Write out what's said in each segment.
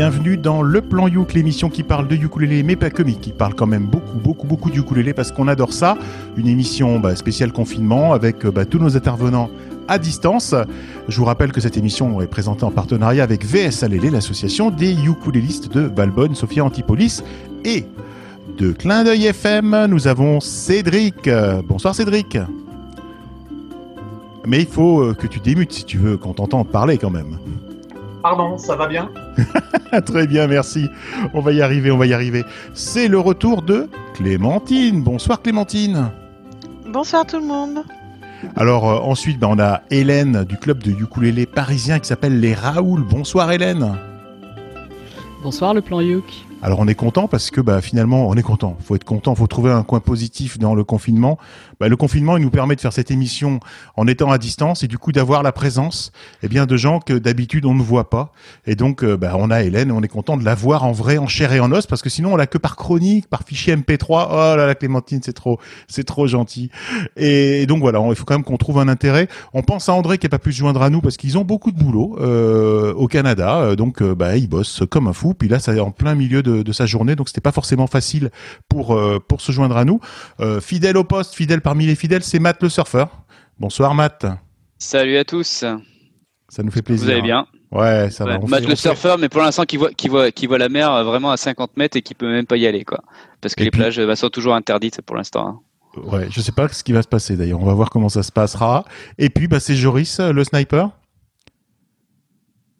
Bienvenue dans Le Plan Youk, l'émission qui parle de ukulélé, mais pas que, mais qui parle quand même beaucoup, beaucoup, beaucoup de parce qu'on adore ça. Une émission bah, spéciale confinement avec bah, tous nos intervenants à distance. Je vous rappelle que cette émission est présentée en partenariat avec VS Alélé, l'association des ukulélistes de Valbonne, Sophia Antipolis et de Clin d'œil FM. Nous avons Cédric. Bonsoir Cédric. Mais il faut euh, que tu démutes si tu veux qu'on t'entende parler quand même. Pardon, ça va bien Très bien, merci. On va y arriver, on va y arriver. C'est le retour de Clémentine. Bonsoir Clémentine. Bonsoir tout le monde. Alors euh, ensuite, bah, on a Hélène du club de ukulélé parisien qui s'appelle les Raoul. Bonsoir Hélène. Bonsoir le plan Yuk. Alors on est content parce que bah, finalement on est content. Faut être content, faut trouver un coin positif dans le confinement. Bah, le confinement il nous permet de faire cette émission en étant à distance et du coup d'avoir la présence eh bien de gens que d'habitude on ne voit pas. Et donc euh, bah, on a Hélène et on est content de la voir en vrai, en chair et en os parce que sinon on l'a que par chronique, par fichier MP3. Oh là là Clémentine c'est trop, c'est trop gentil. Et, donc voilà, il faut quand même qu'on trouve un intérêt. On pense à André qui n'a pas pu se joindre à nous parce qu'ils ont beaucoup de boulot euh, au Canada, euh, donc euh, bah ils bossent comme un fou. Puis là c'est en plein milieu de sa journée, donc c'était pas forcément facile pour euh, pour se joindre à nous. Fidèle au poste, fidèle parmi les fidèles, c'est Matt le surfeur. Bonsoir Matt. Salut à tous. Ça nous fait plaisir. Vous allez bien Ouais, ça va. Matt le surfeur, mais pour l'instant qui voit, qui voit, qui voit la mer euh, vraiment à 50 mètres et qui peut même pas y aller, quoi. Parce que les plages bah, sont toujours interdites pour l'instant. Hein. Ouais, je sais pas ce qui va se passer d'ailleurs. On va voir comment ça se passera. Et puis, bah, c'est Joris, le sniper.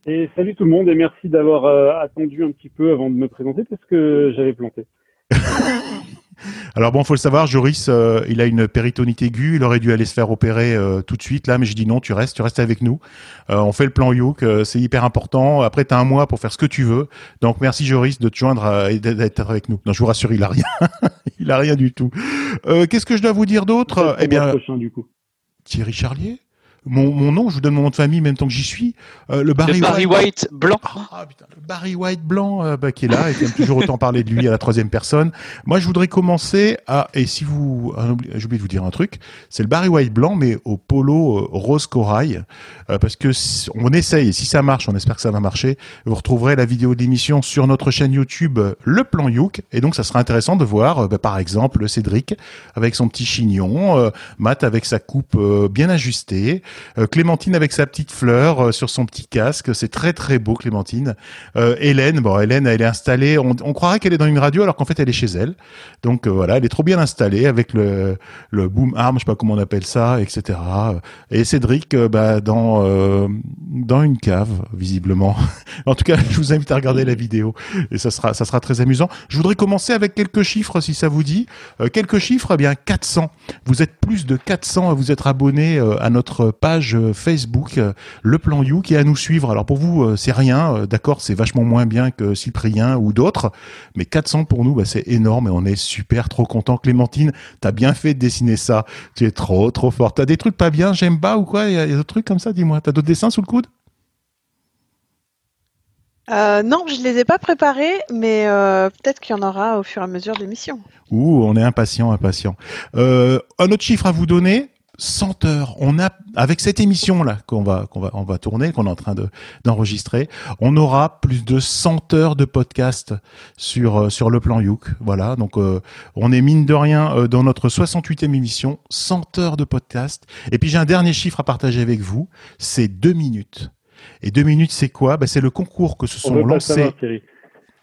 Et salut tout le monde et merci d'avoir euh, attendu un petit peu avant de me présenter parce que j'avais planté. Alors bon, faut le savoir, Joris, euh, il a une péritonite aiguë, il aurait dû aller se faire opérer euh, tout de suite là, mais je dis non, tu restes, tu restes avec nous. on fait le plan Youk, c'est hyper important. Après, tu as un mois pour faire ce que tu veux. Donc merci Joris de te joindre et d'être avec nous. Non, je vous rassure, il a rien, il a rien du tout. Qu'est-ce que je dois vous dire d'autre? Eh bien, prochain, du coup. Thierry Charlier? Mon, mon, nom, je vous donne mon nom de famille même temps que j'y suis. Euh, le Barry, White, blanc. Ah, putain, le Barry White blanc euh, bah, qui est là et qui aime toujours autant parler de lui à la troisième personne. Moi, je voudrais commencer à et si vous, j'ai oublié de vous dire un truc, c'est le Barry White blanc mais au polo euh, rose corail euh, parce que on essaye et si ça marche, on espère que ça va marcher. Vous retrouverez la vidéo de l'émission sur notre chaîne YouTube Le Plan Youk et donc ça sera intéressant de voir bah, par exemple Cédric avec son petit chignon, Matt avec sa coupe bien ajustée. Euh, Clémentine avec sa petite fleur euh, sur son petit casque, c'est très très beau Clémentine. Euh, Hélène, bon Hélène, elle est installée, on, croirait qu'elle est dans une radio alors qu'en fait elle est chez elle. Donc voilà, elle est trop bien installée avec le, le boom arm, je sais pas comment on appelle ça, etc. Et Cédric, bah, dans dans une cave visiblement. en tout cas, je vous invite à regarder la vidéo et ça sera ça sera très amusant. Je voudrais commencer avec quelques chiffres si ça vous dit. quelques chiffres, eh bien 400. Vous êtes plus de 400 à vous être abonnés à notre page euh, Facebook euh, Le Plan You qui est à nous suivre. Alors pour vous, euh, c'est rien, d'accord, c'est vachement moins bien que Cyprien ou d'autres, mais 400 pour nous, bah, c'est énorme et on est super trop content. Clémentine, t'as bien fait de dessiner ça. Tu es trop trop fort. T'as des trucs pas bien, j'aime pas ou quoi? Il y a, d'autres trucs comme ça, dis-moi. T'as d'autres dessins sous le coude? Non, je les ai pas préparés, mais peut-être qu'il y en aura au fur et à mesure de l'émission. Ouh, on est impatient, impatient. un autre chiffre à vous donner, 100 heures. On a, avec cette émission là qu'on va qu'on va on va tourner, qu'on est en train de d'enregistrer, on aura plus de 100 heures de podcast sur euh, sur le plan Youk. Voilà, donc euh, on est mine de rien euh, dans notre 68e émission, 100 heures de podcast. Et puis j'ai un dernier chiffre à partager avec vous, c'est deux minutes. Et deux minutes, c'est quoi? Ben, c'est le concours que se sont lancés.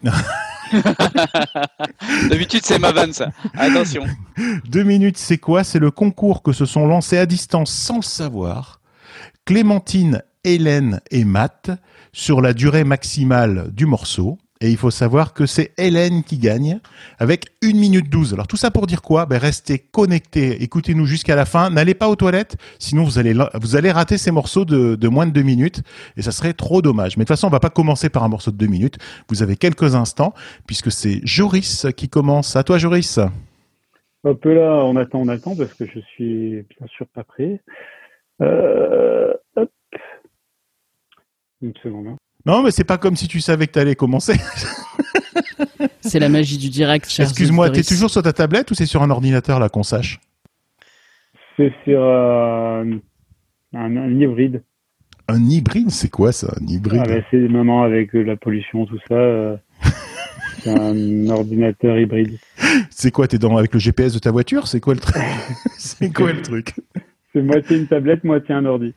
D'habitude, c'est ma vanne, ça. Attention. Deux minutes, c'est quoi? C'est le concours que se sont lancés à distance sans savoir. Clémentine, Hélène et Matt sur la durée maximale du morceau. Et il faut savoir que c'est Hélène qui gagne avec 1 minute 12. Alors tout ça pour dire quoi? Ben Restez connectés, écoutez-nous jusqu'à la fin. N'allez pas aux toilettes, sinon vous allez, vous allez rater ces morceaux de, moins de 2 minutes et ça serait trop dommage. Mais de toute façon, on va pas commencer par un morceau de 2 minutes. Vous avez quelques instants puisque c'est Joris qui commence. À toi Joris. Hop là, on attend, on attend parce que je suis bien sûr pas prêt. Euh, hop. Une seconde. Hein. Non, mais c'est pas comme si tu savais que tu allais commencer. c'est la magie du direct. Excuse-moi, tu es toujours sur ta tablette ou c'est sur un ordinateur là qu'on sache C'est sur euh, un, hybride. Un hybride, c'est quoi ça, un hybride Ah, bah, c'est maintenant avec euh, la pollution, tout ça. euh, c'est un ordinateur hybride. C'est quoi, t'es dans avec le GPS de ta voiture? C'est quoi le truc? C'est quoi le truc? C'est moitié une tablette, moitié un ordi.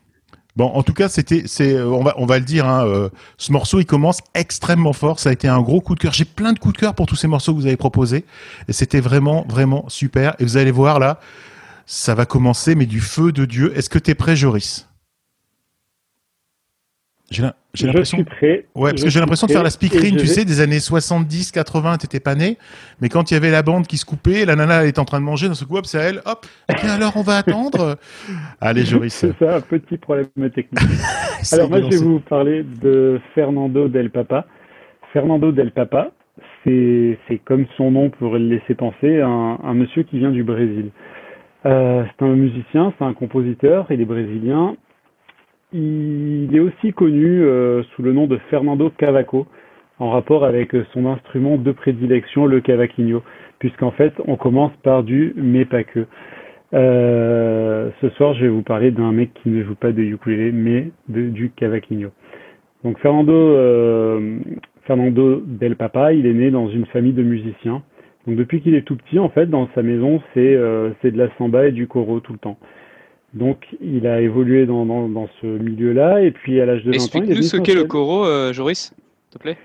Bon, en tout cas, c'était, c'est, euh, on va, on va le dire. Hein, euh, ce morceau, il commence extrêmement fort. Ça a été un gros coup de cœur. J'ai plein de coups de cœur pour tous ces morceaux que vous avez proposés, et c'était vraiment, vraiment super. Et vous allez voir là, ça va commencer, mais du feu de Dieu. Est-ce que t'es prêt, Joris? J'ai l'impression. Ouais, parce que j'ai l'impression de faire la speakerine, tu vais- sais, des années 70, 80, t'étais pas né, mais quand il y avait la bande qui se coupait, la nana elle était en train de manger, dans ce coup, hop, c'est à elle, hop, et alors on va attendre. Allez, Joris. C'est ça, un petit problème technique. Alors moi, je vais vous parler de Fernando Del Papa. Fernando Del Papa, c'est c'est comme son nom pourrait le laisser penser, un, un monsieur qui vient du Brésil. Euh, c'est un musicien, c'est un compositeur, il est brésilien. Il est aussi connu euh, sous le nom de Fernando Cavaco, en rapport avec son instrument de prédilection, le cavaquinho, puisqu'en fait, on commence par du mais pas que. Euh, ce soir, je vais vous parler d'un mec qui ne joue pas de ukulélé, mais de, du cavaquinho. Donc Fernando, euh, Fernando Del Papa, il est né dans une famille de musiciens. Donc depuis qu'il est tout petit, en fait, dans sa maison, c'est euh, de la samba et du coro tout le temps. Donc il a évolué dans, dans, dans ce milieu-là, et puis à l'âge de 20 ans, il est Explique-nous venu ce qu'est le coro, euh, Joris, s'il te plaît.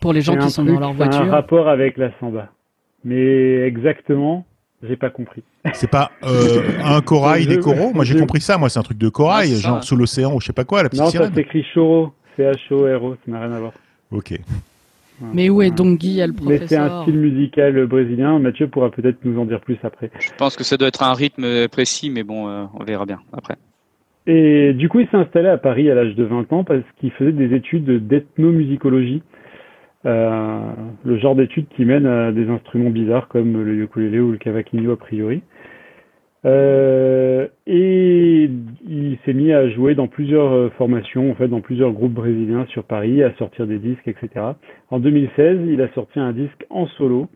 Pour les gens qui sont truc, dans leur c'est un voiture. rapport avec la samba. Mais exactement, j'ai pas compris. C'est pas euh, un corail, des coraux Moi j'ai je- compris ça, moi c'est un truc de corail, Ah, ça, genre sous l'océan ou je sais pas quoi, la petite Non, ça sirène. s'écrit choro, C-H-O-R-O, ça n'a rien à voir. Ok. Mais où est donc Guy, le Mais c'est un style musical brésilien. Mathieu pourra peut-être nous en dire plus après. Je pense que ça doit être un rythme précis, mais bon, euh, on verra bien après. Et du coup, il s'est installé à Paris à l'âge de 20 ans parce qu'il faisait des études d'ethnomusicologie. Euh, le genre d'études qui mènent à des instruments bizarres comme le ukulélé ou le cavaquinho a priori. Euh, et il s'est mis à jouer dans plusieurs euh, formations, en fait, dans plusieurs groupes brésiliens sur Paris, à sortir des disques, etc. En 2016, il a sorti un disque en solo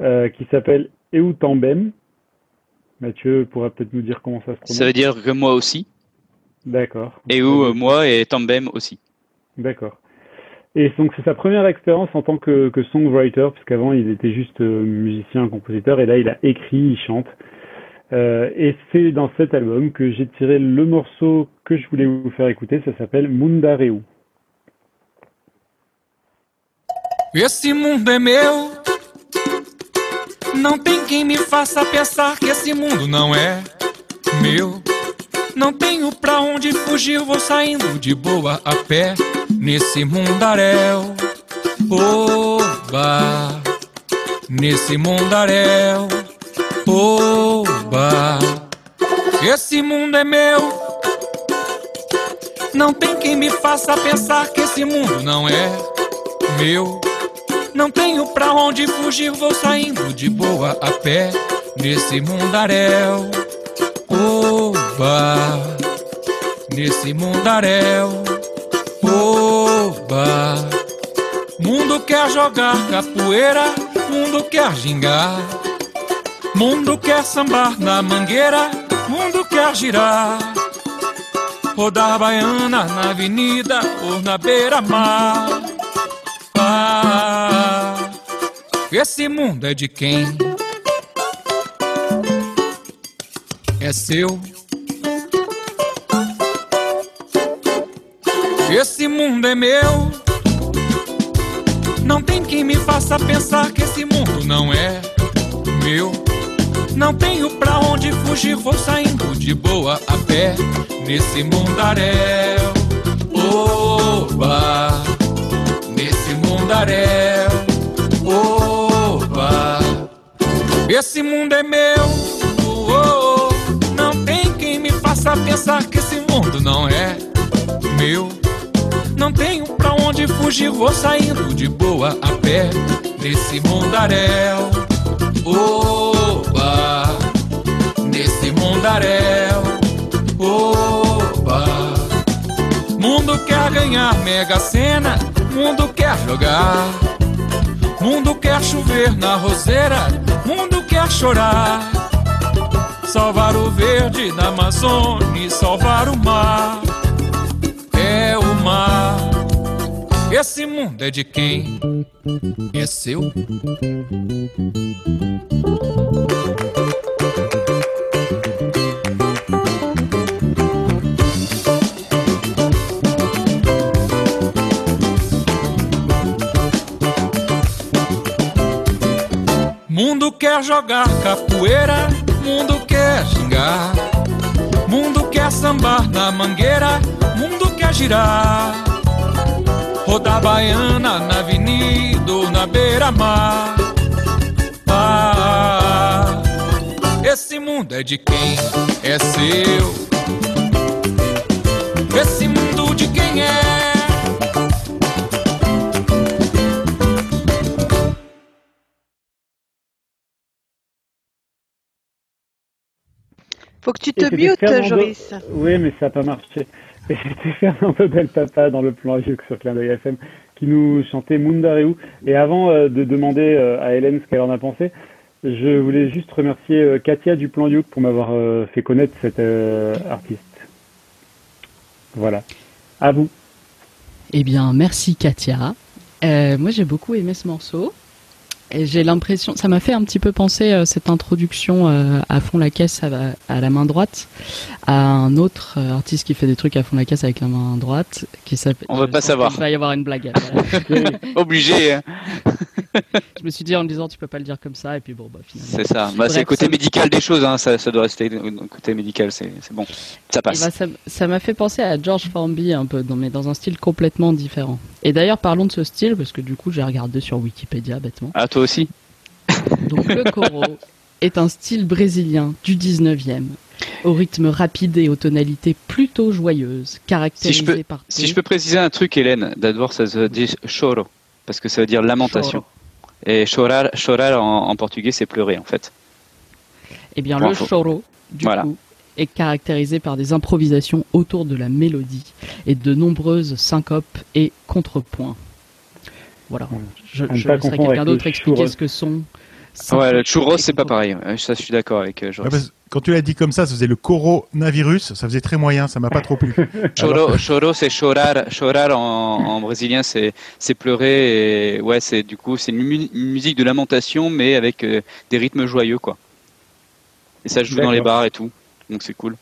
euh, qui s'appelle Eu Também. Mathieu pourra peut-être nous dire comment ça se prononce. Ça veut dire que moi aussi, D'accord. où euh, moi et Tambem aussi. D'accord. Et donc c'est sa première expérience en tant que, que songwriter, puisqu'avant il était juste euh, musicien, compositeur, et là il a écrit, il chante. Euh, et c'est dans cet album que j'ai tiré le morceau que je voulais vous faire écouter, ça s'appelle Mundareu. Esse mundo é meu. Não tem quem me faça pensar que esse mundo não é meu. Não tenho pra onde fugir, vou saindo de boa a pé nesse mundaréu. Oba, nesse mundaréu. Oba, esse mundo é meu. Não tem quem me faça pensar que esse mundo não é meu. Não tenho pra onde fugir, vou saindo de boa a pé nesse mundaréu. Oba, nesse mundaréu. Oba, mundo quer jogar capoeira, mundo quer gingar. Mundo quer sambar na mangueira, mundo quer girar. Rodar baiana na avenida ou na beira-mar. Ah, esse mundo é de quem? É seu. Esse mundo é meu. Não tem quem me faça pensar que esse mundo não é meu. Não tenho pra onde fugir, vou saindo de boa a pé nesse mundaréu. Oba, nesse mundaréu. Oba, esse mundo é meu. Oh, oh, oh. Não tem quem me faça pensar que esse mundo não é meu. Não tenho pra onde fugir, vou saindo de boa a pé nesse mundaréu. Nesse mundaréu. Oba, mundo quer ganhar mega sena, mundo quer jogar. Mundo quer chover na roseira, mundo quer chorar. Salvar o verde da Amazônia e salvar o mar. beira-mar. Esse mundo é de quem? É seu? Quer jogar capoeira, mundo quer xingar. Mundo quer sambar na mangueira, mundo quer girar. Rodar baiana na avenida ou na beira-mar. Ah, esse mundo é de quem? É seu. Esse mundo de quem é? Faut que tu te mutes, Joris. Oui, mais ça n'a pas marché. Et c'était Fernando Del Papa dans le plan Yuk sur Clin d'œil FM qui nous chantait Mundareu. Et avant euh, de demander euh, à Hélène ce qu'elle en a pensé, je voulais juste remercier euh, Katia du plan Yuk pour m'avoir euh, fait connaître cet euh, artiste. Voilà. À vous. Eh bien, merci Katia. Euh, moi, j'ai beaucoup aimé ce morceau. J'ai l'impression, ça m'a fait un petit peu penser euh, cette introduction euh, à fond la caisse à, à la main droite, à un autre euh, artiste qui fait des trucs à fond la caisse avec la main droite, qui s'appelle. On va pas savoir. qu'il va y avoir une blague. voilà. Obligé, hein. je me suis dit en me disant, tu peux pas le dire comme ça, et puis bon, bah finalement. c'est ça. Bah, c'est le côté médical des choses, hein. ça, ça doit rester côté médical, c'est c'est bon. Ça Eh passe. ben, ça m'a fait penser à George Formby un peu, mais dans un style complètement différent. Et d'ailleurs, parlons de ce style, parce que du coup, j'ai regardé sur Wikipédia bêtement. Ah, toi aussi Donc le coro est un style brésilien du 19e, au rythme rapide et aux tonalités plutôt joyeuses, caractérisé Si je peux- par Si je peux préciser un truc, Hélène, d'abord ça se dit choro, parce que ça veut dire lamentation. Et chorar, chorar en, en portugais, c'est pleurer en fait. Eh bien, Bon, le faut- choro, du Voilà. coup, est caractérisé par des improvisations autour de la mélodie et de nombreuses syncopes et contrepoints. Voilà. Je, À ne je pas laisserai quelqu'un d'autre expliquer ce que sont. Ouais, le churros, c'est pas pareil. Ouais, Ça, je suis d'accord avec euh, Ouais, Joris. parce- quand tu l'as dit comme ça, ça faisait le coronavirus, ça faisait très moyen, ça m'a pas trop plu. Choro, choro, c'est chorar. Chorar en, en brésilien, c'est pleurer. Et ouais, c'est du coup, c'est une, mu- une musique de lamentation, mais avec euh, des rythmes joyeux, quoi. Et ça joue dans les bars et tout, donc c'est cool.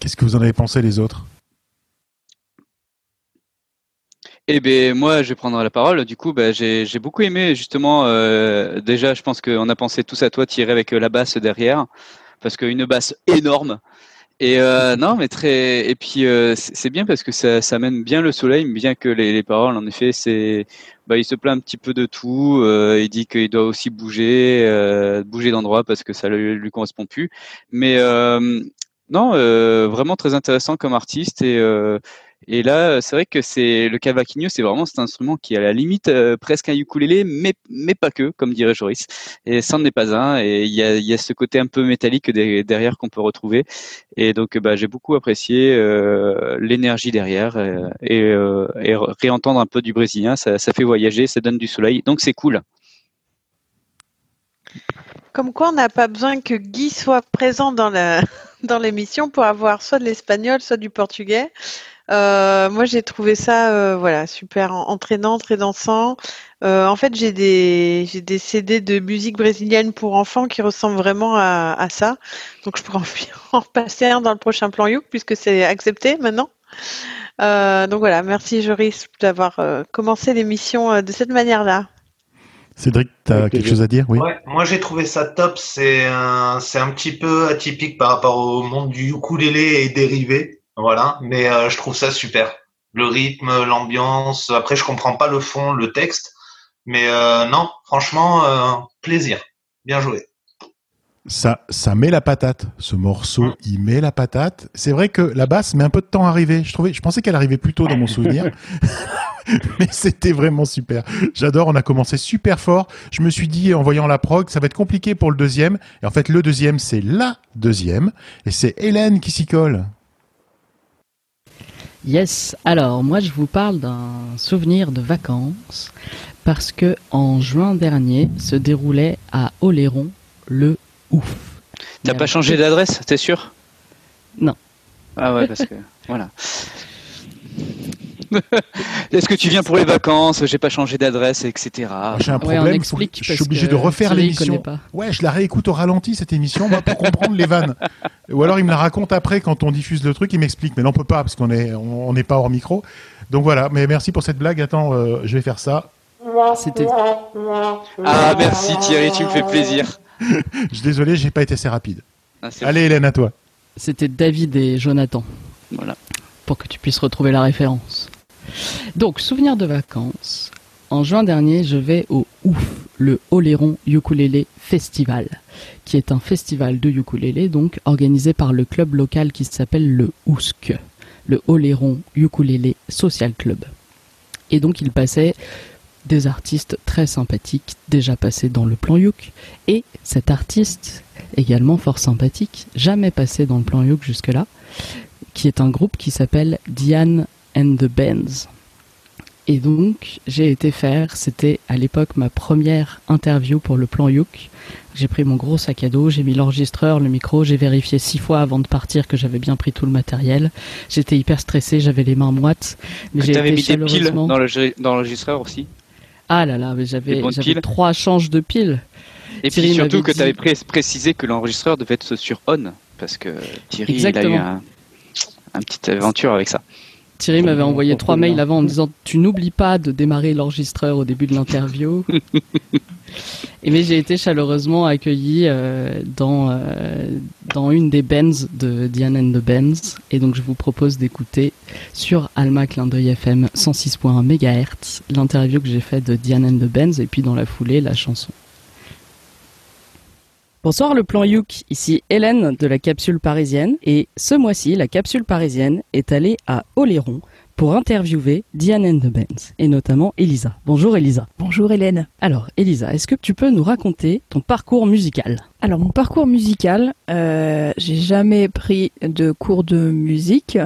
Qu'est-ce que vous en avez pensé les autres? Eh ben moi, je vais prendre la parole. Du coup, bah, j'ai beaucoup aimé justement. euh, déjà, je pense qu'on a pensé tous à toi, Thierry, avec euh, la basse derrière, parce qu'une basse énorme. Et euh, non, mais très. Et puis euh, c'est bien parce que ça, ça mène bien le soleil, bien que les, les paroles, en effet, c'est. Bah, il se plaint un petit peu de tout. euh, il dit qu'il doit aussi bouger, euh, bouger d'endroit parce que ça lui, lui correspond plus. Mais euh, non, euh, vraiment très intéressant comme artiste et. Euh, et là, c'est vrai que c'est le cavaquinho, c'est vraiment cet instrument qui est à la limite euh, presque un ukulélé, mais mais pas que, comme dirait Joris. Et ça n'en est pas un. Et il y a, ce côté un peu métallique derrière qu'on peut retrouver. Et donc, bah, j'ai beaucoup apprécié euh, l'énergie derrière euh, et, euh, réentendre un peu du brésilien, ça, fait voyager, ça donne du soleil. Donc c'est cool. Comme quoi, on n'a pas besoin que Guy soit présent dans l'émission pour avoir soit de l'espagnol, soit du portugais. Euh, moi, j'ai trouvé ça, euh, voilà, super en- entraînant, très dansant. Euh, en fait, j'ai des j'ai des CD de musique brésilienne pour enfants qui ressemblent vraiment à, à ça. Donc, je pourrais en, en passer un dans le prochain plan Youk puisque c'est accepté maintenant. Euh, donc voilà, merci Joris d'avoir euh, commencé l'émission euh, de cette manière-là. Cédric, tu as Avec quelque chose à dire? Oui. Ouais, moi j'ai trouvé ça top. C'est un, c'est un petit peu atypique par rapport au monde du ukulélé et dérivé. Voilà, mais euh, je trouve ça super. Le rythme, l'ambiance. Après, je comprends pas le fond, le texte, mais euh, non, franchement, euh, plaisir. Bien joué. Ça, ça met la patate. Ce morceau, Mm. il met la patate. C'est vrai que la basse met un peu de temps à arriver. Je trouvais, je pensais qu'elle arrivait plus tôt dans mon souvenir. Mais c'était vraiment super. J'adore. On a commencé super fort. Je me suis dit, en voyant la prog, ça va être compliqué pour le deuxième. Et en fait, le deuxième, c'est la deuxième. Et c'est Hélène qui s'y colle. Yes. Alors, moi, je vous parle d'un souvenir de vacances parce que en juin dernier se déroulait à Oléron le ouf. T'as pas changé d'adresse, t'es sûr? Non. Ah ouais, parce que voilà. Est-ce que tu viens pour les vacances J'ai pas changé d'adresse, etc. J'ai un Ouais, problème. faut explique je suis obligé de refaire l'émission. Ouais, je la réécoute au ralenti cette émission moi, pour comprendre les vannes. Ou alors il me la raconte après quand on diffuse le truc, il m'explique. Mais là on peut pas parce qu'on est on n'est pas hors micro. Donc voilà. Mais merci pour cette blague. Attends, euh, je vais faire ça. C'était Ah, merci Thierry, tu me fais plaisir. Je suis désolé, j'ai pas été assez rapide. Ah, Allez Hélène, à toi. C'était David et Jonathan. Voilà. Pour que tu puisses retrouver la référence. Donc, souvenir de vacances. En juin dernier, je vais au OUF, le Oléron Ukulélé Festival, qui est un festival de ukulélé, donc organisé par le club local qui s'appelle le OUSC, le Oléron Ukulélé Social Club. Et donc, il passait des artistes très sympathiques, déjà passés dans le plan Yuk, et cet artiste également fort sympathique, jamais passé dans le plan Yoke jusque-là, qui est un groupe qui s'appelle Diane and the Bands. Et donc, j'ai été faire, c'était à l'époque ma première interview pour le plan Youk. J'ai pris mon gros sac à dos, j'ai mis l'enregistreur, le micro, j'ai vérifié six fois avant de partir que j'avais bien pris tout le matériel. J'étais hyper stressé, j'avais les mains moites. Mais j'ai T'avais été mis des piles dans le- dans l'enregistreur aussi? Ah là là, mais j'avais trois changes de piles. Et Thierry puis surtout que dit- tu avais précisé que l'enregistreur devait être sur on, parce que Thierry il a eu un, un petite aventure avec ça. Thierry m'avait envoyé trois mails avant en me disant tu n'oublies pas de démarrer l'enregistreur au début de l'interview. Et mais j'ai été chaleureusement accueilli euh, dans euh, dans une des bands de Diane and the Bands et donc je vous propose d'écouter sur Alma Clin d'œil FM 106.1 MHz l'interview que j'ai faite de Diane and the Bands et puis dans la foulée la chanson. Bonsoir le plan Youk, ici Hélène de la capsule parisienne et ce mois-ci la capsule parisienne est allée à Oléron pour interviewer Diane and the Bands et notamment Elisa. Bonjour Elisa. Bonjour Hélène. Alors Elisa, est-ce que tu peux nous raconter ton parcours musical? Alors mon parcours musical, euh, j'ai jamais pris de cours de musique.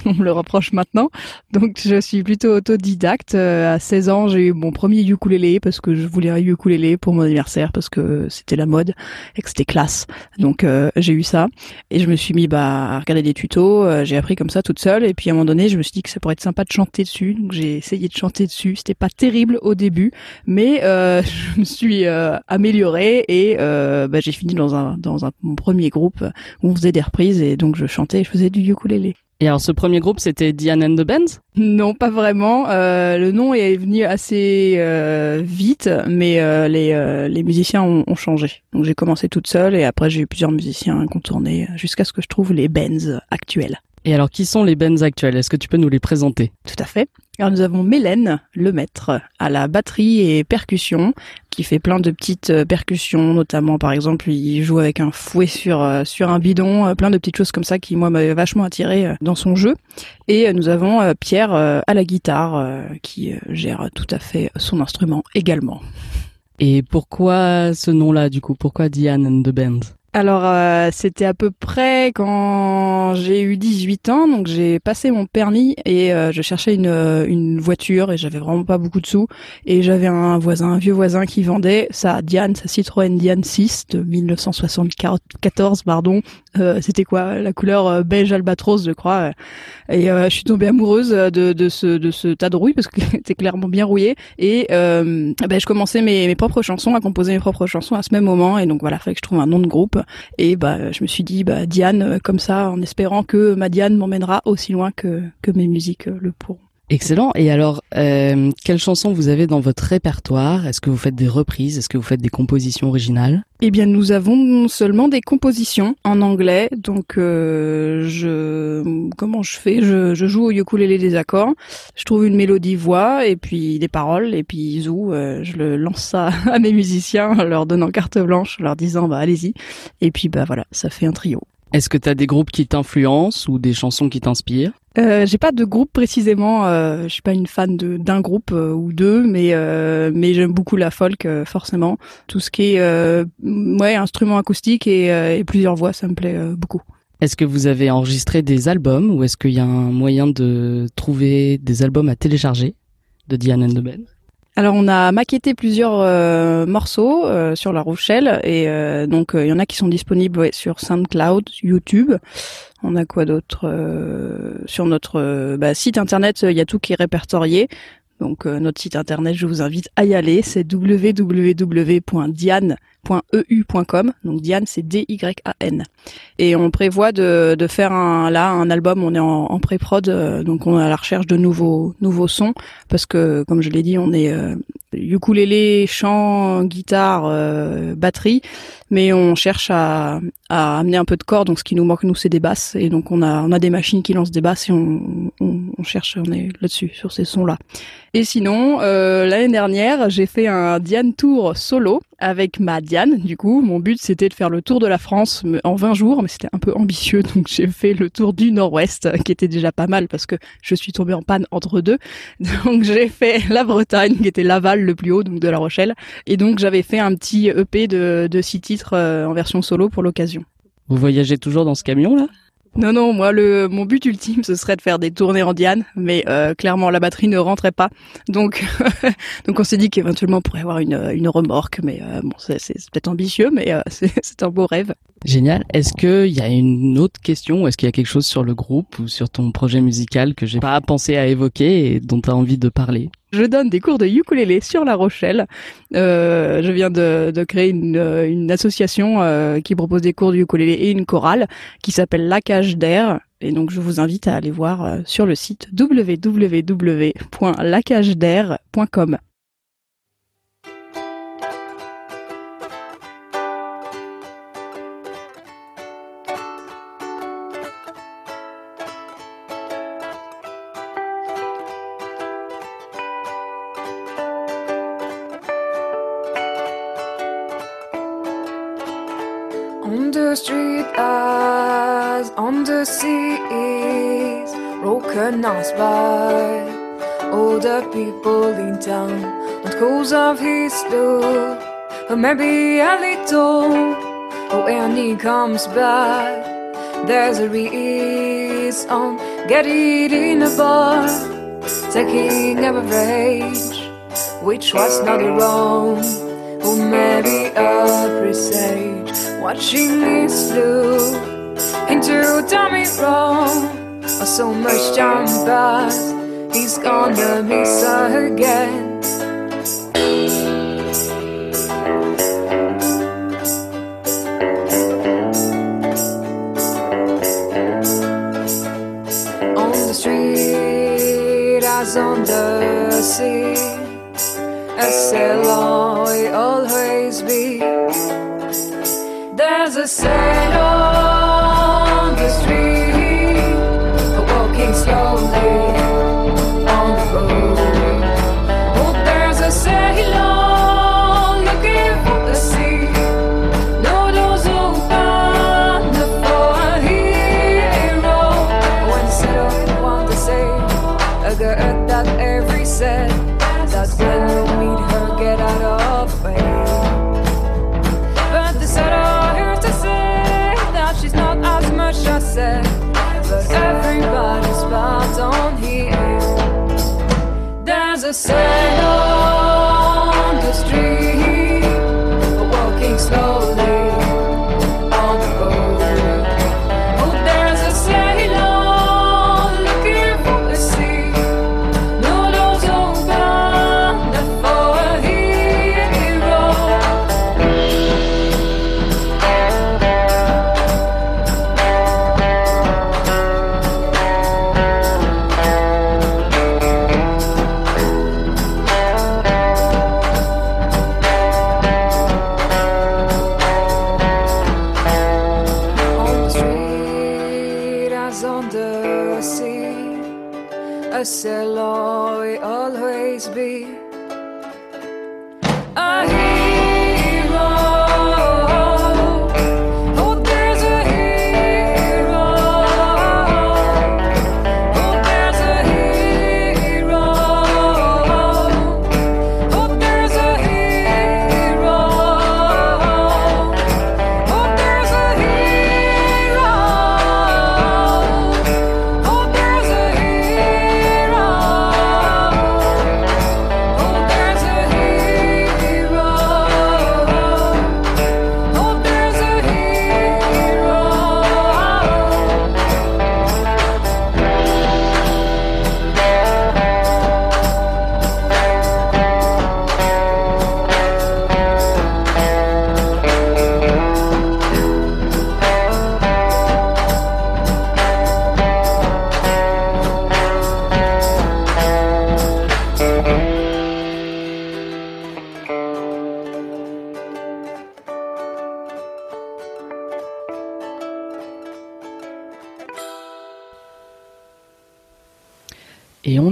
On me le reproche maintenant. Donc je suis plutôt autodidacte. Euh, à 16 ans, j'ai eu mon premier ukulélé parce que je voulais un ukulélé pour mon anniversaire parce que c'était la mode et que c'était classe. Donc euh, j'ai eu ça et je me suis mis bah, à regarder des tutos. Euh, j'ai appris comme ça toute seule et puis à un moment donné, je me suis dit que ça pourrait être sympa de chanter dessus. Donc j'ai essayé de chanter dessus. C'était pas terrible au début, mais euh, je me suis euh, améliorée et euh, bah, j'ai fini dans un dans un premier groupe où on faisait des reprises et donc je chantais et je faisais du ukulélé. Et alors ce premier groupe c'était Diane and the Bands? Non, pas vraiment. Euh, le nom est venu assez euh, vite, mais euh, les, euh, les musiciens ont, ont changé. Donc j'ai commencé toute seule et après j'ai eu plusieurs musiciens contournés jusqu'à ce que je trouve les bands actuels. Et alors qui sont les bands actuels? Est-ce que tu peux nous les présenter? Tout à fait. Alors nous avons Mélène, le maître, à la batterie et percussion, qui fait plein de petites euh, percussions, notamment par exemple il joue avec un fouet sur euh, sur un bidon, euh, plein de petites choses comme ça qui moi m'avaient vachement attiré dans son jeu. Et nous avons Pierre à la guitare, qui gère tout à fait son instrument également. Et pourquoi ce nom-là du coup? Pourquoi Diane and the Bands Alors, euh, c'était à peu près quand j'ai eu 18 ans, donc j'ai passé mon permis et euh, je cherchais une, euh, une voiture et j'avais vraiment pas beaucoup de sous. Et j'avais un voisin, un vieux voisin qui vendait sa Diane, sa Citroën Diane 6 de 1974, pardon. Euh, c'était quoi La couleur euh, beige albatros, je crois. Et euh, je suis tombée amoureuse de, de ce de ce tas de rouille parce que c'était clairement bien rouillé. Et ben, je commençais mes, mes propres chansons, à composer mes propres chansons à ce même moment. Et donc voilà, fallait que je trouve un nom de groupe. Et bah, je me suis dit, bah, Diane, euh, comme ça, en espérant que ma Diane m'emmènera aussi loin que, que mes musiques euh, le pourront. Excellent. Et alors, euh, quelles chansons vous avez dans votre répertoire? Est-ce que vous faites des reprises? Est-ce que vous faites des compositions originales? Eh bien, nous avons seulement des compositions en anglais. Donc, euh, je, comment je fais? Je, je joue au ukulélé des accords. Je trouve une mélodie voix et puis des paroles et puis zou, euh, je le lance ça à mes musiciens, en leur donnant carte blanche, en leur disant bah allez-y. Et puis bah voilà, ça fait un trio. Est-ce que tu as des groupes qui t'influencent ou des chansons qui t'inspirent? Euh, j'ai pas de groupe précisément. Euh, je suis pas une fan de d'un groupe euh, ou deux, mais euh, mais j'aime beaucoup la folk euh, forcément. Tout ce qui est euh, ouais instrument acoustique et, et plusieurs voix, ça me plaît beaucoup. Est-ce que vous avez enregistré des albums ou est-ce qu'il y a un moyen de trouver des albums à télécharger de Diane Band? Alors on a maquetté plusieurs euh, morceaux euh, sur La Rochelle et euh, donc il y en a qui sont disponibles sur SoundCloud, YouTube. On a quoi d'autre sur notre bah, site internet Il y a tout qui est répertorié. Donc notre site internet, je vous invite à y aller. C'est www.diane .eu.com. Donc Diane, c'est D-Y-A-N. Et on prévoit de, faire un, là un album. On est en, pré-prod, euh, donc on est à la recherche de nouveaux nouveaux sons parce que, comme je l'ai dit, on est euh, ukulélé, chant, guitare, euh, batterie, mais on cherche à, à amener un peu de corps. Donc ce qui nous manque nous, c'est des basses. Et donc on a on a des machines qui lancent des basses et on, on, on cherche, on est là-dessus sur ces sons-là. Et sinon, euh, l'année dernière, j'ai fait un Diane Tour solo avec ma Diane. Du coup, mon but c'était de faire le tour de la France en 20 jours, mais c'était un peu ambitieux, donc j'ai fait le tour du Nord-Ouest, qui était déjà pas mal parce que je suis tombée en panne entre deux. Donc j'ai fait la Bretagne, qui était l'aval le plus haut, donc de La Rochelle, et donc j'avais fait un petit EP de, de six titres euh, en version solo pour l'occasion. Vous voyagez toujours dans ce camion là? Non, non, moi, le, mon but ultime, ce serait de faire des tournées en Diane, mais euh, clairement, la batterie ne rentrait pas. Donc, donc on s'est dit qu'éventuellement, on pourrait avoir une, une remorque, mais euh, bon, c'est, c'est peut-être ambitieux, mais euh, c'est, c'est un beau rêve. Génial. Est-ce qu'il y a une autre question, ou est-ce qu'il y a quelque chose sur le groupe ou sur ton projet musical que j'ai pas pensé à évoquer et dont tu as envie de parler? Je donne des cours de ukulélé sur La Rochelle. Euh, je viens de, créer une, une association euh, qui propose des cours de ukulélé et une chorale qui s'appelle La Cage d'air. Et donc je vous invite à aller voir euh, sur le site www.lacagedair.com. but maybe a little oh, when he comes back there's a reason. Get it in a bar taking a beverage which was not wrong. Or maybe a presage watching me look into dummy wrong. Or so much time passed he's gonna miss her again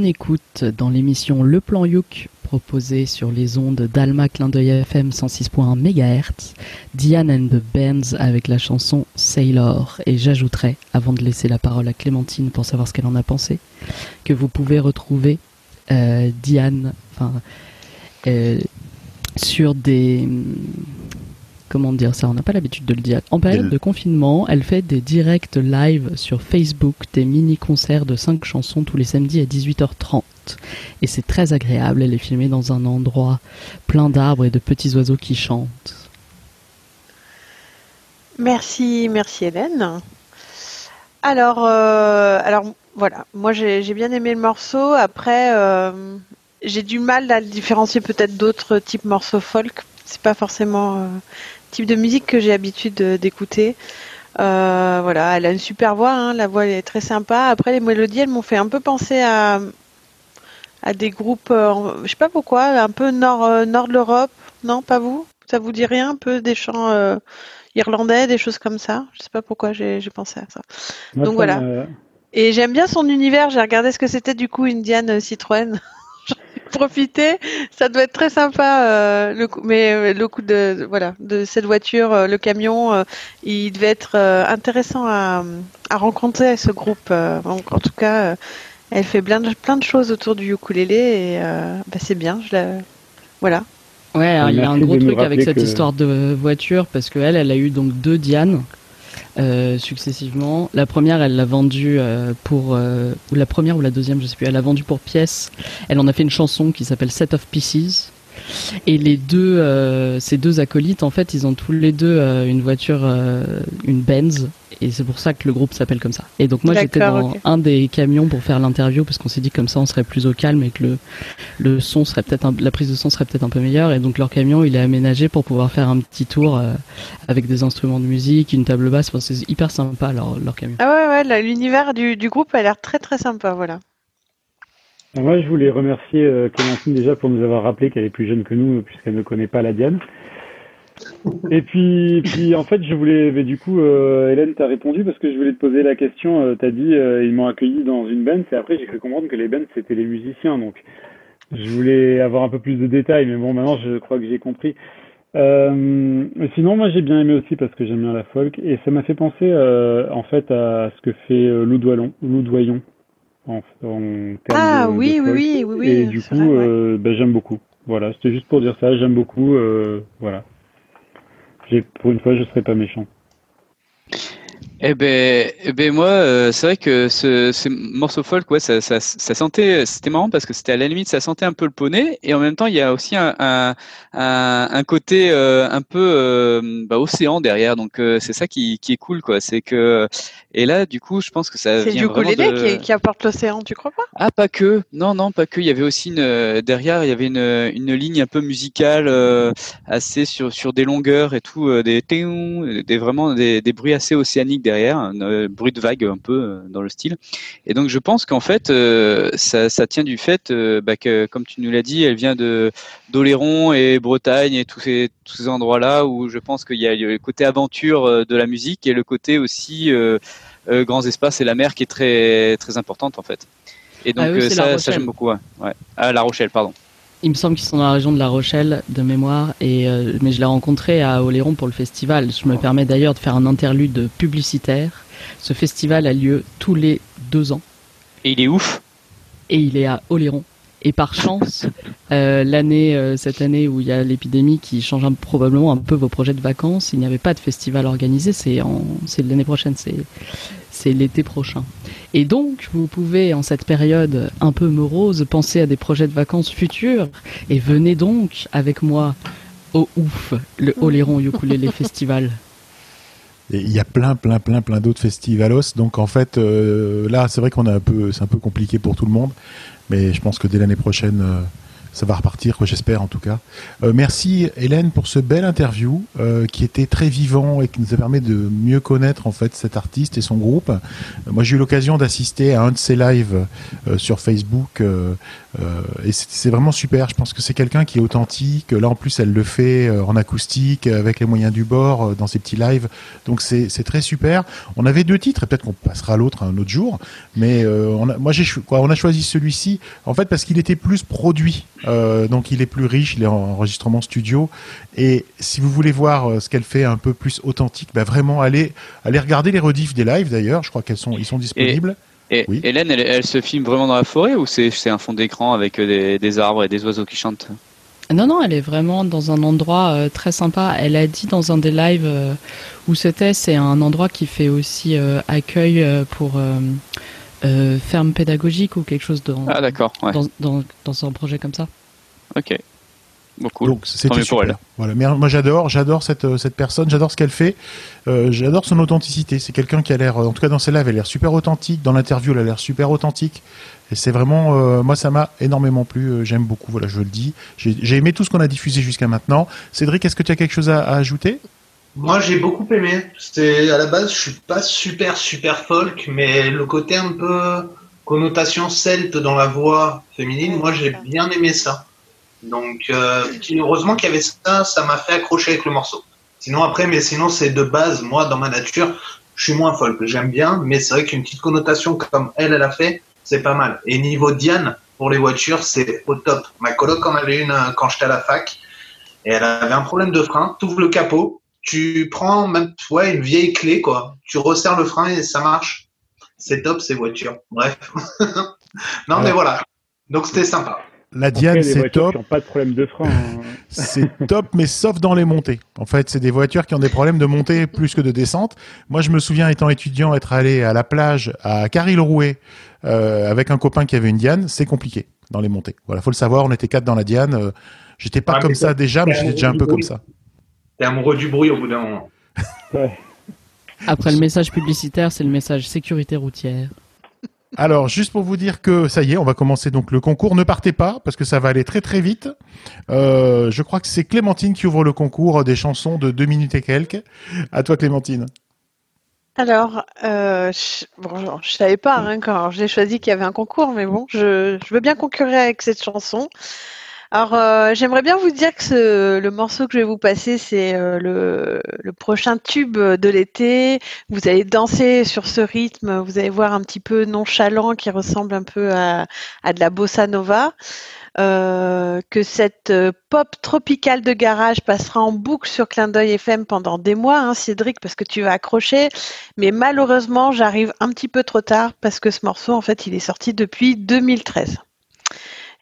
écoute dans l'émission Le Plan Youk proposé sur les ondes d'Alma Clin d'œil FM 106.1 MHz, Diane and the Bands avec la chanson Sailor. Et j'ajouterai, avant de laisser la parole à Clémentine pour savoir ce qu'elle en a pensé, que vous pouvez retrouver euh, Diane, euh, sur des comment dire ça, on n'a pas l'habitude de le dire. En période de confinement, elle fait des directs live sur Facebook, des mini-concerts de 5 chansons tous les samedis à 18h30. Et c'est très agréable, elle est filmée dans un endroit plein d'arbres et de petits oiseaux qui chantent. Merci, merci Hélène. Alors, euh, alors voilà, moi j'ai bien aimé le morceau. Après, euh, j'ai du mal à le différencier peut-être d'autres types morceaux folk. C'est pas forcément euh, type de musique que j'ai l'habitude de- d'écouter. Euh, voilà, elle a une super voix, hein, la voix elle est très sympa. Après, les mélodies, elles m'ont fait un peu penser à à des groupes, euh, je sais pas pourquoi, un peu nord euh, nord de l'Europe. Non, pas vous? Ça vous dit rien Un peu des chants euh, irlandais, des choses comme ça? Je sais pas pourquoi j'ai pensé à ça. Moi, Donc ça voilà. me- Et j'aime bien son univers. J'ai regardé ce que c'était du coup Indiane Citroën. Profité. Ça doit être très sympa. euh, le coup, mais euh, le coup de voilà de cette voiture, euh, le camion, euh, il devait être euh, intéressant à, à rencontrer ce groupe. euh. Donc, en tout cas, euh, elle fait plein de, plein de choses autour du ukulélé et euh, bah, c'est bien. Je la... Voilà. Ouais, alors, il y a un gros truc avec cette que- histoire de voiture parce qu'elle, elle a eu donc deux Diane euh, successivement. La première, elle l'a vendue euh, pour euh, ou la première ou la deuxième, je sais plus. Elle l'a vendue pour pièce. Elle en a fait une chanson qui s'appelle Set of Pieces. Et les deux, euh, ces deux acolytes, en fait, ils ont tous les deux euh, une voiture, euh, une Benz, et c'est pour ça que le groupe s'appelle comme ça. Et donc moi, j'étais dans ok. un des camions pour faire l'interview parce qu'on s'est dit comme ça, on serait plus au calme et que le le son serait peut-être un- la prise de son serait peut-être un peu meilleure. Et donc leur camion, il est aménagé pour pouvoir faire un petit tour euh, avec des instruments de musique, une table basse. Enfin, c'est hyper sympa leur leur camion. Ah ouais ouais, l'univers du, du groupe a l'air très très sympa. Voilà. Moi, je voulais remercier euh, Clémentine déjà pour nous avoir rappelé qu'elle est plus jeune que nous, puisqu'elle ne connaît pas la Diane. Et puis, puis en fait, je voulais, mais du coup, euh, Hélène, t'as répondu parce que je voulais te poser la question. Euh, t'as dit, ils m'ont accueilli dans une band, et après, j'ai cru comprendre que les bands, c'était les musiciens. Donc, je voulais avoir un peu plus de détails, mais bon, maintenant, je crois que j'ai compris. Sinon, moi, j'ai bien aimé aussi parce que j'aime bien la folk, et ça m'a fait penser, en fait, à ce que fait Lou Doyon, en, en termes Ah de, oui de oui folk. oui oui oui. Et du coup, vrai, ouais. euh, ben, j'aime beaucoup. Voilà, c'était juste pour dire ça. J'aime beaucoup. euh, voilà. J'ai, pour une fois, je serai pas méchant. Eh ben, eh ben moi, euh, c'est vrai que ce, ce morceau folk, ouais, ça, ça, ça sentait, c'était marrant parce que c'était à la limite, ça sentait un peu le poney, et en même temps, il y a aussi un, un, un, un côté euh, un peu euh, bah, océan derrière, donc euh, c'est ça qui, qui est cool, quoi. C'est que, et là, du coup, je pense que ça C'est vient du vraiment ukulélé de... qui, qui apporte l'océan, tu crois pas? Ah, pas que. Non, non, pas que. Il y avait aussi une euh, derrière, il y avait une, une ligne un peu musicale, euh, assez sur sur des longueurs et tout, euh, des des vraiment des, des bruits assez océaniques derrière, un euh, bruit de vague un peu euh, dans le style. Et donc je pense qu'en fait, euh, ça, ça tient du fait euh, bah, que, comme tu nous l'as dit, elle vient de d'Oléron et Bretagne et tous ces tous ces endroits-là où je pense qu'il y a le côté aventure euh, de la musique et le côté aussi euh, grands espaces et la mer qui est très très importante en fait. Et donc Ah oui, euh, ça, j'aime beaucoup. Ouais. Ouais. Ah La Rochelle, pardon. Il me semble qu'ils sont dans la région de La Rochelle de mémoire, et euh, mais je l'ai rencontré à Oléron pour le festival. Je me permets d'ailleurs de faire un interlude publicitaire. Ce festival a lieu tous les deux ans. Et il est ouf. Et il est à Oléron. Et par chance, euh, l'année, euh, cette année où il y a l'épidémie qui change un- probablement un peu vos projets de vacances, il n'y avait pas de festival organisé. C'est en, c'est l'année prochaine, c'est, c'est l'été prochain. Et donc, vous pouvez, en cette période un peu morose, penser à des projets de vacances futurs. Et venez donc avec moi au ouf, le Oléron Ukulele Festival. Et il y a plein, plein, plein, plein d'autres festivalos. Donc en fait, euh, là, c'est vrai qu'on a un peu, c'est un peu compliqué pour tout le monde, mais je pense que dès l'année prochaine, euh, ça va repartir, quoi, j'espère en tout cas. Euh, merci Hélène pour ce bel interview euh, qui était très vivant et qui nous a permis de mieux connaître en fait cet artiste et son groupe. Euh, moi, j'ai eu l'occasion d'assister à un de ses lives euh, sur Facebook euh, et c'est vraiment super. Je pense que c'est quelqu'un qui est authentique. Là, en plus, elle le fait en acoustique avec les moyens du bord dans ses petits lives. Donc c'est très super. On avait deux titres et peut-être qu'on passera à l'autre un autre jour. Mais moi, j'ai on a choisi celui-ci en fait parce qu'il était plus produit. Euh, donc il est plus riche, il est en enregistrement studio. Et si vous voulez voir euh, ce qu'elle fait un peu plus authentique, bah vraiment allez allez regarder les rediffs des lives d'ailleurs. Je crois qu'elles sont ils sont disponibles. Et Oui. Hélène, elle, elle se filme vraiment dans la forêt ou c'est c'est un fond d'écran avec euh, des, des arbres et des oiseaux qui chantent? Non, non, elle est vraiment dans un endroit euh, très sympa. Elle a dit dans un des lives euh, où c'était, c'est un endroit qui fait aussi euh, accueil pour euh, euh, ferme pédagogique ou quelque chose dans, Ah ouais. dans, dans, dans un projet comme ça. Ok. Bon, cool. Donc Tant c'était mieux pour super. elle. Voilà, mais moi j'adore, j'adore cette euh, cette personne, j'adore ce qu'elle fait, euh, j'adore son authenticité. C'est quelqu'un qui a l'air, euh, en tout cas dans ses lives, elle a l'air super authentique. Dans l'interview, elle a l'air super authentique. Et c'est vraiment, euh, moi ça m'a énormément plu. J'aime beaucoup. Voilà, je le dis. J'ai j'ai aimé tout ce qu'on a diffusé jusqu'à maintenant. Cédric, est-ce que tu as quelque chose à, à ajouter? Moi, j'ai beaucoup aimé. C'est à la base, je suis pas super super folk, mais le côté un peu connotation celte dans la voix féminine, moi j'ai bien aimé ça. Donc, euh, heureusement qu'il y avait ça, ça m'a fait accrocher avec le morceau. Sinon après, mais sinon c'est de base, moi dans ma nature, je suis moins folk. J'aime bien, mais c'est vrai qu'une petite connotation comme elle, elle a fait, c'est pas mal. Et niveau Diane, pour les voitures, c'est au top. Ma coloc en avait une euh, quand j'étais à la fac, et elle avait un problème de frein. Tu ouvres le capot, tu prends même ouais, une vieille clé, quoi. Tu resserres le frein et ça marche. C'est top ces voitures. Bref. non, mais voilà. Donc c'était sympa. La Après, Diane, c'est top. qui pas de problème de frein. hein. C'est top, mais sauf dans les montées. En fait, c'est des voitures qui ont des problèmes de montée plus que de descente. Moi, je me souviens, étant étudiant, être allé à la plage à Caril-Rouet euh, avec un copain qui avait une Diane. C'est compliqué dans les montées. Voilà, faut le savoir. On était quatre dans la Diane. Euh, j'étais pas Ouais, comme ça déjà, mais j'étais déjà un peu comme ça. T'es amoureux du bruit au bout d'un moment. Ouais. Après le message publicitaire, c'est le message sécurité routière. Alors, juste pour vous dire que ça y est, on va commencer donc le concours. Ne partez pas parce que ça va aller très très vite. Euh, je crois que c'est Clémentine qui ouvre le concours des chansons de deux minutes et quelques. À toi, Clémentine. Alors, euh, je, bon, savais pas hein, quand j'ai choisi qu'il y avait un concours, mais bon, je, je veux bien concurrer avec cette chanson. Alors, euh, j'aimerais bien vous dire que ce- le morceau que je vais vous passer, c'est euh, le, prochain tube de l'été. Vous allez danser sur ce rythme, vous allez voir un petit peu nonchalant qui ressemble un peu à, de la bossa nova. Euh, que cette pop tropicale de garage passera en boucle sur Clin d'œil FM pendant des mois, hein, Cédric, parce que tu vas accrocher. Mais malheureusement, j'arrive un petit peu trop tard parce que ce morceau, en fait, il est sorti depuis 2013.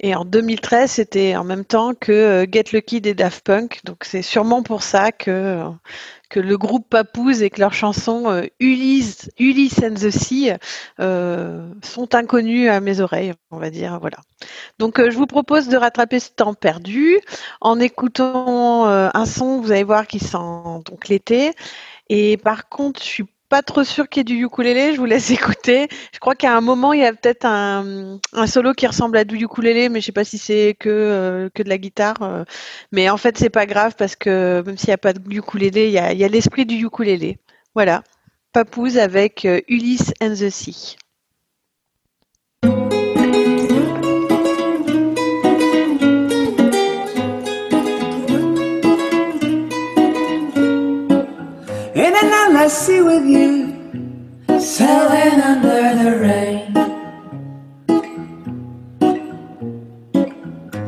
Et en 2013, c'était en même temps que euh, Get Lucky des Daft Punk. Donc c'est sûrement pour ça que, euh, que le groupe Papouze et que leur chanson euh, Ulysse, Ulysse and the Sea euh, sont inconnus à mes oreilles, on va dire. Voilà. Donc je vous propose de rattraper ce temps perdu en écoutant un son, vous allez voir qui sent donc l'été. Et par contre, je suis pas trop sûre qu'il y ait du ukulélé, je vous laisse écouter. Je crois qu'à un moment, il y a peut-être un, solo qui ressemble à du ukulélé, mais je sais pas si c'est que, euh, de la guitare. euh. Mais en fait, c'est pas grave parce que même s'il n'y a pas de ukulélé, il y a, il y a l'esprit du ukulélé. Voilà. Papouze avec euh, Ulysse and the Sea. In an endless sea with you, sailing under the rain.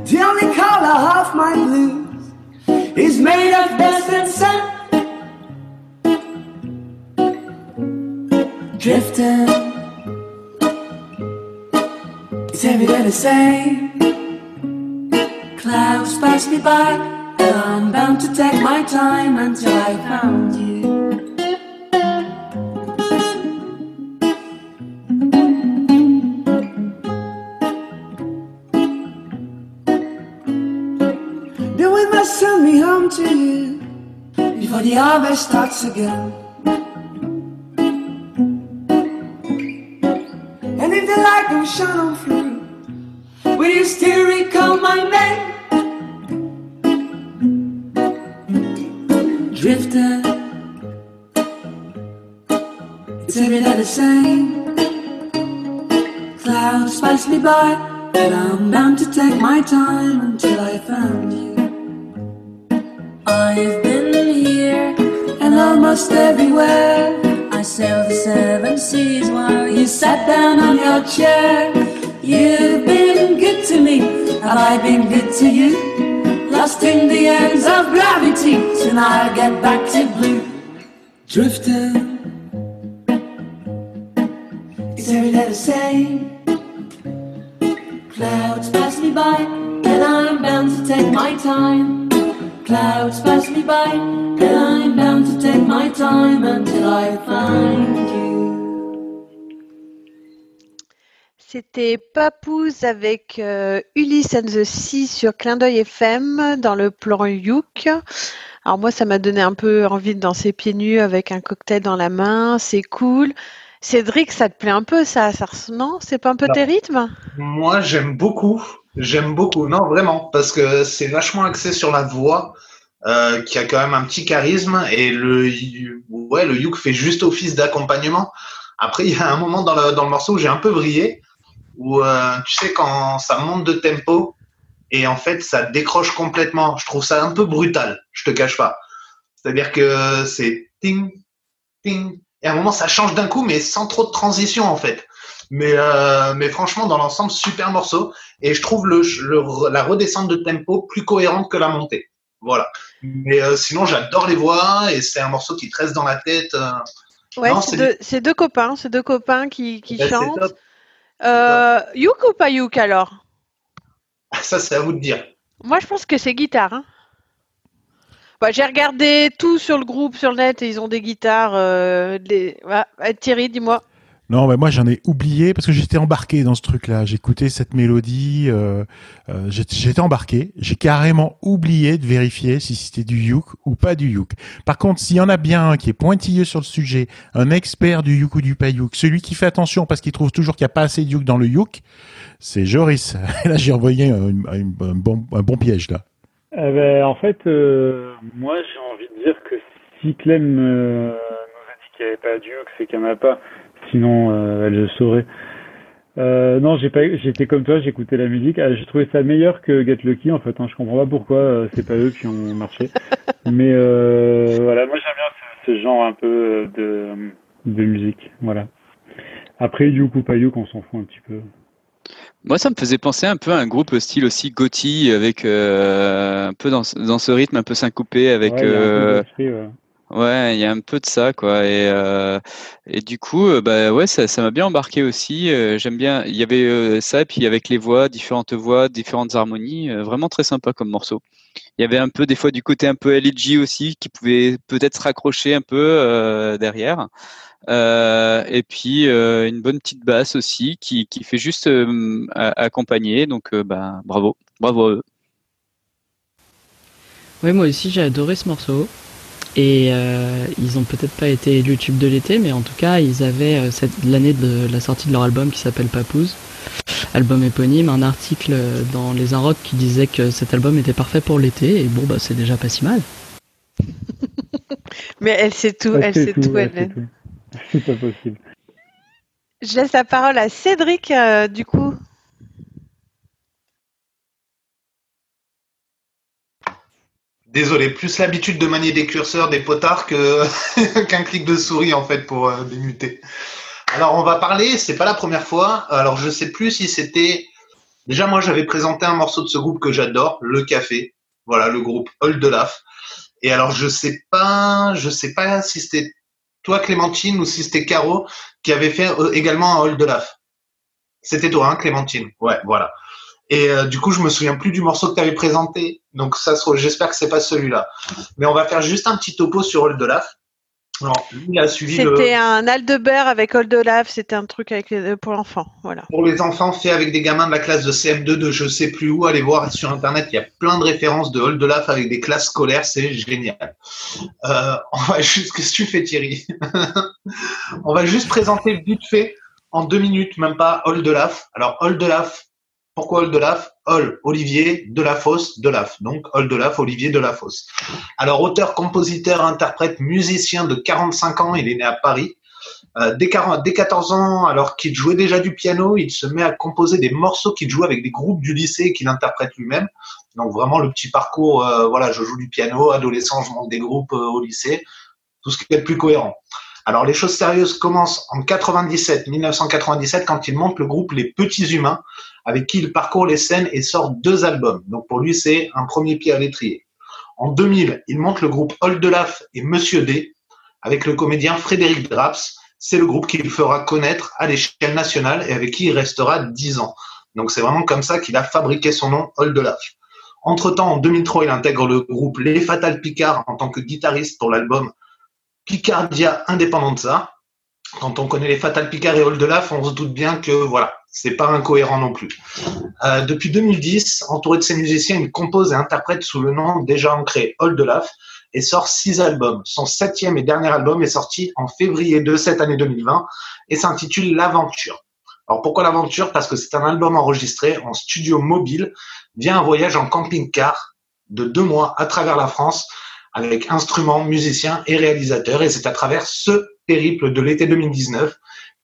The only color of my blues is made of dust and sun. Drifting, it's every day the same. Clouds pass me by, and I'm bound to take my time until I found you. Before the harvest starts again. And if the light don't shine on through, Will you still recall my name? Drifter. It's every day the same. Clouds pass me by, and I'm bound to take my time until I found you. I've been almost everywhere. I sailed the seven seas while you sat down on your chair. You've been good to me, have I been good to you? Lost in the ends of gravity, soon I'll get back to blue. Drifting. It's every day the same. Clouds pass me by, and I'm bound to take my time. Clouds pass me by, and I'm bound my time until I find you. C'était Papouze avec euh, Ulysse and the Sea sur Clin d'œil FM dans le plan Youk. Alors moi, ça m'a donné un peu envie de danser pieds nus avec un cocktail dans la main. C'est cool. Cédric, ça te plaît un peu ça, Non, c'est pas un peu Non. tes rythmes? Moi, j'aime beaucoup. J'aime beaucoup. Non, vraiment, parce que c'est vachement axé sur la voix, euh, qui a quand même un petit charisme, et le, ouais, le Youk fait juste office d'accompagnement. Après, il y a un moment dans le, dans le morceau où j'ai un peu vrillé, où euh, tu sais quand ça monte de tempo et en fait ça décroche complètement. Je trouve ça un peu brutal. Je te cache pas. C'est-à-dire que c'est ting, ting, et à un moment ça change d'un coup, mais sans trop de transition en fait. Mais, euh, mais franchement, dans l'ensemble, super morceau. Et je trouve le, le- la redescente de tempo plus cohérente que la montée. Voilà. Mais euh, sinon, j'adore les voix et c'est un morceau qui te reste dans la tête. euh. Ouais, c'est deux, copains, c'est deux copains qui, Ben, chantent. Euh, Youk ou pas Youk alors? Ça, c'est à vous de dire. Moi, je pense que c'est guitare. hein. Bah, j'ai regardé tout sur le groupe, sur le net, et ils ont des guitares. euh, Thierry, dis-moi. Non, mais moi j'en ai oublié parce que j'étais embarqué dans ce truc-là. J'écoutais cette mélodie, euh, euh, j'étais embarqué. J'ai carrément oublié de vérifier si c'était du youk ou pas du youk. Par contre, s'il y en a bien un qui est pointilleux sur le sujet, un expert du youk ou du pas youk, celui qui fait attention parce qu'il trouve toujours qu'il n'y a pas assez de youk dans le youk, c'est Joris. Là, j'ai envoyé un, bon, piège là. Eh ben, en fait, euh, moi, j'ai envie de dire que si Clem nous a dit qu'il n'y avait pas Duke, c'est qu'il n'y en a pas. Sinon, euh, elle le saurait. Euh, non, j'ai pas, j'étais comme toi, j'écoutais la musique. Ah, j'ai trouvé ça meilleur que Get Lucky, en fait. Hein. Je comprends pas pourquoi euh, c'est pas eux qui ont marché. Mais euh, voilà, moi j'aime bien ce, ce genre un peu de, de musique. Voilà. Après, Yuk ou pas Yuk, on s'en fout un petit peu. Moi, ça me faisait penser un peu à un groupe style aussi Gotti, avec euh, un peu dans, ce- dans ce rythme un peu syncopé, avec Ouais, ouais. il y a un peu de ça, quoi. Et, euh, du coup, euh, bah ouais, ça, m'a bien embarqué aussi. Euh, J'aime bien. Il y avait ça, et puis avec les voix, différentes voix, différentes harmonies, vraiment très sympa comme morceau. Il y avait un peu des fois du côté un peu LG aussi, qui pouvait peut-être se raccrocher un peu derrière. Et puis une bonne petite basse aussi qui, qui fait juste accompagner. Donc bah, bravo, bravo à eux. Oui, moi aussi j'ai adoré ce morceau. Et euh, ils ont peut-être pas été élus tube de l'été, mais en tout cas ils avaient euh, cette- l'année de la sortie de leur album qui s'appelle Papouze, album éponyme, un article euh, dans les Inrock qui disait que cet album était parfait pour l'été. Et bon bah c'est déjà pas si mal. Mais elle sait tout, elle sait tout, elle elle. tout. C'est pas possible. Je laisse la parole à Cédric, euh, du coup. Désolé, plus l'habitude de manier des curseurs, des potards que qu'un clic de souris en fait pour euh, démuter. Alors on va parler, c'est pas la première fois. Alors je sais plus si c'était déjà moi j'avais présenté un morceau de ce groupe que j'adore, Le Café. Voilà le groupe Old Olaf. Et alors je sais pas, je sais pas si c'était toi Clémentine ou si c'était Caro qui avait fait euh, également un Old Olaf. C'était toi, hein, Clémentine. Ouais, voilà. Et euh, du coup, je me souviens plus du morceau que tu avais présenté. Donc ça, j'espère que c'est pas celui-là. Mais on va faire juste un petit topo sur Old Olaf. Alors, lui, il a suivi le, C'était un Aldebert avec Old Olaf, c'était un truc avec les- pour l'enfant. Voilà. pour les enfants fait avec des gamins de la classe de CM2 de je sais plus où. Allez voir sur internet, il y a plein de références de Old Olaf avec des classes scolaires, c'est génial. Euh, on va juste, qu'est-ce que tu fais Thierry? On va juste présenter vite fait en deux minutes, même pas Old Olaf. Alors Old Olaf, Pourquoi Oldelaf Ol, Olivier, Delafosse, Delaf. Donc Oldelaf, Olivier Delafosse. Alors auteur, compositeur, interprète, musicien de 45 ans, il est né à Paris. Euh, dès, 40 dès 14 ans, alors qu'il jouait déjà du piano, il se met à composer des morceaux qu'il joue avec des groupes du lycée et qu'il interprète lui-même. Donc vraiment le petit parcours, euh, voilà, je joue du piano, adolescent, je monte des groupes euh, au lycée, tout ce qui est plus cohérent. Alors les choses sérieuses commencent en 97, 1997, quand il monte le groupe Les Petits Humains, avec qui il parcourt les scènes et sort deux albums. Donc pour lui, c'est un premier pied à l'étrier. En 2000, il monte le groupe Oldelaf et Monsieur D, avec le comédien Frédéric Draps. C'est le groupe qu'il fera connaître à l'échelle nationale et avec qui il restera dix ans. Donc c'est vraiment comme ça qu'il a fabriqué son nom Oldelaf. Entre-temps, en 2003, il intègre le groupe Les Fatal Picard en tant que guitariste pour l'album Picardia indépendant de ça. Quand on connaît les Fatal Picard et Oldelaf, on se doute bien que voilà, c'est pas incohérent non plus. Euh, depuis 2010, entouré de ses musiciens, il compose et interprète sous le nom déjà ancré Oldelaf et sort six albums. Son septième et dernier album est sorti en février de cette année 2020 et s'intitule L'Aventure. Alors pourquoi l'aventure? Parce que c'est un album enregistré en studio mobile via un voyage en camping-car de deux mois à travers la France avec instruments, musiciens et réalisateurs. Et c'est à travers ce périple de l'été 2019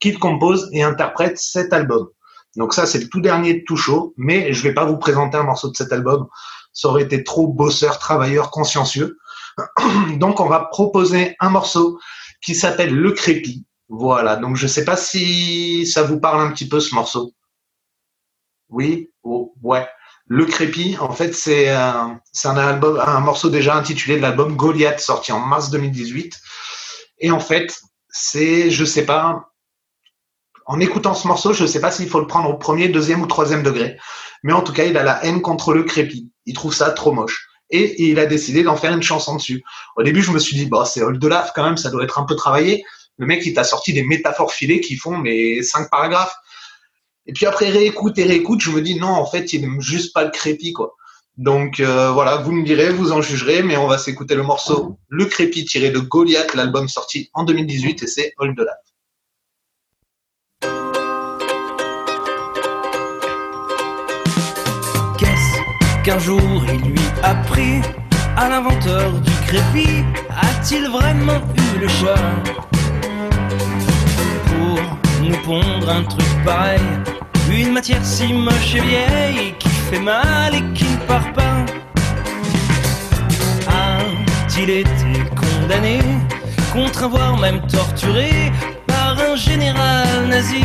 qu'il compose et interprète cet album. Donc ça, c'est le tout dernier tout chaud, mais je vais pas vous présenter un morceau de cet album. Ça aurait été trop bosseur, travailleur, consciencieux. Donc on va proposer un morceau qui s'appelle Le Crépi. Voilà, donc je sais pas si ça vous parle un petit peu ce morceau. Oui, oh, ouais. Le Crépi, en fait, c'est un, c'est un un morceau déjà intitulé de l'album Goliath, sorti en mars 2018. Et en fait, c'est, je sais pas, en écoutant ce morceau, je sais pas s'il faut le prendre au premier, deuxième ou troisième degré. Mais en tout cas, il a la haine contre le Crépi. Il trouve ça trop moche. Et il a décidé d'en faire une chanson dessus. Au début, je me suis dit, bah, c'est Oldelaf quand même, ça doit être un peu travaillé. Le mec, il t'a sorti des métaphores filées qui font mais cinq paragraphes. Et puis après, réécoute et réécoute, je me dis non, en fait, il n'aime juste pas le crépi, quoi. Donc euh, voilà, vous me direz, vous en jugerez, mais on va s'écouter le morceau Le Crépi tiré de Goliath, l'album sorti en 2018, et c'est Oldelaf. Qu'est-ce qu'un jour il lui a pris à l'inventeur du crépi A-t-il vraiment eu le choix pour nous pondre un truc pareil Une matière si moche et vieille qui fait mal et qui ne part pas? A-t-il été condamné, contraint voire même torturé par un général nazi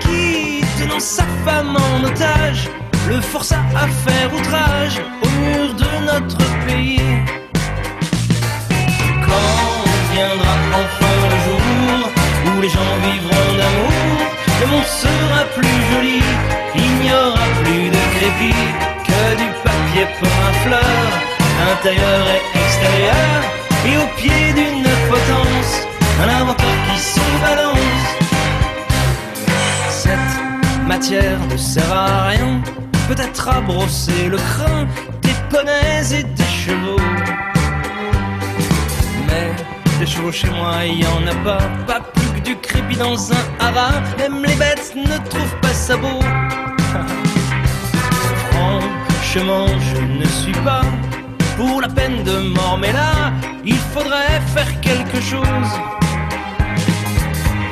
qui, tenant sa femme en otage, le força à faire outrage au mur de notre pays. Quand viendra enfin le jour où les gens vivront d'amour, le monde sera plus joli, il n'y aura plus de crépi que du papier pour un fleur, intérieur et extérieur, et au pied d'une potence, un inventeur qui se balance. Cette matière ne sert à rien, peut-être à brosser le crin des poneys et des chevaux. Mais des chevaux chez moi, il y en a pas, pas plus que du crépi dans un haras. Même les bêtes ne trouvent pas ça beau. Franchement, je ne suis pas pour la peine de mort, mais là, il faudrait faire quelque chose.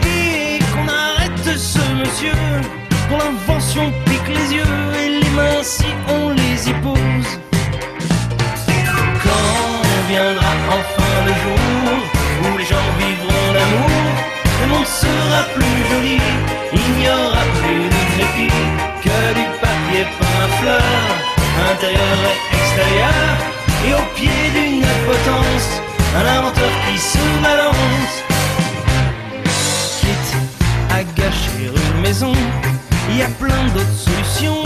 Et qu'on arrête ce monsieur l'invention pique les yeux et les mains si on les y pose. Quand viendra enfin le jour où les gens vivront d'amour, le monde sera plus joli, il n'y aura plus de crépi que du papier peint à fleurs, intérieur et extérieur, et au pied d'une potence, un inventeur qui se balance. Quitte à gâcher une maison, il y a plein d'autres solutions,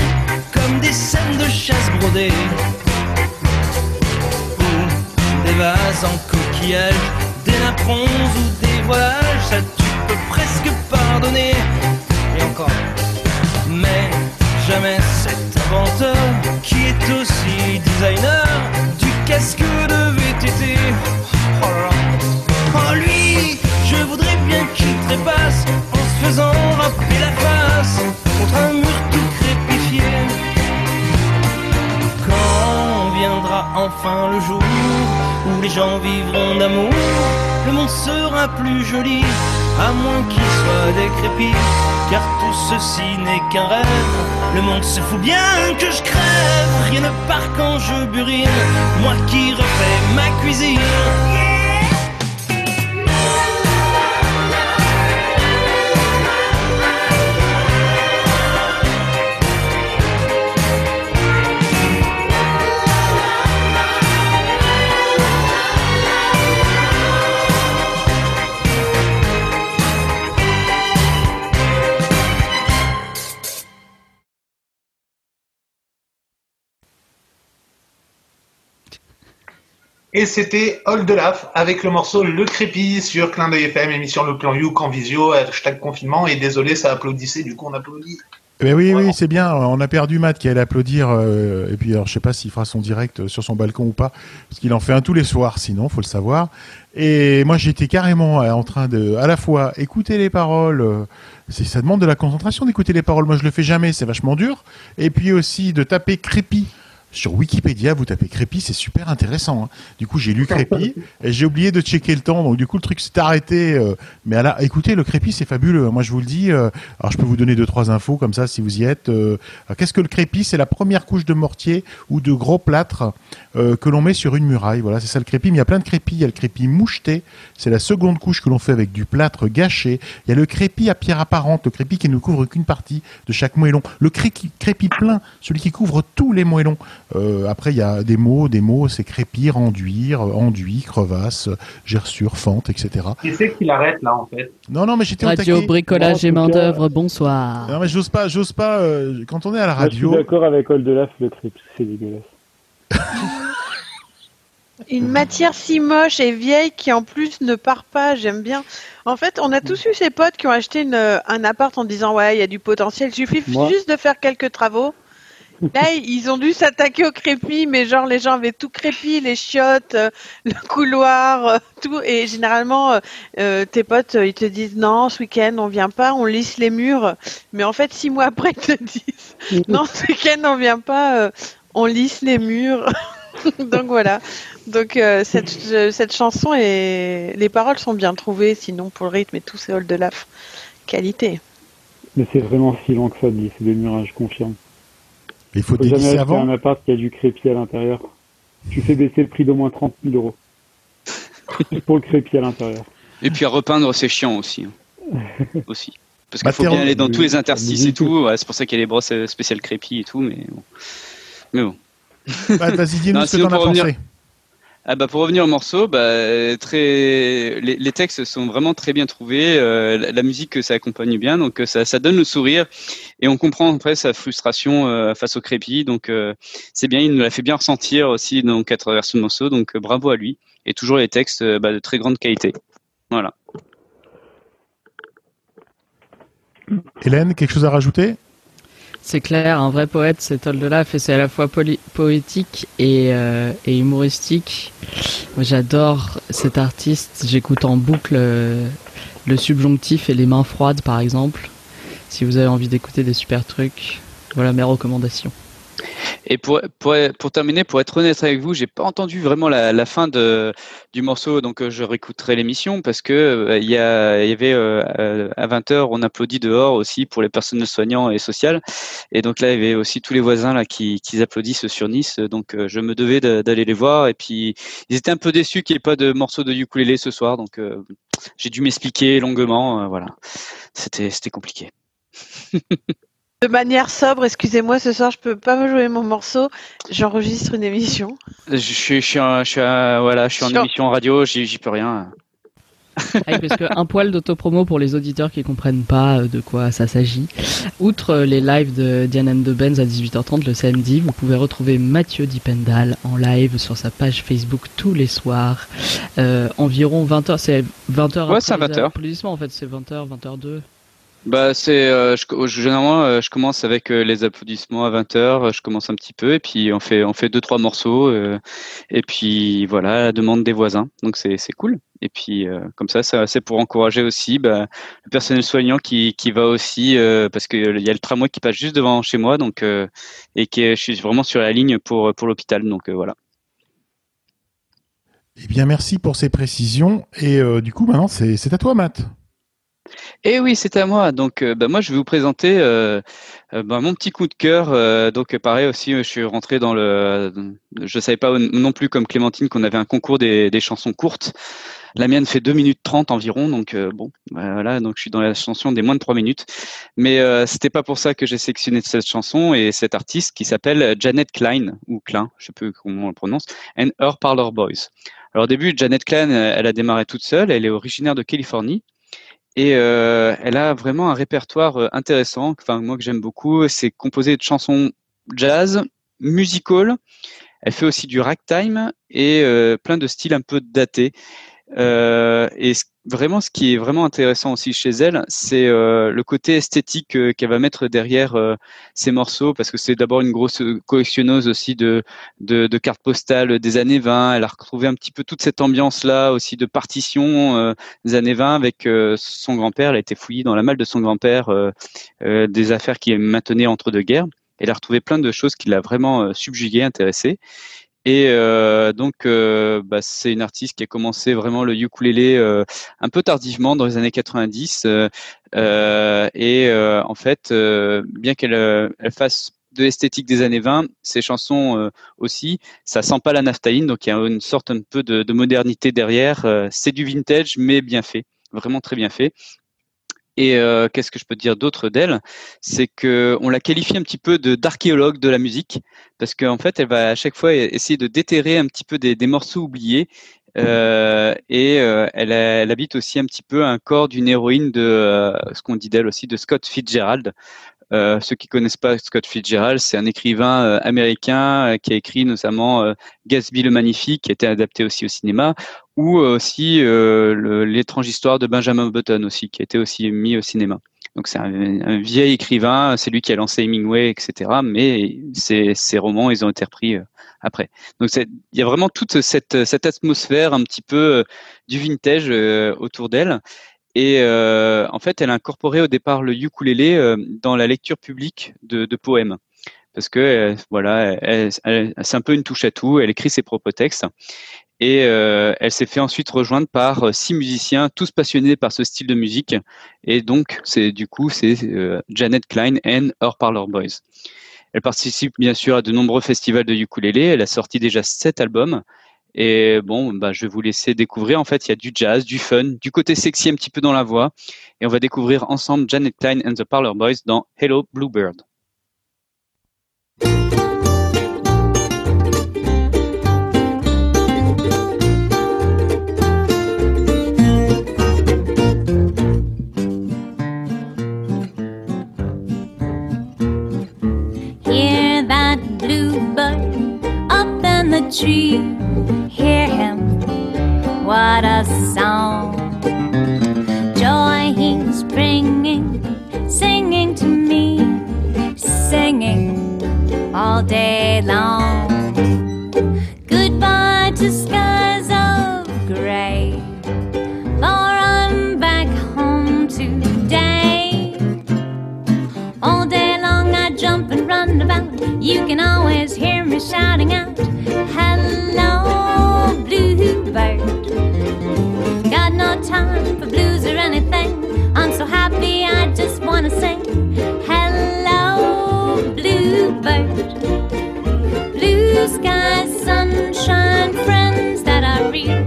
comme des scènes de chasse brodées, ou des vases en coquillage, des napperons ou des voilages, ça tu peux presque pardonner, et encore. Mais jamais cet inventeur qui est aussi designer du casque de VTT. Oh lui, je voudrais bien qu'il trépasse en se faisant rapper la face contre un mur tout crépifié. Quand viendra enfin le jour où les gens vivront d'amour, le monde sera plus joli, à moins qu'il soit décrépit, car tout ceci n'est qu'un rêve. Le monde se fout bien que je crève, rien ne part quand je burine, moi qui refais ma cuisine. Et c'était Old Laf avec le morceau Le Crépi sur Clin d'œil FM, émission Le Plan You en visio, hashtag confinement. Et désolé, ça applaudissait, du coup on applaudit. Mais oui, oui, c'est bien. On a perdu Matt qui allait applaudir. euh, et puis, alors, je sais pas s'il fera son direct euh, sur son balcon ou pas, parce qu'il en fait un tous les soirs. Sinon, faut le savoir. Et moi, j'étais carrément euh, en train de, à la fois écouter les paroles. euh, ça demande de la concentration d'écouter les paroles. Moi, je le fais jamais. C'est vachement dur. Et puis aussi de taper crépi. Sur Wikipédia, vous tapez crépi, c'est super intéressant. hein. Du coup, j'ai lu crépi et j'ai oublié de checker le temps. Donc, du coup, le truc s'est arrêté. euh, mais à la, écoutez, le crépi, c'est fabuleux. Moi, je vous le dis. euh, alors, je peux vous donner deux, trois infos comme ça si vous y êtes. Euh, Qu'est-ce que le crépi? C'est la première couche de mortier ou de gros plâtre que l'on met sur une muraille. Voilà, c'est ça le crépi. Mais il y a plein de crépis. Il y a le crépi moucheté. C'est la seconde couche que l'on fait avec du plâtre gâché. Il y a le crépi à pierre apparente, le crépi qui ne couvre qu'une partie de chaque moellon. Le crépi, crépi plein, celui qui couvre tous les moellons. Euh, après, il y a des mots. Des mots, c'est crépi, enduire, enduit, crevasse, gerçure, fente, etc. Qui c'est qui l'arrête là en fait? Non, non, mais j'étais Radio, bricolage et main cas- d'œuvre, bonsoir. Non, mais j'ose pas, j'ose pas. euh, quand on est à la Moi, je suis radio, d'accord avec Old Laf, le Crips, c'est dégueulasse. Une matière si moche et vieille qui en plus ne part pas, j'aime bien. En fait, on a tous eu ces potes qui ont acheté une, un appart en disant ouais, il y a du potentiel, il suffit Moi. juste de faire quelques travaux. Là, ils ont dû s'attaquer au crépi, mais genre les gens avaient tout crépi, les chiottes, euh, le couloir, euh, tout. Et généralement, euh, tes potes, ils te disent non, ce week-end on vient pas, on lisse les murs. Mais en fait, six mois après, ils te disent non, ce week-end on vient pas, on lisse les murs. Donc voilà. Donc cette, cette chanson et les paroles sont bien trouvées, sinon pour le rythme et tout c'est Old Laf. Qualité. Mais c'est vraiment si lent que ça de lisser des murs, je confirme. Il faut Faut jamais avant. un appart qui a du crépi à l'intérieur. Tu fais baisser le prix d'au moins 30 000 euros. Pour le crépi à l'intérieur. Et puis à repeindre, c'est chiant aussi. hein. aussi. Parce qu'il faut Matéri- bien aller dans tous les interstices et tout. Ouais, c'est pour ça qu'il y a les brosses spéciales crépi et tout. Mais bon. Mais bon. Bah, Vas-y, dis-nous ce que t'en as pensé. Ah bah pour revenir au morceau, bah, très les, textes sont vraiment très bien trouvés, euh, la, la musique que ça accompagne bien, donc euh, ça, ça donne le sourire et on comprend après sa frustration euh, face au crépi, donc c'est bien, il nous l'a fait bien ressentir aussi dans quatre versions de morceau, donc bravo à lui et toujours les textes bah, de très grande qualité. Voilà. Hélène, quelque chose à rajouter? C'est clair, un vrai poète, c'est Oldelaf et c'est à la fois poétique et, euh, et humoristique. J'adore cet artiste. J'écoute en boucle euh, le subjonctif et les mains froides, par exemple. Si vous avez envie d'écouter des super trucs, voilà mes recommandations. Et pour, pour, pour terminer, pour être honnête avec vous, j'ai pas entendu vraiment la, la fin de, du morceau, donc euh, je réécouterai l'émission parce que euh, il y, a, il y avait euh, euh, à 20h, on applaudit dehors aussi pour les personnels soignants et sociales. Et donc là, il y avait aussi tous les voisins là qui, qui applaudissent sur Nice. Donc euh, je me devais de- d'aller les voir. Et puis ils étaient un peu déçus qu'il n'y ait pas de morceau de ukulélé ce soir. Donc euh, j'ai dû m'expliquer longuement. euh, voilà, c'était compliqué. De manière sobre, excusez-moi, ce soir je peux pas me jouer mon morceau, j'enregistre une émission. Je suis, je suis, en- je suis, voilà, je suis en Sur- émission radio. J'y j'y peux rien. Ah oui, parce que un poil d'autopromo pour les auditeurs qui comprennent pas euh, de quoi ça s'agit. Outre euh, les lives de Diane and the Benz à 18h30 le samedi, vous pouvez retrouver Mathieu Dipendal en live sur sa page Facebook tous les soirs. Euh, environ 20h, c'est 20h Ouais, c'est à 20h. applaudissements en fait, c'est 20h, 20h02. Bah c'est euh, généralement euh, je commence avec euh, les applaudissements à 20h, je commence un petit peu et puis on fait on fait deux trois morceaux et puis voilà la demande des voisins. Donc c'est cool. Et puis comme ça ça c'est pour encourager aussi bah, le personnel soignant qui va aussi parce que il y a le tramway qui passe juste devant chez moi donc et qui est, je suis vraiment sur la ligne pour pour l'hôpital donc voilà. Eh bien, merci pour ces précisions. Et du coup, maintenant, c'est à toi, Matt. Et oui, c'est à moi. Donc, euh, bah, moi, je vais vous présenter euh, euh, bah, mon petit coup de cœur. Euh, donc, pareil aussi, je suis rentré dans le. Je savais pas non plus comme Clémentine qu'on avait un concours des, chansons courtes. La mienne fait 2 minutes 30 environ, donc bon, voilà, donc je suis dans la chanson des moins de 3 minutes. Mais c'était pas pour ça que j'ai sélectionné cette chanson et cet artiste qui s'appelle Janet Klein, ou Klein, je sais plus comment on le prononce, and Her Parlor Boys. Alors au début, Janet Klein, elle a démarré toute seule, elle est originaire de Californie. Et euh, elle a vraiment un répertoire euh, intéressant, enfin moi que j'aime beaucoup. C'est composé de chansons jazz, musical. Elle fait aussi du ragtime et euh, plein de styles un peu datés. Euh, et vraiment, ce qui est vraiment intéressant aussi chez elle, c'est euh, le côté esthétique euh, qu'elle va mettre derrière euh, ses morceaux, parce que c'est d'abord une grosse collectionneuse aussi de, de, de cartes postales des années 20. Elle a retrouvé un petit peu toute cette ambiance-là aussi de partition euh, des années 20 avec euh, son grand-père. Elle a été fouillée dans la malle de son grand-père des affaires qu'il maintenait entre deux guerres. Elle a retrouvé plein de choses qui l'a vraiment subjugué, intéressé. Et euh, donc, euh, bah, c'est une artiste qui a commencé vraiment le ukulélé euh, un peu tardivement dans les années 90. euh, euh, et en fait, bien qu'elle elle fasse de l'esthétique des années 20, ses chansons aussi, ça sent pas la naphtaline, donc il y a une sorte un peu de, de modernité derrière. C'est du vintage, mais bien fait, vraiment très bien fait. Et euh, qu'est-ce que je peux dire d'autre d'elle? C'est que on la qualifie un petit peu de d'archéologue de la musique parce qu'en fait, elle va à chaque fois essayer de déterrer un petit peu des, des morceaux oubliés. Euh, et euh, elle, elle habite aussi un petit peu un corps d'une héroïne de euh, ce qu'on dit d'elle aussi de Scott Fitzgerald. Euh, ceux qui connaissent pas Scott Fitzgerald, c'est un écrivain euh, américain euh, qui a écrit notamment euh, Gatsby le Magnifique, qui a été adapté aussi au cinéma, ou aussi l'étrange histoire de Benjamin Button aussi, qui a été aussi mis au cinéma. Donc c'est un, vieil écrivain, c'est lui qui a lancé Hemingway, etc. Mais ses, romans, ils ont été repris après. Donc il y a vraiment toute cette, cette atmosphère un petit peu du vintage autour d'elle. Et euh, en fait, elle a incorporé au départ le ukulélé euh, dans la lecture publique de, poèmes. Parce que euh, voilà, c'est un peu une touche à tout. Elle écrit ses propres textes. Et elle s'est fait ensuite rejoindre par six musiciens, tous passionnés par ce style de musique. Et donc, c'est du coup, c'est Janet Klein and Her Parlor Boys. Elle participe bien sûr à de nombreux festivals de ukulélé. Elle a sorti déjà sept albums. Et bon, bah, je vais vous laisser découvrir. En fait, il y a du jazz, du fun, du côté sexy un petit peu dans la voix. Et on va découvrir ensemble Janet Klein and the Parlor Boys dans Hello Bluebird. Hear that bluebird up in the tree. What a song. Joy he's bringing, singing to me, singing all day long. Goodbye to skies of gray, for I'm back home today. All day long I jump and run about. You can always hear me shouting out, Hello, bluebird. Got no time for blues or anything. I'm so happy I just wanna sing, Hello, bluebird. Blue skies, sunshine, friends that are real.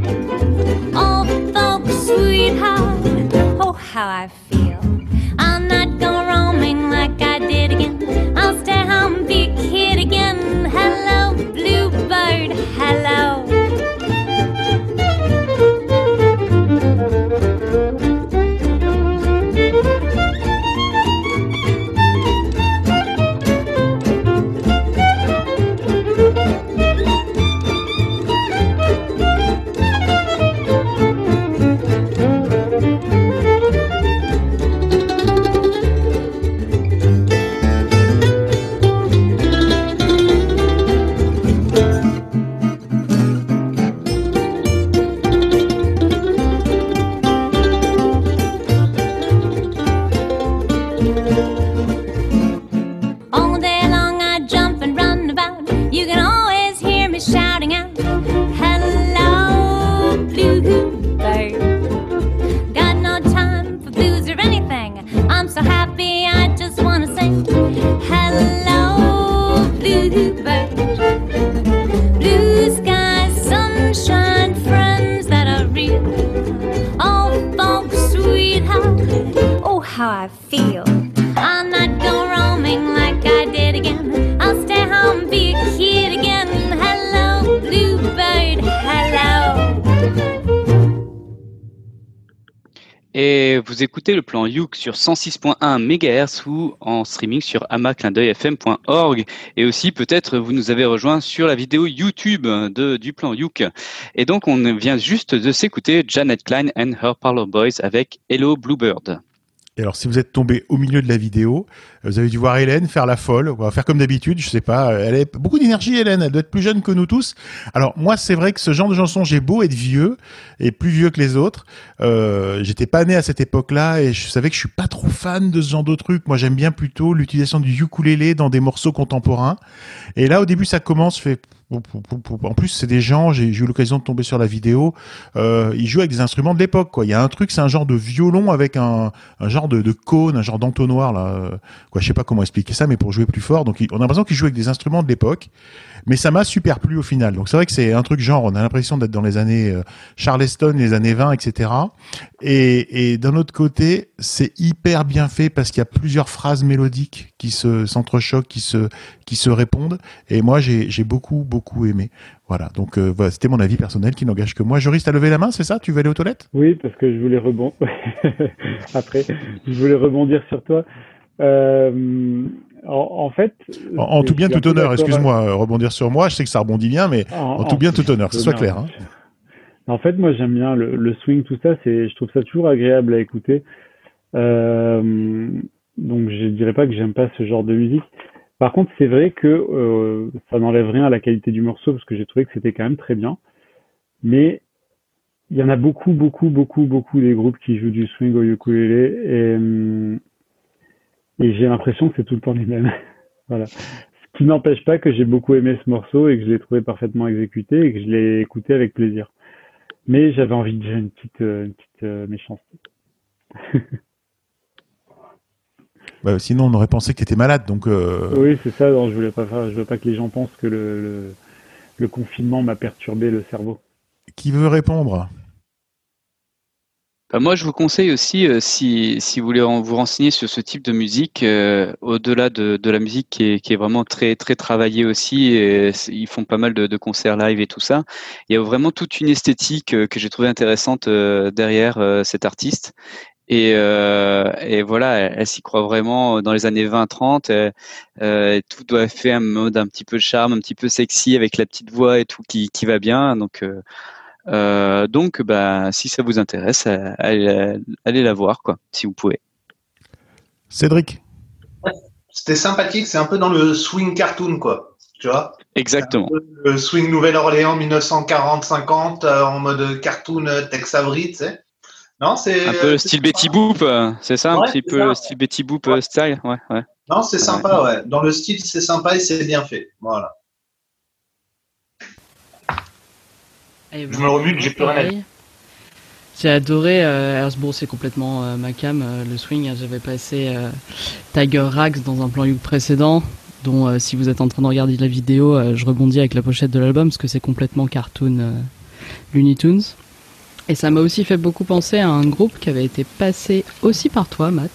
Old folks, sweetheart, oh how I feel. I'm not going roaming like I did again. I'll stay home, be a kid again. Hello, bluebird, hello. Le plan Youk sur 106.1 MHz ou en streaming sur amaclindeuilfm.org. Et aussi, peut-être, vous nous avez rejoint sur la vidéo YouTube de, du plan Youk. Et donc, on vient juste de s'écouter Janet Klein and Her Parlor Boys avec Hello Bluebird. Et alors, si vous êtes tombé au milieu de la vidéo, euh, vous avez dû voir Hélène faire la folle, on va faire comme d'habitude, je sais pas, elle a beaucoup d'énergie Hélène, elle doit être plus jeune que nous tous. Alors moi, c'est vrai que ce genre de chanson, j'ai beau être vieux et plus vieux que les autres, euh, j'étais pas né à cette époque-là et je savais que je suis pas trop fan de ce genre de truc. Moi, j'aime bien plutôt l'utilisation du ukulélé dans des morceaux contemporains. Et là, au début, ça commence, fait en plus, c'est des gens, j'ai eu l'occasion de tomber sur la vidéo, euh, ils jouent avec des instruments de l'époque. Il y a un truc, c'est un genre de violon avec un, un genre de, cône, un genre d'entonnoir. Là. euh, Quoi, je sais pas comment expliquer ça, mais pour jouer plus fort. Donc, on a l'impression qu'ils jouent avec des instruments de l'époque. Mais ça m'a super plu au final. Donc, c'est vrai que c'est un truc genre, on a l'impression d'être dans les années euh, Charleston, les années 20, etc. Et, et d'un autre côté, c'est hyper bien fait parce qu'il y a plusieurs phrases mélodiques qui se s'entrechoquent, qui se qui se répondent. Et moi, j'ai j'ai beaucoup beaucoup aimé. Voilà. Donc euh, voilà, c'était mon avis personnel qui n'engage que moi. Juriste, à lever la main, c'est ça? Tu veux aller aux toilettes? Oui, parce que je voulais rebondir. Après, je voulais rebondir sur toi. Euh, en, en fait, En, tout bien, tout honneur. Excuse-moi, euh, rebondir sur moi. Je sais que ça rebondit bien, mais en, tout bien, tout honneur. Que ce soit clair. Hein. En fait, moi, j'aime bien le, le swing, tout ça. C'est, je trouve ça toujours agréable à écouter. Euh, donc, je dirais pas que j'aime pas ce genre de musique. Par contre, c'est vrai que euh, ça n'enlève rien à la qualité du morceau parce que j'ai trouvé que c'était quand même très bien. Mais il y en a beaucoup, beaucoup, beaucoup, beaucoup des groupes qui jouent du swing au ukulélé et, hum, et j'ai l'impression que c'est tout le temps les mêmes. voilà. Ce qui n'empêche pas que j'ai beaucoup aimé ce morceau et que je l'ai trouvé parfaitement exécuté et que je l'ai écouté avec plaisir. Mais j'avais envie de dire une petite, euh, une petite euh, méchanceté. Bah, sinon, on aurait pensé que tu étais malade. Donc, euh, Oui, c'est ça. non, je voulais pas faire, je veux pas que les gens pensent que le, le, le confinement m'a perturbé le cerveau. qui veut répondre? Bah, moi, je vous conseille aussi, euh, si, si vous voulez en- vous renseigner sur ce type de musique, euh, au-delà de, de la musique qui est, qui est vraiment très, très travaillée aussi, et ils font pas mal de, de concerts live et tout ça, il y a vraiment toute une esthétique euh, que j'ai trouvée intéressante euh, derrière euh, cet artiste. Et, euh, et voilà, elle, elle s'y croit vraiment dans les années 20-30. euh, euh, tout doit faire un mode un petit peu charme, un petit peu sexy avec la petite voix et tout qui, qui va bien. Donc, euh, euh, donc, bah, si ça vous intéresse, euh, allez, allez la voir, quoi, si vous pouvez. Cédric? C'était sympathique, c'est un peu dans le swing cartoon, quoi. Tu vois? Exactement. Le swing Nouvelle-Orléans 1940-50 euh, en mode cartoon euh, Tex Avery, tu sais. Non, c'est. Un peu le style Betty Boop, c'est ça, un petit peu ça. le style Betty Boop style, ouais, ouais. Non, c'est sympa, ouais. Dans le style, c'est sympa et c'est bien fait. Voilà. Et Je me remue, j'ai plus rien à dire. J'ai adoré, euh, c'est complètement euh, ma cam, euh, le swing, hein, j'avais passé euh, Tiger Rags dans un plan Youk précédent, dont euh, si vous êtes en train de regarder la vidéo, euh, je rebondis avec la pochette de l'album parce que c'est complètement cartoon euh, Looney Tunes. Et ça m'a aussi fait beaucoup penser à un groupe qui avait été passé aussi par toi, Matt,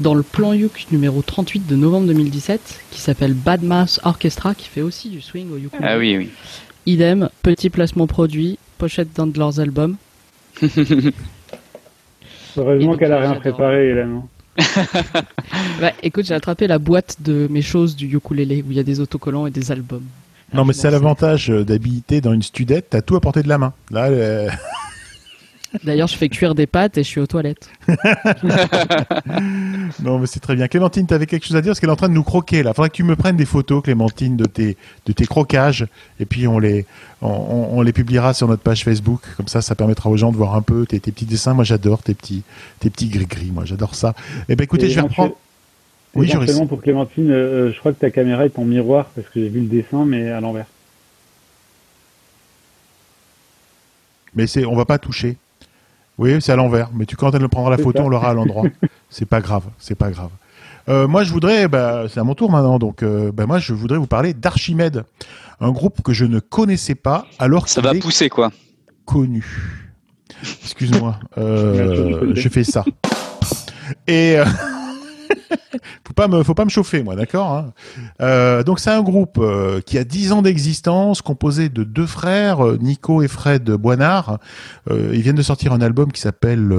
dans le plan Youk numéro 38 de novembre 2017, qui s'appelle Bad Mouth Orchestra, qui fait aussi du swing au ukulélé. Ah oui, oui. Idem, petit placement produit, pochette d'un de leurs albums. Heureusement qu'elle a rien préparé, Hélène. Bah, écoute, j'ai attrapé la boîte de mes choses du ukulélé où il y a des autocollants et des albums. Non, mais c'est l'avantage euh, d'habiter dans une studette, t'as tout à portée de la main. Là, euh, D'ailleurs, je fais cuire des pâtes et je suis aux toilettes. non, mais c'est très bien. Clémentine, t'avais quelque chose à dire? Parce qu'elle est en train de nous croquer là. Faudrait que tu me prennes des photos, Clémentine, de tes de tes croquages et puis on les on, on- on les publiera sur notre page Facebook. Comme ça, ça permettra aux gens de voir un peu tes, tes petits dessins. Moi, j'adore tes petits tes petits gris gris. Moi, j'adore ça. Eh ben, écoutez, Et je vais reprendre. Oui. Éventuellement, pour Clémentine, euh, je crois que ta caméra est en miroir parce que j'ai vu le dessin, mais à l'envers. Mais c'est, on va pas toucher. Oui, c'est à l'envers. Mais tu, quand elle prendra la photo, ça. on l'aura à l'endroit. c'est pas grave. C'est pas grave. Euh, moi, je voudrais, bah, c'est à mon tour maintenant. Donc, euh, bah, moi, je voudrais vous parler d'Archimède, un groupe que je ne connaissais pas, alors Ça va pousser, quoi. connu. Excuse-moi, euh, je fais ça. Et euh, faut pas me, faut pas me chauffer, moi, d'accord hein. Euh, Donc c'est un groupe euh, qui a 10 ans d'existence, composé de deux frères, euh, Nico et Fred Boinard. Ils viennent de sortir un album qui s'appelle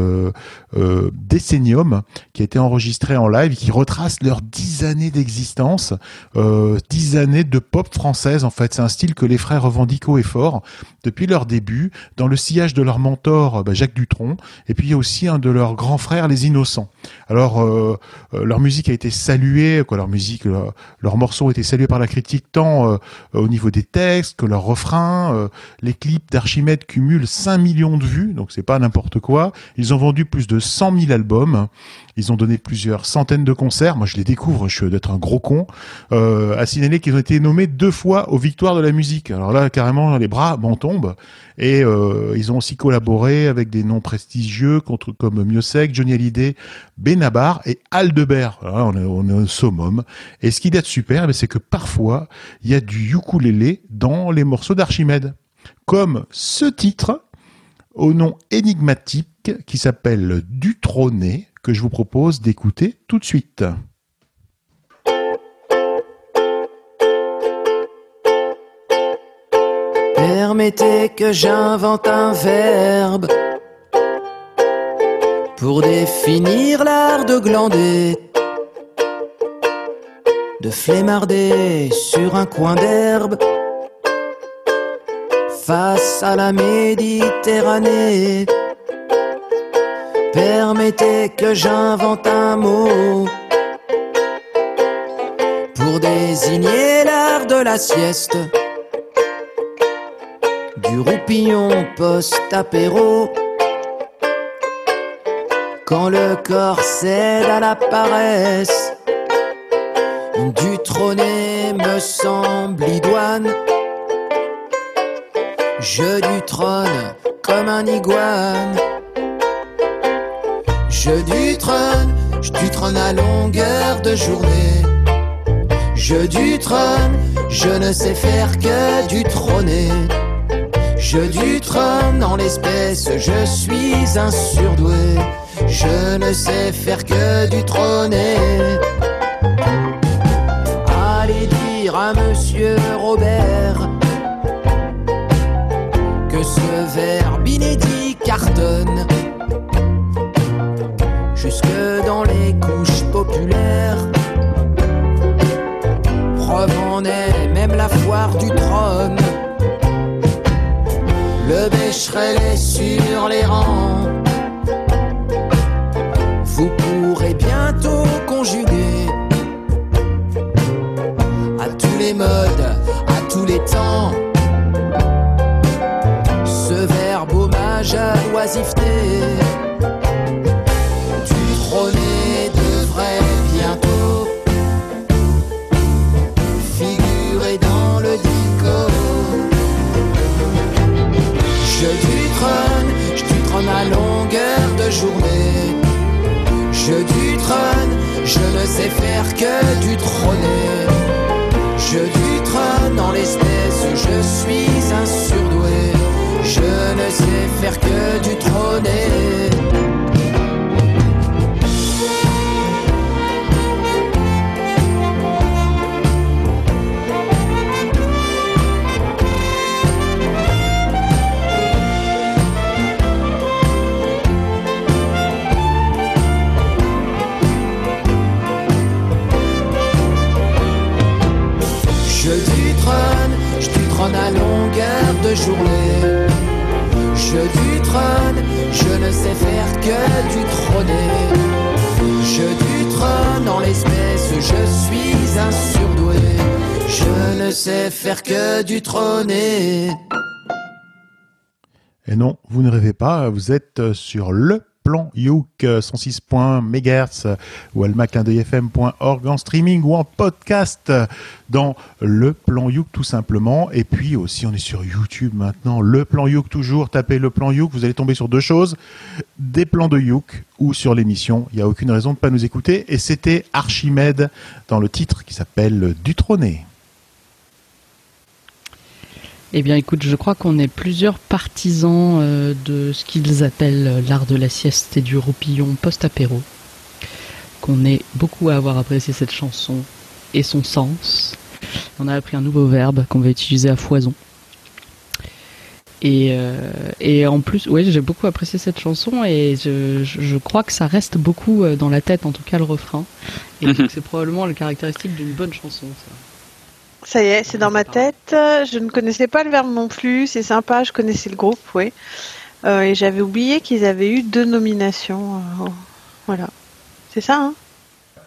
Decennium, qui a été enregistré en live, et qui retrace leurs 10 années d'existence, euh, 10 années de pop française. En fait, c'est un style que les frères revendiquent haut et fort depuis leur début, dans le sillage de leur mentor bah, Jacques Dutronc, et puis aussi un de leurs grands frères, les Innocents. Alors leur musique a été saluée, quoi, leur musique, leur- leurs morceaux ont été salués par la critique tant euh, au niveau des textes que leurs refrains. euh, les clips d'Archimède cumulent 5 millions de vues, donc c'est pas n'importe quoi. Ils ont vendu plus de 100 000 albums. Ils ont donné plusieurs centaines de concerts. Moi, je les découvre. Je suis d'être un gros con. Euh, à signaler qu'ils ont été nommés deux fois aux Victoires de la musique. Alors là, carrément, les bras m'en tombent. Et euh, ils ont aussi collaboré avec des noms prestigieux comme Miossec, Johnny Hallyday, Benabar et Aldebert. On est, on est summum. Et ce qui est super, eh c'est que parfois, il y a du ukulélé dans les morceaux d'Archimède. Comme ce titre, au nom énigmatique, qui s'appelle Du trôné, que je vous propose d'écouter tout de suite. Permettez que j'invente un verbe pour définir l'art de glander, de flemmarder sur un coin d'herbe face à la Méditerranée. Permettez que j'invente un mot pour désigner l'art de la sieste du roupillon post-apéro. Quand le corps cède à la paresse, du trôné me semble idoine. Je du trône comme un iguane. Je du trône, je du trône à longueur de journée. Je du trône, je ne sais faire que du trôner. Je du trône en l'espèce, je suis un surdoué. Je ne sais faire que du trôner. Allez dire à monsieur Robert que ce verbe inédit cartonne jusque dans les couches populaires. Preuve en est même la foire du trône. Le bécherel est sur les rangs. Vous pourrez bientôt conjuguer à tous les modes, à tous les temps. Ce verbe hommage à l'oisiveté Je du trône, je ne sais faire que du trôner. Je du trône en l'espèce, je suis un surdoué. Je ne sais faire que du trôner. De journée. Je du trône, je ne sais faire que du trôner. Je du trône en l'espèce, je suis un surdoué. Je ne sais faire que du trôner. Et non, vous ne rêvez pas, vous êtes euh, sur le plan Youk euh, 106.MHz ou almaclindeuilfm.org en streaming ou en podcast euh, dans le plan Youk tout simplement. Et puis aussi, on est sur YouTube maintenant, le plan Youk toujours. Tapez le plan Youk, vous allez tomber sur deux choses des plans de Youk ou sur l'émission. Il n'y a aucune raison de ne pas nous écouter. Et c'était Archimède dans le titre qui s'appelle Du trôné. Eh bien, écoute, je crois qu'on est plusieurs partisans euh, de ce qu'ils appellent euh, l'art de la sieste et du roupillon post-apéro. qu'on est beaucoup à avoir apprécié cette chanson et son sens. On a appris un nouveau verbe qu'on va utiliser à foison. Et, euh, et en plus, oui, j'ai beaucoup apprécié cette chanson et je, crois que ça reste beaucoup euh, dans la tête, en tout cas le refrain. Et Mhm. c'est probablement la caractéristique d'une bonne chanson. Ça. Ça y est, c'est dans ma tête. Je ne connaissais pas le verbe non plus. C'est sympa. Je connaissais le groupe, oui. Euh, et j'avais oublié qu'ils avaient eu deux nominations. euh, voilà. C'est ça, hein?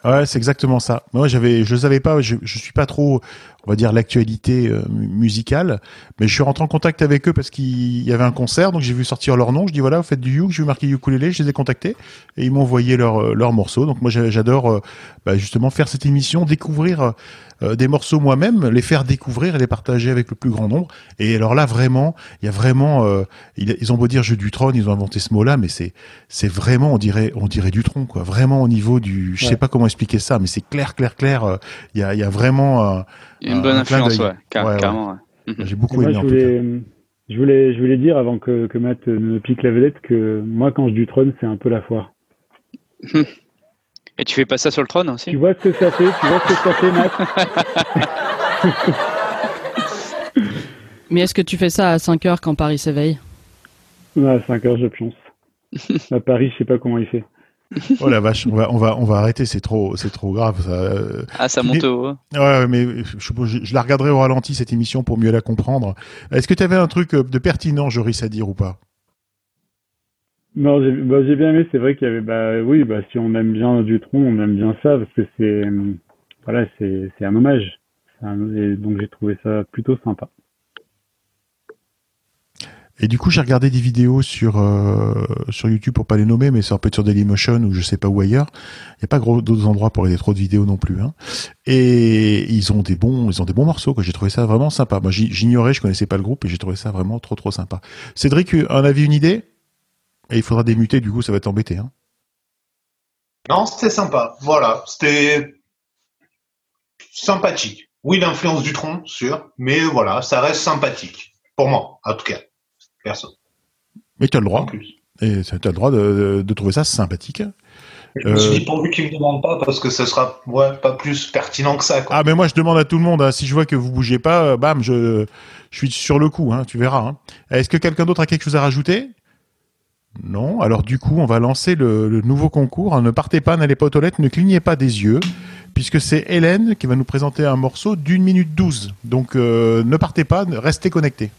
Ouais, c'est exactement ça. Moi, j'avais, je savais pas, je, je suis pas trop, on va dire, l'actualité euh, mu- musicale, mais je suis rentré en contact avec eux parce qu'il y avait un concert, donc j'ai vu sortir leur nom. Je dis voilà, vous faites du uke, j'ai vu marqué ukulélé, je les ai contactés et ils m'ont envoyé leur euh, leur morceau. Donc moi, j'a- j'adore euh, bah, justement faire cette émission, découvrir euh, des morceaux moi-même, les faire découvrir et les partager avec le plus grand nombre. Et alors là, vraiment, il y a vraiment, euh, ils, ils ont beau dire jeu du trône, ils ont inventé ce mot-là, mais c'est c'est vraiment, on dirait, on dirait du tronc, quoi. Vraiment au niveau du, je sais Ouais. pas comment expliquer ça, mais c'est clair, clair, clair. Il y a, il y a vraiment une un- bonne influence, ouais, car- carrément, ouais. Mhm. J'ai beaucoup moi, aimé je en tout cas. voulais, je voulais, je voulais dire avant que, que Matt ne me pique la vedette que moi, quand je du trône, c'est un peu la foire. Et tu fais pas ça sur le trône aussi? Tu vois ce que ça fait Tu vois ce que ça fait, Matt? Mais est-ce que tu fais ça à 5 heures quand Paris s'éveille? À 5 heures, je pionce. À Paris, je sais pas comment il fait. Oh la vache, on va, on va, on va arrêter, c'est trop, c'est trop grave. Ça. euh. Ah, ça monte au haut. Ouais, mais je, je- je la regarderai au ralenti cette émission pour mieux la comprendre. Est-ce que tu avais un truc euh, de pertinent, Joris, à dire ou pas? Non, j'ai bah, j'ai bien aimé. C'est vrai qu'il y avait, bah oui, bah si on aime bien Dutron, on aime bien ça parce que c'est, voilà, c'est c'est un hommage. Un- et donc j'ai trouvé ça plutôt sympa. Et du coup, j'ai regardé des vidéos sur euh, sur YouTube pour pas les nommer, mais ça peut être sur Dailymotion ou je sais pas où ailleurs. Il n'y a pas gros d'autres endroits pour regarder trop de vidéos non plus. Hein. Et ils ont des bons, ils ont des bons morceaux. J'ai trouvé ça vraiment sympa. Moi, j'ig- j'ignorais, je connaissais pas le groupe et j'ai trouvé ça vraiment trop trop sympa. Cédric, un avis, une idée? Et il faudra démuter. Du coup, ça va t'embêter. Hein. Non, c'était sympa. Voilà, c'était sympathique. Oui, l'influence du tronc, sûr, mais voilà, ça reste sympathique. Pour moi, en tout cas. Perso. Mais tu as le droit. Et tu as le droit de, de trouver ça sympathique. Je me suis Euh, dit pourvu qu'ils me demandent pas parce que ce sera ouais, pas plus pertinent que ça. Quoi. Ah mais moi je demande à tout le monde, hein, si je vois que vous bougez pas, euh, bam, je, je suis sur le coup, hein, tu verras. hein. Est-ce que quelqu'un d'autre a quelque chose à rajouter? Non. Alors du coup, on va lancer le, le nouveau concours. Ne partez pas, n'allez pas aux toilettes, ne clignez pas des yeux, puisque c'est Hélène qui va nous présenter un morceau d'une minute douze. Donc euh, ne partez pas, restez connectés.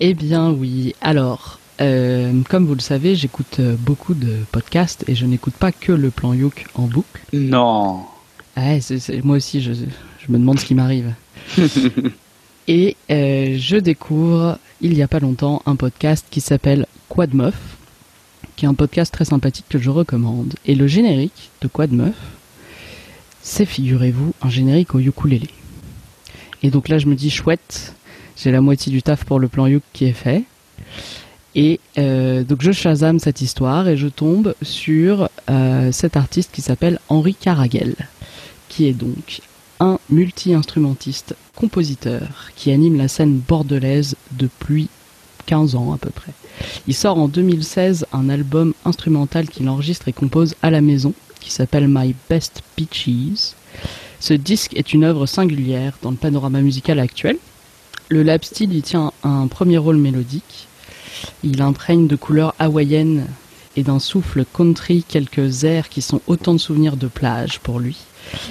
Eh bien oui. Alors, euh, comme vous le savez, j'écoute euh, beaucoup de podcasts et je n'écoute pas que le plan Youk en boucle. Non. Ouais, c'est- c'est- moi aussi, je, je me demande ce qui m'arrive. et euh, je découvre, il y a pas longtemps, un podcast qui s'appelle Quad Meuf, qui est un podcast très sympathique que je recommande. Et le générique de Quad Meuf, c'est, figurez-vous, un générique au ukulélé. Et donc là, je me dis, chouette, j'ai la moitié du taf pour le plan Youk qui est fait. Et euh, donc je shazam cette histoire et je tombe sur euh, cet artiste qui s'appelle Henri Caragel, qui est donc un multi-instrumentiste compositeur qui anime la scène bordelaise depuis 15 ans à peu près. Il sort en 2016 un album instrumental qu'il enregistre et compose à la maison qui s'appelle My Best Peaches. Ce disque est une œuvre singulière dans le panorama musical actuel. Le lap steel y tient un premier rôle mélodique. Il imprègne de couleurs hawaïennes et d'un souffle country quelques airs qui sont autant de souvenirs de plage pour lui.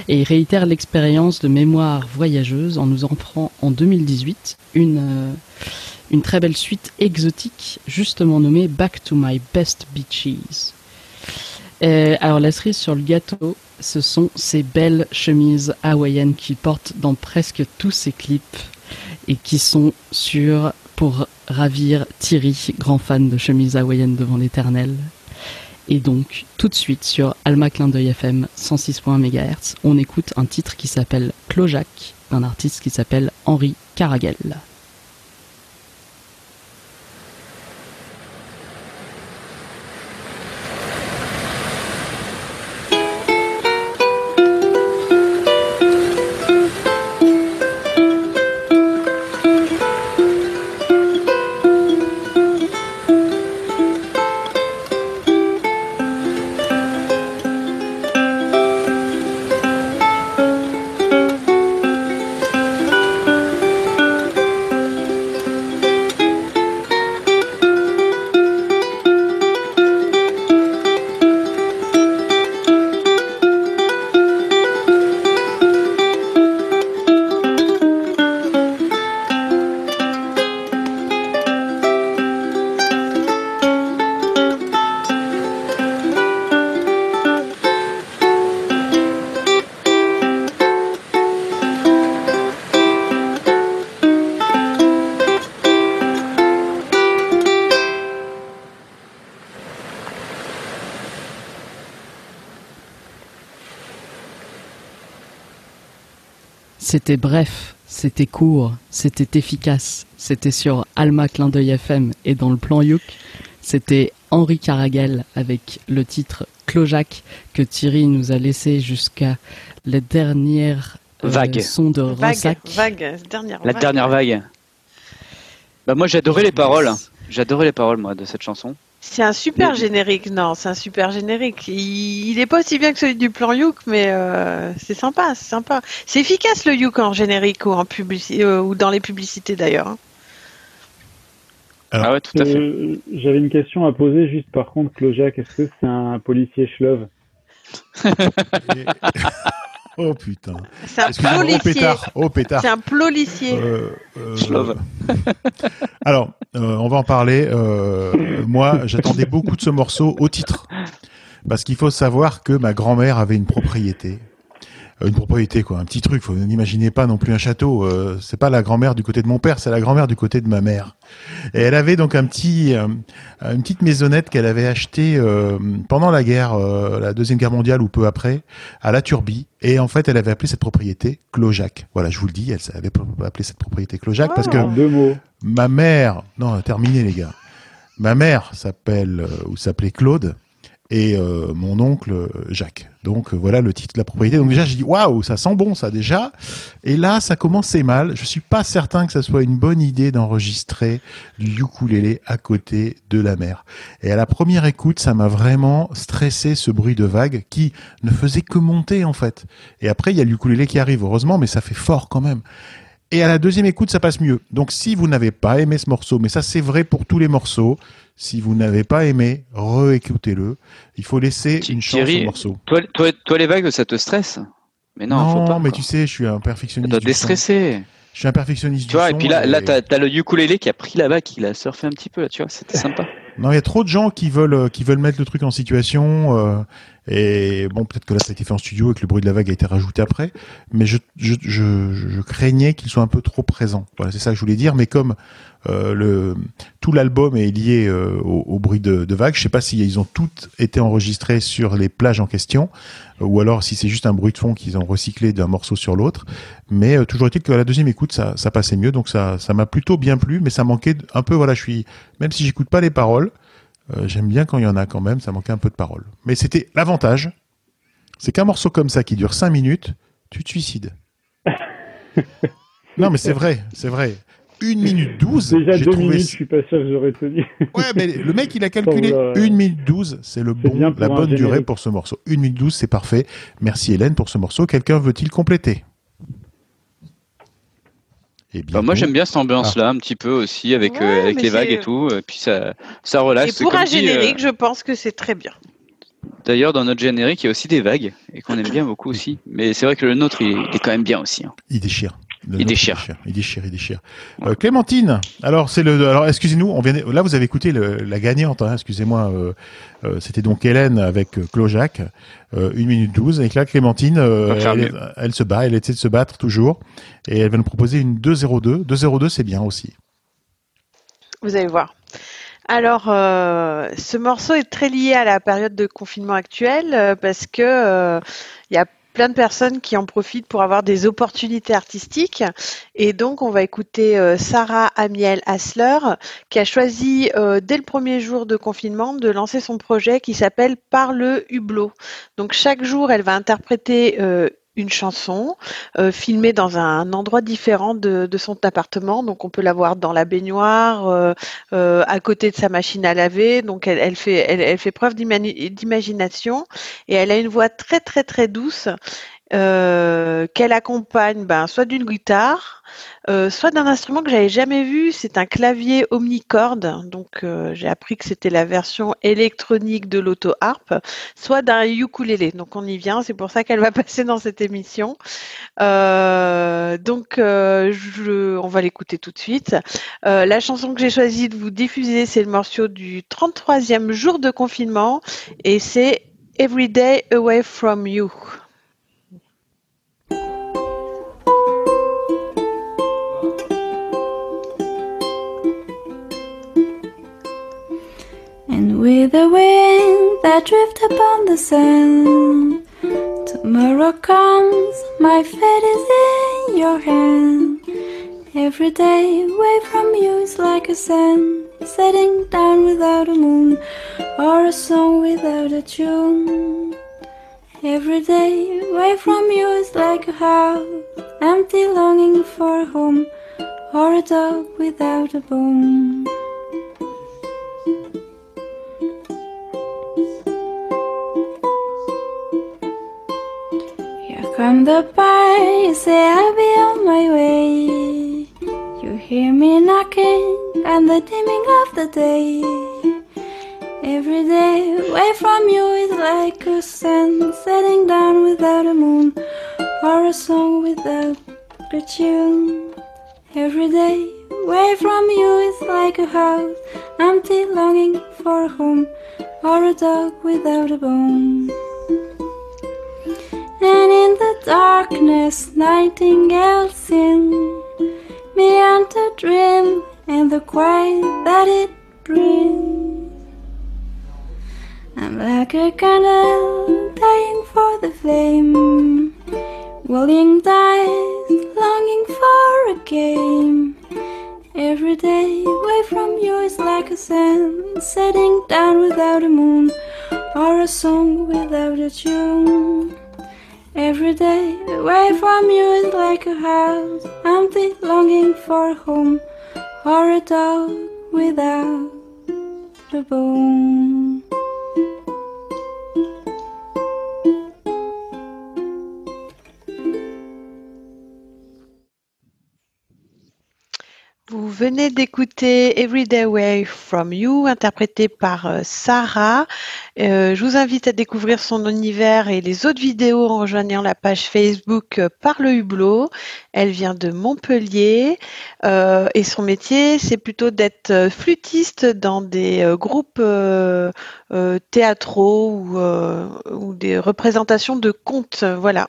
Et il réitère l'expérience de mémoire voyageuse en nous offrant en 2018 une, euh, une très belle suite exotique, justement nommée Back to My Best Beaches. Alors la cerise sur le gâteau, ce sont ces belles chemises hawaïennes qu'il porte dans presque tous ses clips et qui sont sûres pour ravir Thierry, grand fan de chemises hawaïennes devant l'éternel. Et donc, tout de suite sur Alma Clin d'œil FM 106.1 MHz, on écoute un titre qui s'appelle Clojac d'un artiste qui s'appelle Henri Caragel. C'était bref, c'était court, c'était efficace. C'était sur Alma Clin d'œil FM et dans le plan Youk. C'était Henri Caragel avec le titre Clojac que Thierry nous a laissé jusqu'à la dernière euh, Vague. son de Vague, Ransac. vague, dernière La vague. dernière vague. Bah moi j'adorais les paroles. J'adorais les paroles moi de cette chanson. C'est un super Mais- générique, non, c'est un super générique. Il, il est pas aussi bien que celui du plan Youk, mais euh, c'est sympa, c'est sympa. C'est efficace le Youk en générique ou en publici euh, ou dans les publicités d'ailleurs. hein. ah ouais tout à fait. Euh, J'avais une question à poser juste par contre, Clojac, est-ce que c'est un policier chlove Et- Oh putain. C'est un Excusez-moi, oh pétard, oh pétard. C'est un plolicier. Euh, euh. Alors, euh, on va en parler. Euh, moi, j'attendais beaucoup de ce morceau au titre. Parce qu'il faut savoir que ma grand-mère avait une propriété. Euh, une propriété, quoi. Un petit truc. Faut n'imaginez pas non plus un château. Euh, c'est pas la grand-mère du côté de mon père, c'est la grand-mère du côté de ma mère. Et elle avait donc un petit, euh, une petite maisonnette qu'elle avait achetée euh, pendant la guerre, euh, la deuxième guerre mondiale ou peu après, à la Turbie. Et en fait, elle avait appelé cette propriété Clojac. Voilà, je vous le dis, elle avait appelé cette propriété Clojac parce que deux mots. Ma mère, non, terminé les gars. Ma mère s'appelle euh, ou s'appelait Claude et euh, mon oncle euh, Jacques. Donc euh, voilà le titre de la propriété. Donc déjà j'ai dit waouh, ça sent bon ça déjà. Et là ça commençait mal. Je suis pas certain que ça soit une bonne idée d'enregistrer du ukulélé à côté de la mer. Et à la première écoute, ça m'a vraiment stressé ce bruit de vague qui ne faisait que monter en fait. Et après il y a le ukulélé qui arrive heureusement, mais ça fait fort quand même. Et à la deuxième écoute, ça passe mieux. Donc si vous n'avez pas aimé ce morceau, mais ça c'est vrai pour tous les morceaux, si vous n'avez pas aimé, réécoutez-le. Il faut laisser une chance au morceau. Toi, toi, toi les vagues ça te stresse Mais non, faut pas. mais quoi. tu sais, je suis un perfectionniste. du son. déstresser. Je suis un perfectionniste Tu du vois, et son puis là, là et- t'as as le ukulélé qui a pris la vague, il a surfé un petit peu là, tu vois, c'était sympa. Non, il y a trop de gens qui veulent euh, qui veulent mettre le truc en situation. euh, et bon, peut-être que là, ça a été fait en studio et que le bruit de la vague a été rajouté après. Mais je je je, je craignais qu'il soit un peu trop présent. Voilà, c'est ça que je voulais dire. Mais comme euh, le tout l'album est lié euh, au, bruit de, de vague, je sais pas si ils ont toutes été enregistrées sur les plages en question, euh, ou alors si c'est juste un bruit de fond qu'ils ont recyclé d'un morceau sur l'autre. Mais euh, toujours est-il que la deuxième écoute, ça, ça passait mieux, donc ça, ça m'a plutôt bien plu, mais ça manquait un peu. Voilà, je suis, même si j'écoute pas les paroles, euh, j'aime bien quand il y en a quand même. Ça manquait un peu de paroles. Mais c'était l'avantage, c'est qu'un morceau comme ça qui dure 5 minutes, tu te suicides. non, mais c'est vrai, c'est vrai. Une minute 12, Déjà trouvé. minutes, je suis pas sûr que j'aurais tenu. Ouais, mais le mec, il a calculé Bon, bah, 1 minute 12, c'est le bon, la bonne durée pour ce morceau. 1 minute 12, c'est parfait. Merci Hélène pour ce morceau. Quelqu'un veut-il compléter? Bien, Bah, moi j'aime bien cette ambiance-là un petit peu aussi avec, Ouais, euh, avec les vagues et tout, et puis ça, ça relaxe. Et pour comme un dit, euh, générique, je pense que c'est très bien. D'ailleurs, dans notre générique, il y a aussi des vagues et qu'on aime bien beaucoup aussi. Mais c'est vrai que le nôtre, il, il est quand même bien aussi. hein. Il déchire. Le Il nôtre, déchire. Il déchire, il déchire. Euh, Clémentine, alors c'est le, alors excusez-nous, on vient, là vous avez écouté le- la gagnante, hein, excusez-moi, euh, euh, c'était donc Hélène avec euh, Clojac, euh, 1 minute 12, et là Clémentine, euh, elle, elle se bat, elle essaie de se battre toujours, et elle va nous proposer une 2-0-2. 2-0-2 c'est bien aussi. Vous allez voir. Alors, euh, ce morceau est très lié à la période de confinement actuelle euh, parce que euh, il y a plein de personnes qui en profitent pour avoir des opportunités artistiques. Et donc, on va écouter euh, Sarah Amiel Hasler qui a choisi euh, dès le premier jour de confinement de lancer son projet qui s'appelle Par le hublot. Donc, chaque jour, elle va interpréter euh, une chanson euh, filmée dans un endroit différent de, son appartement. Donc on peut la voir dans la baignoire, euh, euh, à côté de sa machine à laver. Donc elle, fait, elle, fait preuve d'imagination et elle a une voix très très très douce euh, qu'elle accompagne ben, soit d'une guitare, euh, soit d'un instrument que j'avais jamais vu. C'est un clavier omnicorde. Donc euh, j'ai appris que c'était la version électronique de l'auto-harpe, soit d'un ukulélé. Donc on y vient. C'est pour ça qu'elle va passer dans cette émission. Euh, donc euh, je, on va l'écouter tout de suite. La chanson que j'ai choisi de vous diffuser, c'est le morceau du 33e jour de confinement et c'est Every Day Away From You. With the wind that drift upon the sand, tomorrow comes, my fate is in your hand. Every day away from you is like a sun setting down without a moon or a song without a tune. Every day away from you is like a house empty longing for a home or a dog without a bone. Come the bar, you say I'll be on my way. You hear me knocking on the dimming of the day. Every day away from you is like a sun setting down without a moon or a song without a tune. Every day away from you is like a house empty longing for a home or a dog without a bone. And in the darkness, nightingales sing me and the dream and the quiet that it brings. I'm like a candle dying for the flame, willing dies, longing for a game. Every day away from you is like a sun setting down without a moon or a song without a tune. Every day away from you is like a house empty, longing for home or a dog without a bone. Venez d'écouter Everyday Away From You, interprété par euh, Sarah. Euh, je vous invite à découvrir son univers et les autres vidéos en rejoignant la page Facebook euh, Par le Hublot. Elle vient de Montpellier et son métier, c'est plutôt d'être flûtiste dans des groupes théâtraux ou, ou des représentations de contes. Voilà.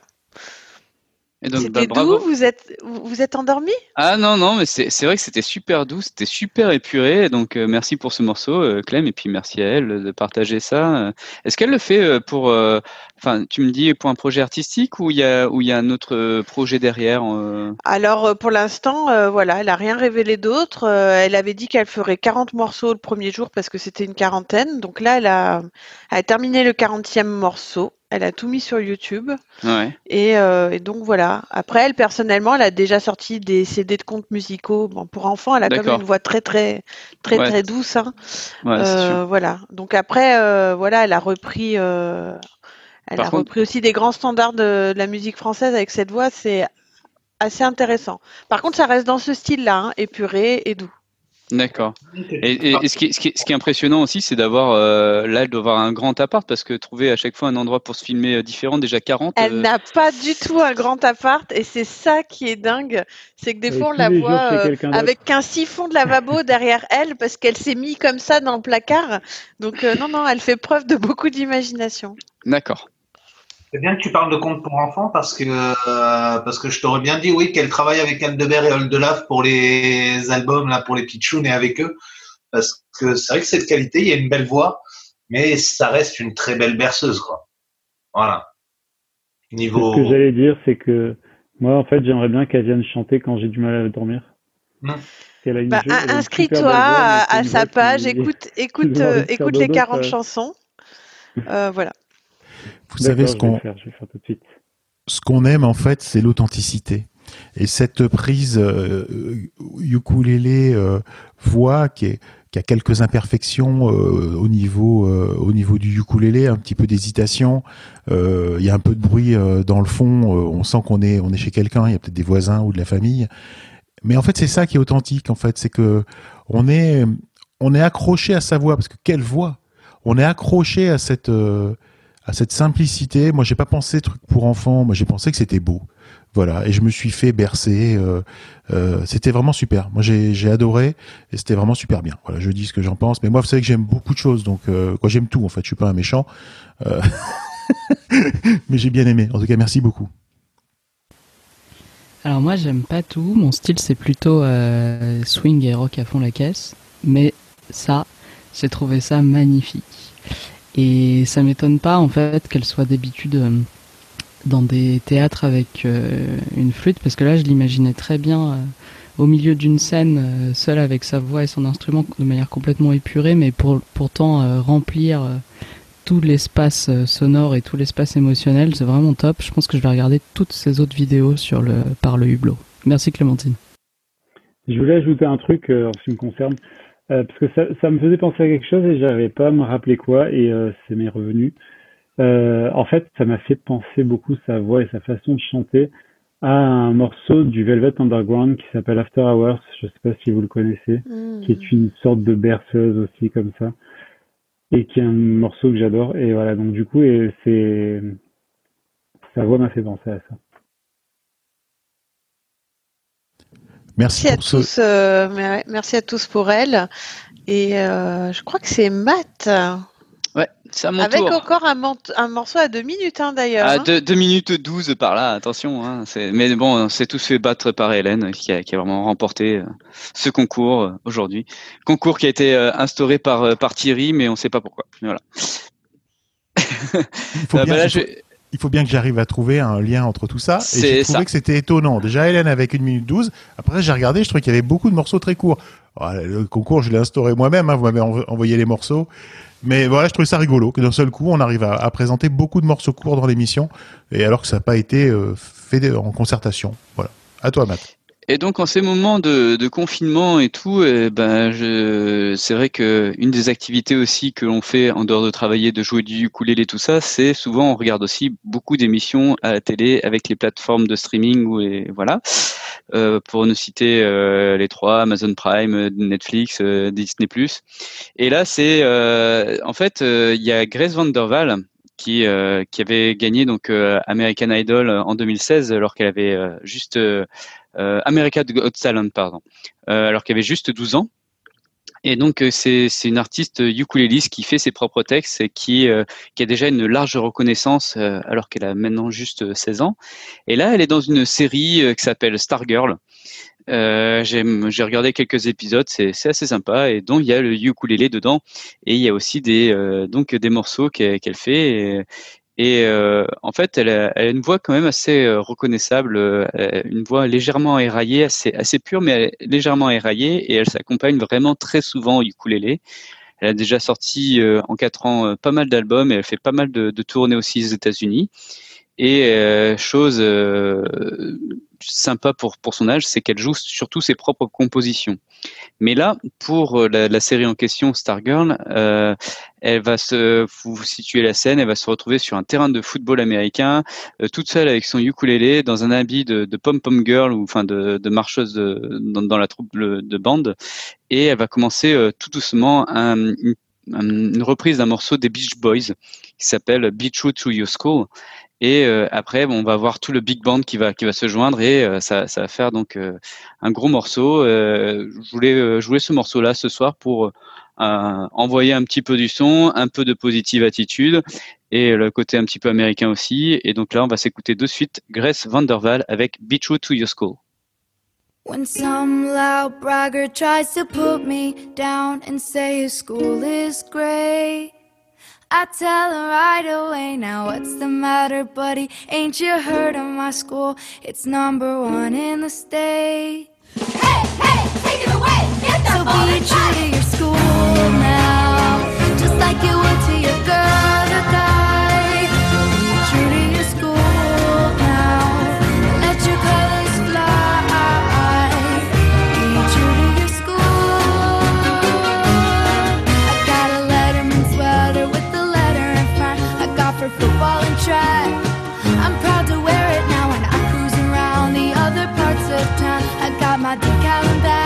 Et donc, bah, C'était bravo. doux, vous êtes, vous êtes endormi? Ah non, non, mais c'est c'est vrai que c'était super doux, c'était super épuré. Donc, euh, merci pour ce morceau, euh, Clem, et puis merci à elle de partager ça. Euh, Est-ce qu'elle le fait pour, euh, enfin, tu me dis pour un projet artistique ou il y a, ou il y a un autre projet derrière Alors pour l'instant, voilà, elle a rien révélé d'autre. Elle avait dit qu'elle ferait 40 morceaux le premier jour parce que c'était une quarantaine. Donc là, elle a, elle a terminé le 40e morceau. Elle a tout mis sur YouTube. Ouais. Et, euh, et donc voilà. Après, elle personnellement, elle a déjà sorti des CD de contes musicaux. Bon, pour enfants, elle a quand même une voix très très très Ouais. très douce. Hein. Ouais, Euh, voilà. Donc après, euh, voilà, elle a repris. euh, elle Par a contre- repris aussi des grands standards de, de la musique française avec cette voix. C'est assez intéressant. Par contre, ça reste dans ce style-là, hein, épuré et doux. D'accord. Et, et- et ce, qui, est- ce, qui ce qui est impressionnant aussi, c'est d'avoir, euh, là, elle doit avoir un grand appart parce que trouver à chaque fois un endroit pour se filmer euh, différent, déjà 40. Elle euh, n'a pas du tout un grand appart et c'est ça qui est dingue, c'est que des fois on la voit euh, avec un siphon de lavabo derrière elle parce qu'elle s'est mis comme ça dans le placard. Donc euh, non non, elle fait preuve de beaucoup d'imagination. D'accord. C'est bien que tu parles de contes pour enfants parce que euh, parce que je t'aurais bien dit oui qu'elle travaille avec Aldebert et Oldelaf pour les albums là pour les pitchouns et avec eux parce que c'est vrai que c'est de qualité, il y a une belle voix, mais ça reste une très belle berceuse quoi. Voilà. Niveau Ce que j'allais dire, c'est que moi, en fait, j'aimerais bien qu'elle vienne chanter quand j'ai du mal à dormir. Une Bah, inscris-toi à, sa page, écoute écoute euh, écoute les dodo, 40 ça. chansons. Euh, voilà. Vous savez ce qu'on ce qu'on aime en fait, c'est l'authenticité. Et cette prise euh, ukulélé euh, voix qui, est, qui a quelques imperfections euh, au niveau euh, au niveau du ukulélé, un petit peu d'hésitation. Il y a un peu de bruit dans le fond. on sent qu'on est on est chez quelqu'un. Il y a peut-être des voisins ou de la famille. Mais en fait, c'est ça qui est authentique. En fait, c'est que on est on est accroché à sa voix parce que quelle voix? On est accroché à cette à cette simplicité. Moi, j'ai pas pensé truc pour enfants. Moi, j'ai pensé que c'était beau. Voilà, et je me suis fait bercer. euh, euh, c'était vraiment super. Moi, j'ai adoré et c'était vraiment super bien. Voilà, je dis ce que j'en pense. Mais moi, vous savez que j'aime beaucoup de choses, donc euh, quoi, j'aime tout. En fait, je suis pas un méchant, mais j'ai bien aimé. En tout cas, merci beaucoup. Alors moi j'aime pas tout, mon style c'est plutôt swing et rock à fond la caisse, mais ça, j'ai trouvé ça magnifique. Et ça m'étonne pas en fait qu'elle soit d'habitude euh, dans des théâtres avec euh, une flûte, parce que là, je l'imaginais très bien euh, au milieu d'une scène, euh, seul avec sa voix et son instrument, de manière complètement épurée, mais pour pourtant remplir tout l'espace sonore et tout l'espace émotionnel. C'est vraiment top. Je pense que je vais regarder toutes ces autres vidéos sur le par le hublot. Merci Clémentine. Je voulais ajouter un truc en ce qui me concerne, euh, parce que ça, ça me faisait penser à quelque chose et j'arrivais pas à me rappeler quoi, et euh, c'est m'est revenu. Euh, en fait, ça m'a fait penser beaucoup sa voix et sa façon de chanter à un morceau du Velvet Underground qui s'appelle After Hours. Je sais pas si vous le connaissez, Mm. qui est une sorte de berceuse aussi comme ça, et qui est un morceau que j'adore. Et voilà, donc du coup, et c'est sa voix m'a fait penser à ça. Merci Merci à ce. tous, euh, mer- merci à tous pour elle. Et euh, je crois que c'est Matt. Ouais, c'est à mon Avec tour. encore un, morceau à deux minutes hein, d'ailleurs. À hein. 2 minutes 12 par là, attention. Hein, mais bon, c'est tout fait battre par Hélène qui a, qui a vraiment remporté euh, ce concours aujourd'hui. Concours qui a été instauré par, par Thierry, mais on ne sait pas pourquoi. Voilà. Il faut, bien, bah là, il faut- je- il faut bien que j'arrive à trouver un lien entre tout ça. Et C'est j'ai ça. trouvé que c'était étonnant. Déjà, Hélène avec une minute 12. Après, j'ai regardé, je trouvais qu'il y avait beaucoup de morceaux très courts. Ah, le concours, je l'ai instauré moi-même. hein, vous m'avez env- envoyé les morceaux. Mais voilà, je trouvais ça rigolo que d'un seul coup, on arrive à, à présenter beaucoup de morceaux courts dans l'émission, et alors que ça n'a pas été euh, fait en concertation. Voilà. À toi, Matt. Et donc en ces moments de, de confinement et tout, eh ben je, c'est vrai que une des activités aussi que l'on fait en dehors de travailler, de jouer du ukulélé, tout ça, c'est souvent on regarde aussi beaucoup d'émissions à la télé avec les plateformes de streaming ou et voilà. Euh, pour ne citer euh, les trois, Amazon Prime, Netflix, euh, Disney+. Et là, c'est euh, en fait euh, il y a Grace Van Der Waal qui euh, qui avait gagné donc American Idol en 2016 alors qu'elle avait juste America Got Talent, pardon, euh, alors qu'elle avait juste 12 ans. Et donc euh, c'est une artiste ukuléliste qui fait ses propres textes et qui euh, qui a déjà une large reconnaissance euh, alors qu'elle a maintenant juste euh, 16 ans. Et là, elle est dans une série euh, qui s'appelle Stargirl. Euh, j'ai regardé quelques épisodes, c'est assez sympa et dont il y a le ukulélé dedans et il y a aussi des euh, donc des morceaux qu'elle fait et, euh, en fait elle a, elle a une voix quand même assez euh, reconnaissable, euh, une voix légèrement éraillée, assez assez pure mais légèrement éraillée et elle s'accompagne vraiment très souvent au ukulélé. Elle a déjà sorti euh, en quatre ans euh, pas mal d'albums et elle fait pas mal de, de tournées aussi aux États-Unis. Et euh, chose euh, sympa pour, pour son âge, c'est qu'elle joue surtout ses propres compositions. Mais là, pour euh, la, la série en question, Stargirl, euh, elle va se, vous, situez la scène, elle va se retrouver sur un terrain de football américain, euh, toute seule avec son ukulélé, dans un habit de, de pom-pom girl ou enfin de, de marcheuse de- dans, dans la troupe de de bande, et elle va commencer euh, tout doucement un- une, un- une reprise d'un morceau des Beach Boys qui s'appelle Be True to Your School. Et euh, après, bon, on va voir tout le big band qui va qui va se joindre et euh, ça, ça va faire donc euh, un gros morceau. Euh, je voulais euh, jouer ce morceau-là ce soir pour euh, envoyer un petit peu du son, un peu de positive attitude et le côté un petit peu américain aussi. Et donc là, on va s'écouter de suite Grace Vanderval avec Be True to Your School. When some loud bragger tries to put me down and say school is great, I tell him right away. Now, what's the matter, buddy? Ain't you heard of my school? It's number one in the state. Hey, hey, take it away! Get that so be true to your school now, just like you would to I got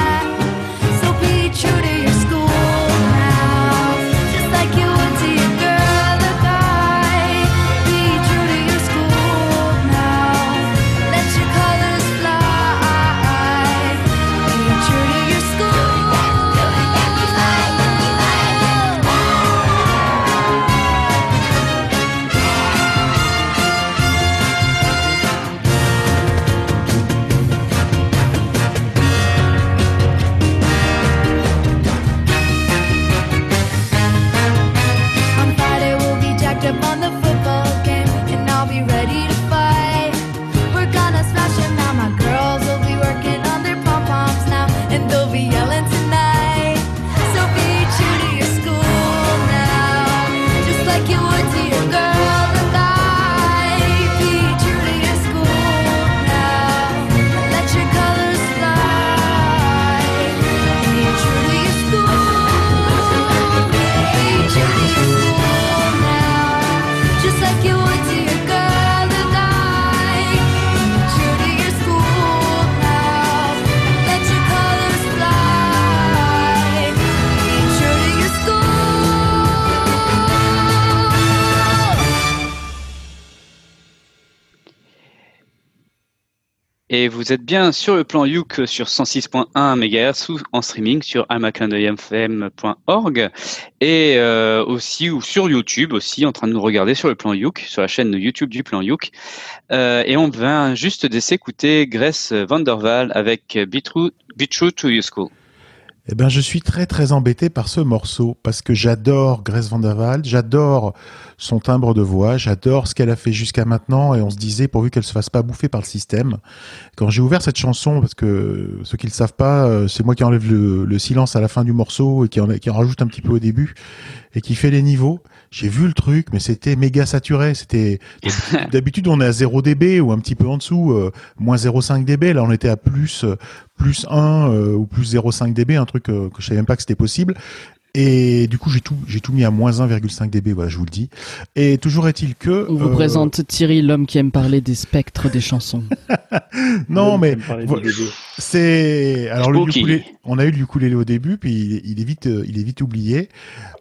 Et vous êtes bien sur le plan Youk sur 106.1 MHz ou en streaming sur amaclindeuilfm.org et euh, aussi ou sur YouTube aussi en train de nous regarder sur le plan Youk, sur la chaîne YouTube du plan Youk. Euh, et on vient juste de s'écouter Grace Vanderval avec Be True, Be True to Your School. Eh ben, je suis très très embêté par ce morceau parce que j'adore Grace Van der Waal, j'adore son timbre de voix, j'adore ce qu'elle a fait jusqu'à maintenant et on se disait pourvu qu'elle se fasse pas bouffer par le système. Quand j'ai ouvert cette chanson, parce que ceux qui le savent pas, euh, c'est moi qui enlève le, le silence à la fin du morceau et qui en rajoute un petit peu au début et qui fait les niveaux. J'ai vu le truc, mais c'était méga saturé. C'était d'habitude on est à 0 dB ou un petit peu en dessous, euh, moins 0,5 dB. Là on était à plus euh, plus 1 euh, ou plus 0,5 dB, un truc euh, que je savais même pas que c'était possible. Et du coup j'ai tout j'ai tout mis à moins 1,5 dB. Voilà, je vous le dis. Et toujours est-il que On vous euh, présente Thierry, l'homme qui aime parler des spectres des chansons. non mais c'est alors le Spooky. ukulélé, on a eu le ukulélé au début puis il, il est vite euh, il est vite oublié.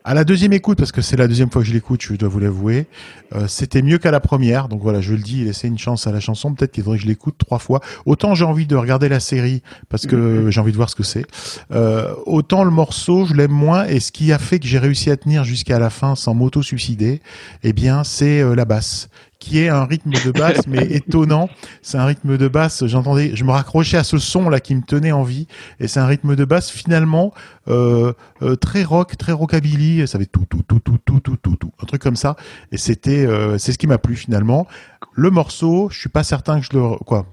À la deuxième écoute parce que c'est la deuxième fois que je l'écoute, je dois vous l'avouer, euh, c'était mieux qu'à la première. Donc voilà, je le dis, laissez une chance à la chanson, peut-être qu'il faudrait que je l'écoute trois fois. Autant j'ai envie de regarder la série parce que j'ai envie de voir ce que c'est. Euh, autant le morceau, je l'aime moins et ce qui a fait que j'ai réussi à tenir jusqu'à la fin sans m'auto-suicider, eh bien, c'est euh, la basse qui est un rythme de basse mais étonnant. C'est un rythme de basse. J'entendais, je me raccrochais à ce son là qui me tenait en vie et c'est un rythme de basse finalement euh, euh, très rock, très rockabilly. Ça fait tout, tout, tout, tout, tout, tout, tout, tout, un truc comme ça. Et c'était, euh, c'est ce qui m'a plu finalement. Le morceau, je suis pas certain que je le quoi.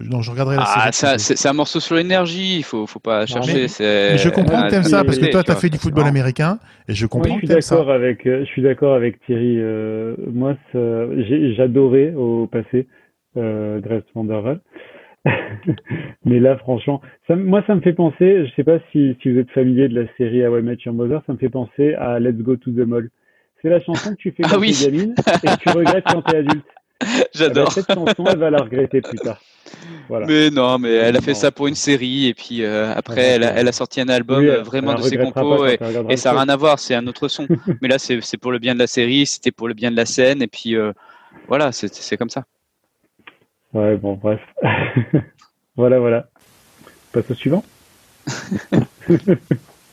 Non, je regarderai la Ah, ça, c'est c'est un morceau sur l'énergie, il faut, faut pas chercher. mais- c'est- Mais je comprends que t'aimes ça parce que toi, t'as fait du football américain et je comprends je que suis t'aimes ça. d'accord avec, euh, je suis d'accord avec Thierry. euh, moi, j'adorais au passé euh, Grace Van der Waal. Mais là, franchement, ça, me- moi, ça me fait penser. Je sais pas si, si vous êtes familier de la série How I Met Your Mother. Ça me fait penser à Let's Go to the Mall. C'est la chanson que tu fais Ah quand oui. t'es gamine et que tu regrettes quand t'es adulte. Ben, J'adore. cette chanson, elle va la regretter plus tard. Voilà. Mais non, mais elle a fait ça pour une série et puis euh, après Ouais, elle a, ouais. elle a sorti un album Oui, euh, elle- vraiment elle de ses compos et, ça n'a rien à voir, c'est un autre son. mais là c'est pour le bien de la série, c'était pour le bien de la scène et puis euh, voilà, c'est c'est comme ça. Ouais, bon, bref. voilà, voilà. On passe au suivant.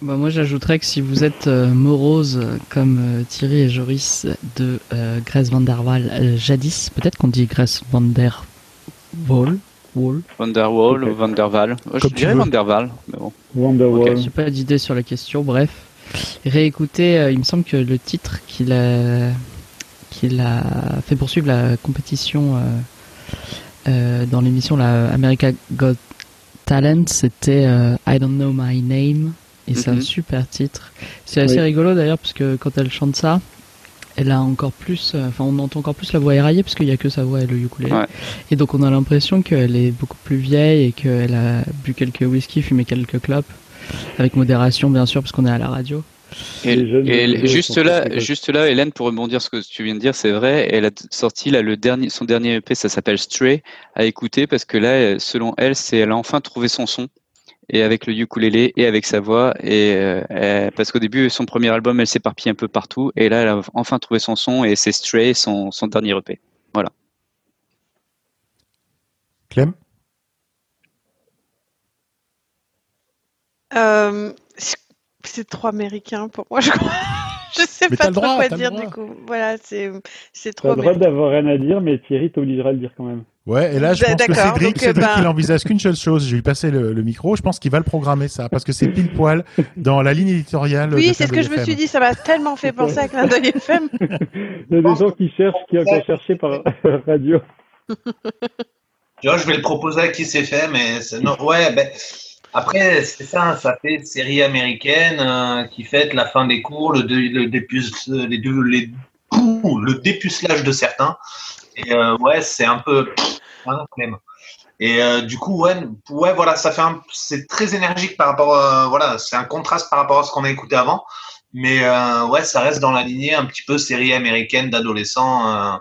Bah, moi, j'ajouterais que si vous êtes euh, morose euh, comme euh, Thierry et Joris de euh, Grace Van der Waal euh, jadis, peut-être qu'on dit Grace Van der Waal. Waal. Vanderwall Ok. ou Vanderval. Je Comme tu dirais veux. Vanderval, mais bon. Wonderwall. J'ai pas d'idée sur la question. Bref, réécoutez. euh, il me semble que le titre qu'il a qu'il a fait poursuivre la compétition euh, euh, dans l'émission la America Got Talent, c'était euh, I Don't Know My Name et c'est un Mhm. super titre. C'est assez Oui. rigolo d'ailleurs parce que quand elle chante ça, elle a encore plus, euh, enfin on entend encore plus la voix éraillée parce qu'il y a que sa voix et le ukulélé. Ouais. Et donc on a l'impression qu'elle est beaucoup plus vieille et qu'elle a bu quelques whisky, fumé quelques clopes, avec modération bien sûr parce qu'on est à la radio. Et, juste là, juste là, Hélène, pour rebondir sur ce que tu viens de dire, c'est vrai. Elle a sorti là le dernier, son dernier EP, ça s'appelle Stray, à écouter parce que là, selon elle, c'est elle a enfin trouvé son son et avec le ukulélé et avec sa voix et euh, elle- parce qu'au début, son premier album, elle s'éparpille un peu partout et là, elle a enfin trouvé son son et c'est Stray, son, son dernier EP. Voilà. Clem? Euh, c'est- c'est trop américain pour moi, je crois. Je sais Mais pas trop droit, quoi dire du coup. Voilà, c'est c'est T'as trop le droit d'avoir rien à dire, mais Thierry t'obligera à le dire quand même. Ouais, et là, je pense que d'accord, Cédric, donc, Cédric, ben- il envisage qu'une seule chose. Je vais lui passer le, le micro. Je pense qu'il va le programmer, ça, parce que c'est pile poil dans la ligne éditoriale. Oui, c'est ce que je me FM. suis dit. Ça m'a tellement fait penser à Clin d'œil FM. Il y a des gens qui cherchent, qui ont qu'à chercher par radio. Tu vois, je vais le proposer à qui c'est fait, mais c'est- non, ouais, ben, après, c'est ça, ça fait série américaine euh, qui fête la fin des cours, le, deux- le début, les, deux, les ou le dépucelage de certains. Et euh, ouais, c'est un peu. Et euh, du coup, ouais, ouais, voilà, ça fait c'est très énergique par rapport, à, voilà, c'est un contraste par rapport à ce qu'on a écouté avant. Mais euh, ouais, ça reste dans la lignée un petit peu série américaine d'adolescents.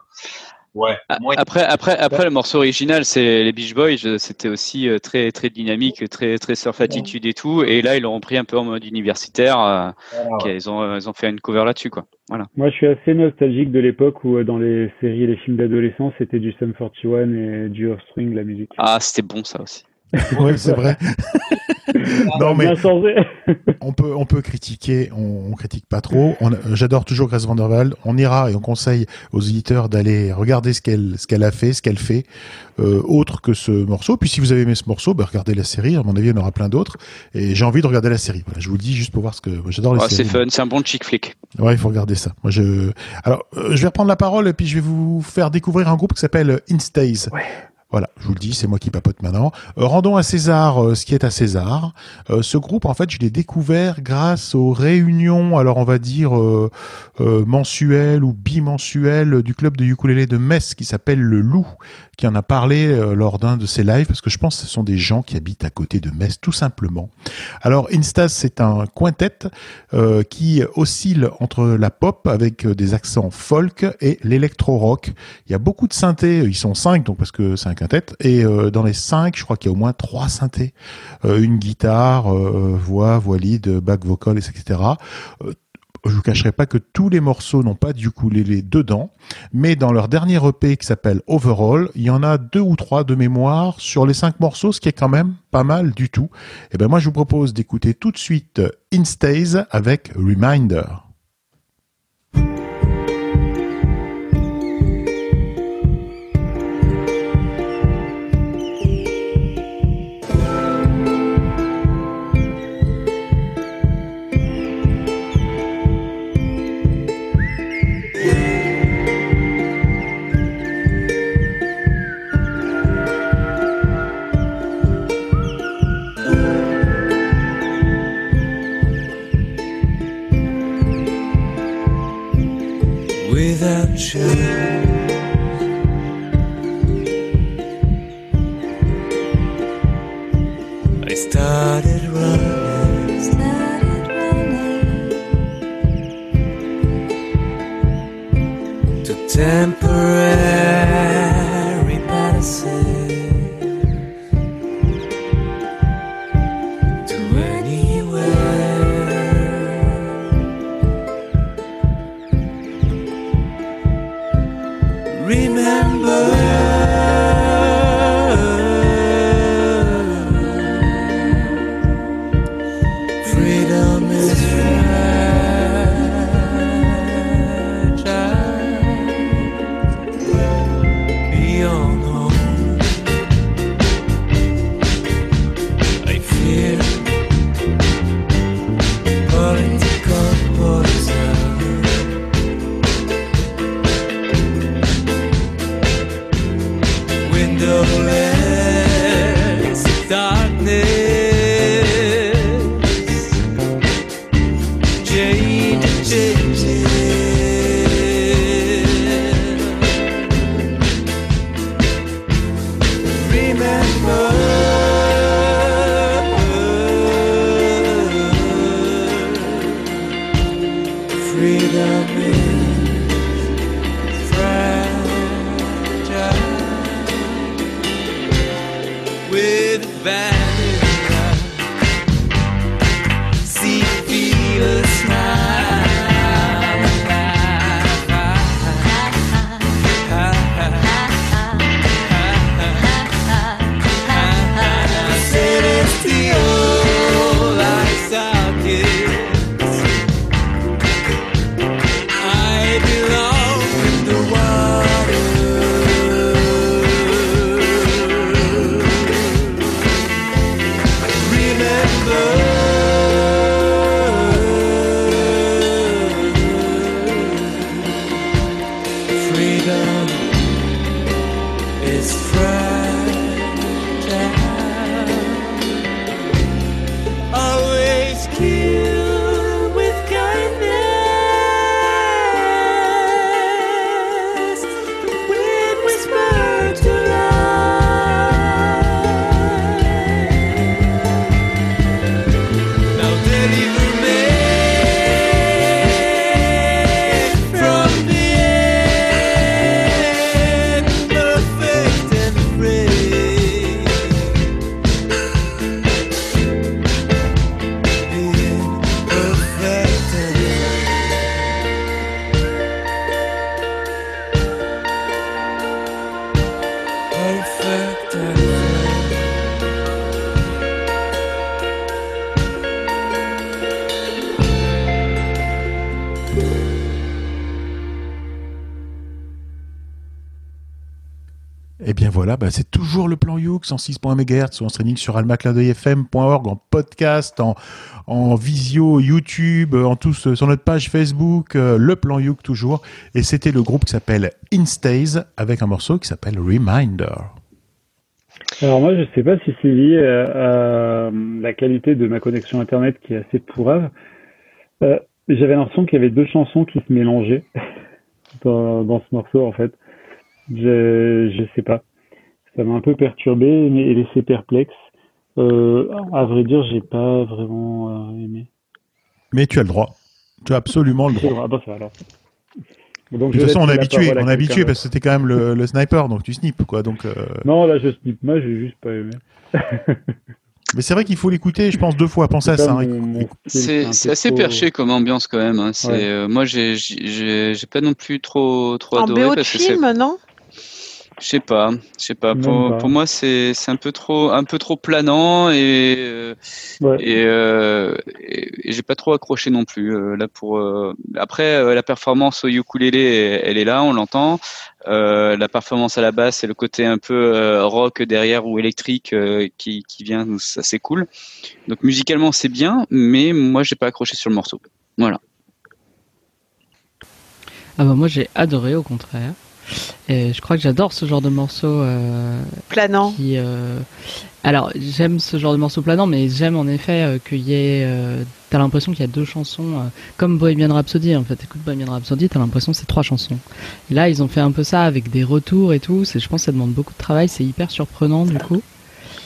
Ouais. Après, après, après, le morceau original, c'est les Beach Boys. euh, C'était aussi euh, très, très dynamique, très, très surf attitude et tout. Et là, ils l'ont repris un peu en mode universitaire. qui- Ils ont, ils ont fait une cover là-dessus, quoi. Voilà. Moi, je suis assez nostalgique de l'époque où, dans les séries et les films d'adolescents, c'était du Sum 41 et du Offspring, la musique. Ah, c'était bon, ça aussi. Oui, c'est vrai. non, mais on peut, on peut critiquer, on, on critique pas trop. J'adore toujours Grace Vandervelde. On ira et on conseille aux éditeurs d'aller regarder ce qu'elle, ce qu'elle a fait, ce qu'elle fait, euh, autre que ce morceau. Puis si vous avez aimé ce morceau, bah, regardez la série. À mon avis, il y en aura plein d'autres. Et j'ai envie de regarder la série. Voilà, je vous le dis juste pour voir ce que j'adore les c'est fun, c'est un bon chick flick. Ouais, il faut regarder ça. Moi, je. Alors, euh, je vais reprendre la parole et puis je vais vous faire découvrir un groupe qui s'appelle Instays. Voilà, je vous le dis, c'est moi qui papote maintenant. Euh, rendons à César euh, ce qui est à César. Euh, ce groupe, en fait, je l'ai découvert grâce aux réunions, alors on va dire mensuelles ou bimensuelles du club de ukulélé de Metz qui s'appelle le Loup, qui en a parlé euh, lors d'un de ses lives, parce que je pense que ce sont des gens qui habitent à côté de Metz, tout simplement. Alors, Instas, c'est un quintet euh, qui oscille entre la pop avec euh, des accents folk et l'électro-rock. Il y a beaucoup de synthés, ils sont cinq, donc parce que c'est un quintet, et euh, dans les cinq, je crois qu'il y a au moins trois synthés, Euh, une guitare, euh, voix, voix lead, back vocal, etc. Je vous cacherai pas que tous les morceaux n'ont pas du ukulélé dedans, mais dans leur dernier EP qui s'appelle Overall, il y en a deux ou trois de mémoire sur les cinq morceaux, ce qui est quand même pas mal du tout. Et ben moi, je vous propose d'écouter tout de suite Instays avec Reminder. Without you. I started running, started running to temporary 106.mhz ou en streaming sur almacladeuilfm.org, en podcast, en, visio, YouTube, euh, en tout, sur notre page Facebook, euh, le plan Youk toujours. Et c'était le groupe qui s'appelle Instays avec un morceau qui s'appelle Reminder. Alors moi, je ne sais pas si c'est lié à, euh, la qualité de ma connexion Internet qui est assez pourrave. J'avais l'impression qu'il y avait deux chansons qui se mélangeaient dans, dans ce morceau, en fait. Je ne sais pas. Ça m'a un peu perturbé mais- et laissé perplexe. Euh, à vrai dire, j'ai pas vraiment euh, aimé. Mais tu as le droit. Tu as absolument le droit. Ah bah ça alors. Donc, De toute façon, on est habitué, on est habitué parce que c'était quand même le, le sniper, donc tu snipes quoi. Donc, euh, Non, là, je snip moi, j'ai juste pas aimé. mais c'est vrai qu'il faut l'écouter, je pense deux fois. Pensez à ça. hein. C'est assez trop- perché comme ambiance quand même. hein. C'est Ouais. euh, moi j'ai pas non plus trop trop En adoré BO de parce que c'est film, non? Je sais pas je sais pas pour, pas. pour moi c'est c'est un peu trop un peu trop planant et euh, Ouais. et, euh, et, et j'ai pas trop accroché non plus euh, là pour euh, après euh, la performance au ukulélé elle, elle est là on l'entend euh, la performance à la basse et le côté un peu euh, rock derrière ou électrique euh, qui qui vient ça c'est cool donc musicalement c'est bien mais moi j'ai pas accroché sur le morceau voilà Ah bah moi j'ai adoré au contraire. Et je crois que j'adore ce genre de morceau euh, Planant. qui. euh, Alors j'aime ce genre de morceau planant, mais j'aime en effet euh, qu'il y ait. euh, T'as l'impression qu'il y a deux chansons, euh, comme Bohemian Rhapsody en fait. Écoute Bohemian Rhapsody, t'as l'impression que c'est trois chansons. Et là ils ont fait un peu ça avec des retours et tout. C'est, je pense, que ça demande beaucoup de travail. C'est hyper surprenant du coup.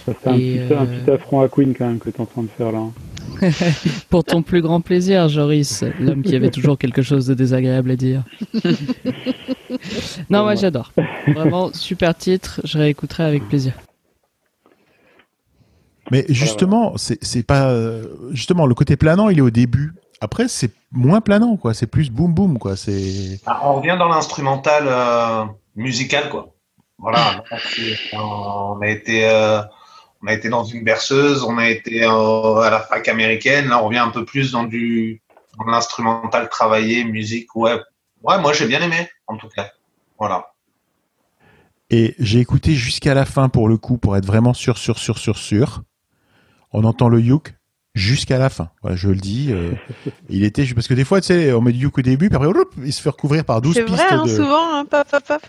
Ça, C'est un, Et, petit, un petit affront à Queen quand même que t'es en train de faire là. hein. Pour ton plus grand plaisir, Joris, l'homme qui avait toujours quelque chose de désagréable à dire. non, moi j'adore. Vraiment super titre, je réécouterai avec plaisir. Mais justement, c'est pas euh, justement le côté planant, il est au début. Après, c'est moins planant, quoi. C'est plus boum boum, quoi. C'est Ah, on revient dans l'instrumental euh, musical, quoi. Voilà. on a été, euh, on a été dans une berceuse, on a été euh, à la fac américaine. Là, on revient un peu plus dans du, dans l'instrumental travaillé, musique. Ouais, ouais. Moi, j'ai bien aimé, en tout cas. Voilà. et j'ai écouté jusqu'à la fin pour le coup, pour être vraiment sûr, sûr, sûr, sûr, sûr. On entend le youk jusqu'à la fin. Voilà, je le dis. euh, il était parce que des fois, tu sais, on met du youk au début, puis après, hop, il se fait recouvrir par 12 C'est pistes vrai, hein, de. souvent, hein, paf, paf, paf.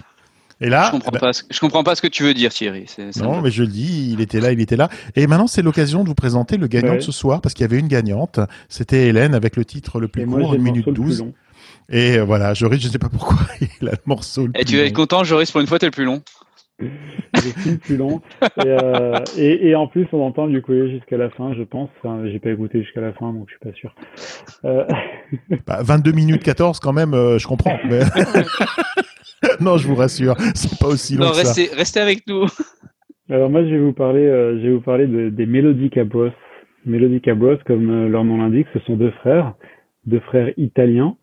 Et là, je comprends bah, pas ce- je comprends pas ce que tu veux dire Thierry Non, mais je le dis, il était là, il était là. Et maintenant, c'est l'occasion de vous présenter le gagnant Ouais. de ce soir, parce qu'il y avait une gagnante. C'était Hélène avec le titre le plus Et moi, court, une le minute morceau le plus 12. long. Et euh, voilà, Joris, je sais pas pourquoi, il a le morceau le et plus tu vas être content Joris pour une fois t'es le plus long Le film plus long. Et, euh, et, et en plus, on entend le ukulélé jusqu'à la fin, je pense. Enfin, j'ai pas écouté jusqu'à la fin, donc je suis pas sûr. Euh, Bah, 22 minutes 14 quand même, euh, je comprends. mais- non, je vous rassure, c'est pas aussi long non que ça. restez restez avec nous Alors moi, je vais vous parler, euh, je vais vous parler de, des Melodica Bros. Melodica Bros, comme euh, leur nom l'indique, ce sont deux frères, deux frères italiens.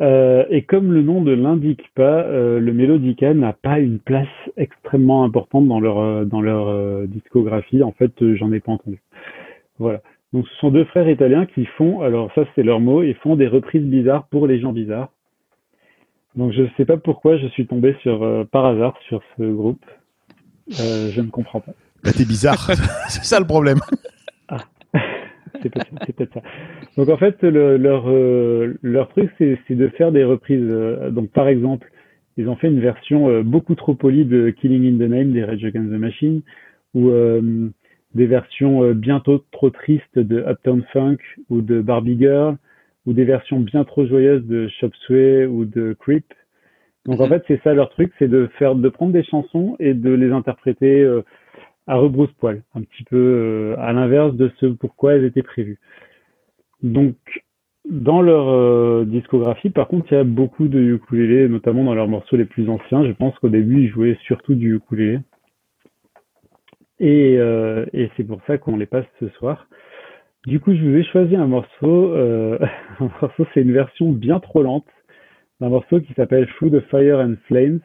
Euh, et comme le nom ne l'indique pas, euh, le Melodica n'a pas une place extrêmement importante dans leur euh, dans leur euh, discographie. En fait, euh, j'en ai pas entendu. Voilà. Donc, ce sont deux frères italiens qui font, alors ça c'est leur mot, ils font des reprises bizarres pour les gens bizarres. Donc, je sais pas pourquoi je suis tombé sur euh, par hasard sur ce groupe. Euh, je ne comprends pas. Bah, t'es bizarre, c'est ça le problème. c'est peut-être c'est peut-être ça. Donc en fait, le- leur euh, leur truc, c'est de faire des reprises. euh, donc par exemple, ils ont fait une version euh, beaucoup trop polie de Killing in the Name des Rage Against the Machine, ou euh, des versions euh, bientôt trop tristes de Uptown Funk ou de Barbie Girl, ou des versions bien trop joyeuses de Chop Suey ou de Creep. Donc en fait, c'est ça leur truc, c'est de faire, de prendre des chansons et de les interpréter euh, à rebrousse-poil, un petit peu euh, à l'inverse de ce pourquoi elles étaient prévues. Donc, dans leur euh, discographie, par contre, il y a beaucoup de ukulélé, notamment dans leurs morceaux les plus anciens. Je pense qu'au début, ils jouaient surtout du ukulélé. Et, et c'est pour ça qu'on les passe ce soir. Du coup, je vous ai choisi un morceau. Euh, un morceau, c'est une version bien trop lente d'un morceau qui s'appelle Through the Fire and Flames,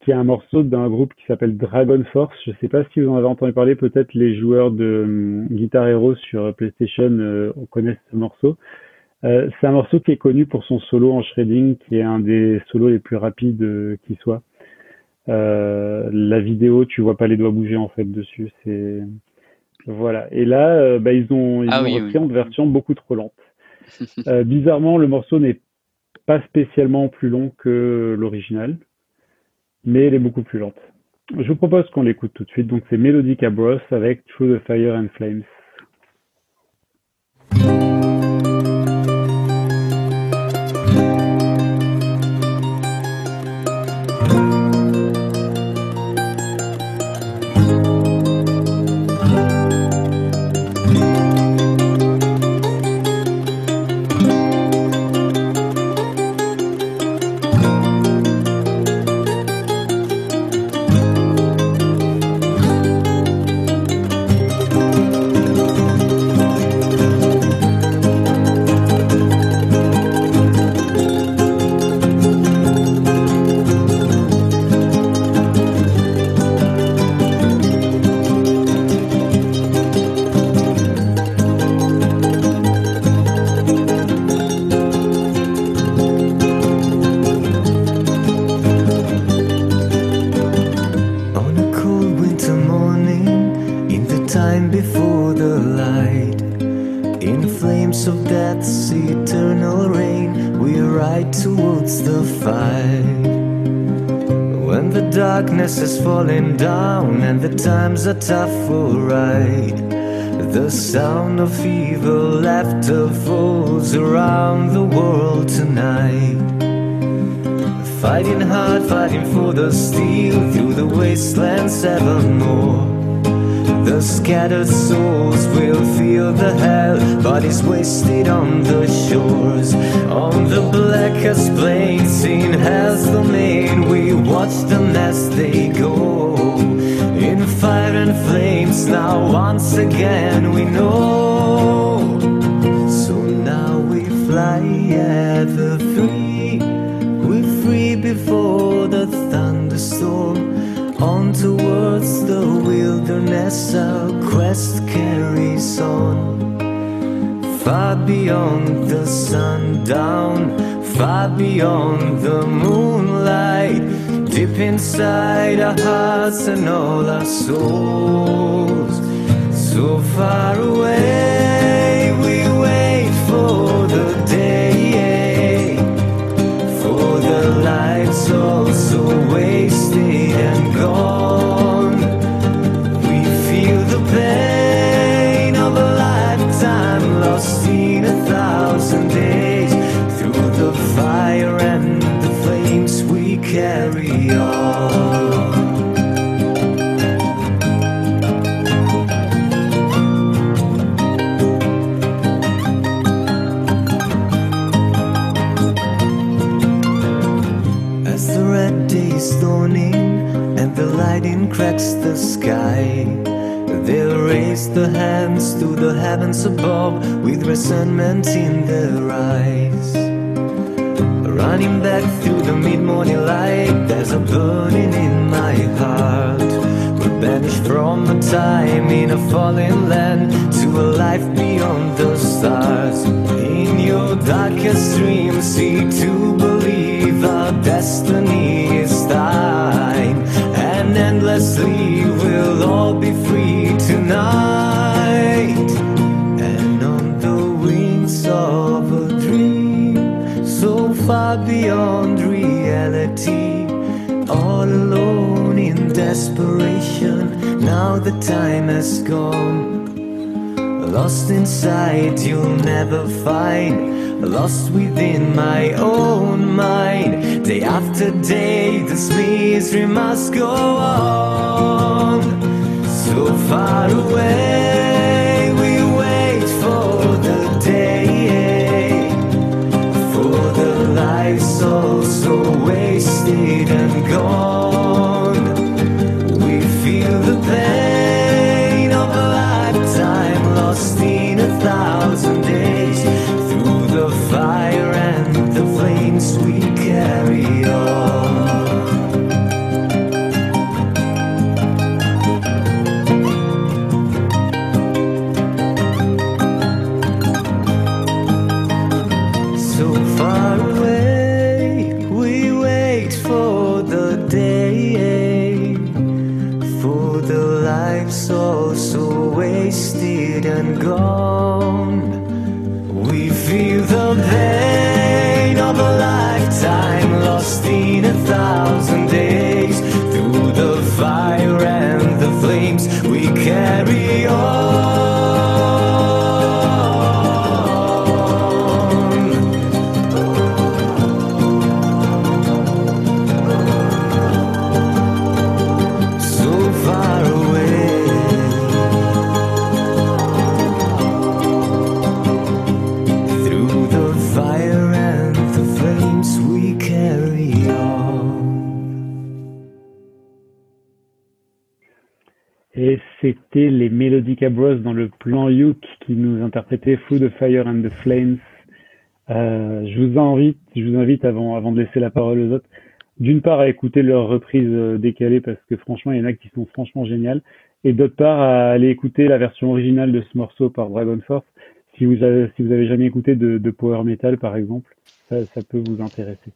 qui est un morceau d'un groupe qui s'appelle Dragon Force. Je sais pas si vous en avez entendu parler, peut-être les joueurs de hum, Guitar Hero sur PlayStation euh, connaissent ce morceau. Euh, c'est un morceau qui est connu pour son solo en shredding, qui est un des solos les plus rapides euh, qui soit. La vidéo, tu vois pas les doigts bouger en fait dessus. C'est voilà. Et là, euh, bah, ils ont ils Ah ont oui, repris oui. en version beaucoup trop lente. Euh, bizarrement, le morceau n'est pas spécialement plus long que l'original, mais elle est beaucoup plus lente. Je vous propose qu'on l'écoute tout de suite. Donc c'est Melodica Bros avec Through the Fire and Flames. I stay. Beyond the moonlight, deep inside our hearts and all our souls. So far away, their hands to the heavens above with resentment in their eyes. Running back through the mid morning light, there's a burning in my heart. We're banished from a time in a fallen land to a life beyond the stars. In your darkest dreams, see to believe our destiny is thine. And endlessly we'll all be free tonight. Far beyond reality, all alone in desperation. Now the time has gone. Lost inside, you'll never find. Lost within my own mind. Day after day, this misery must go on. So far away, wasted and gone. Les Melodica Bros dans le plan Youk qui nous interprétaient Through the Fire and the Flames. Euh, je vous invite, je vous invite avant, de laisser la parole aux autres, d'une part à écouter leurs reprises euh, décalées parce que franchement il y en a qui sont franchement géniales, et d'autre part à aller écouter la version originale de ce morceau par Dragon Force. Si vous avez, jamais écouté de, power metal par exemple, ça peut vous intéresser.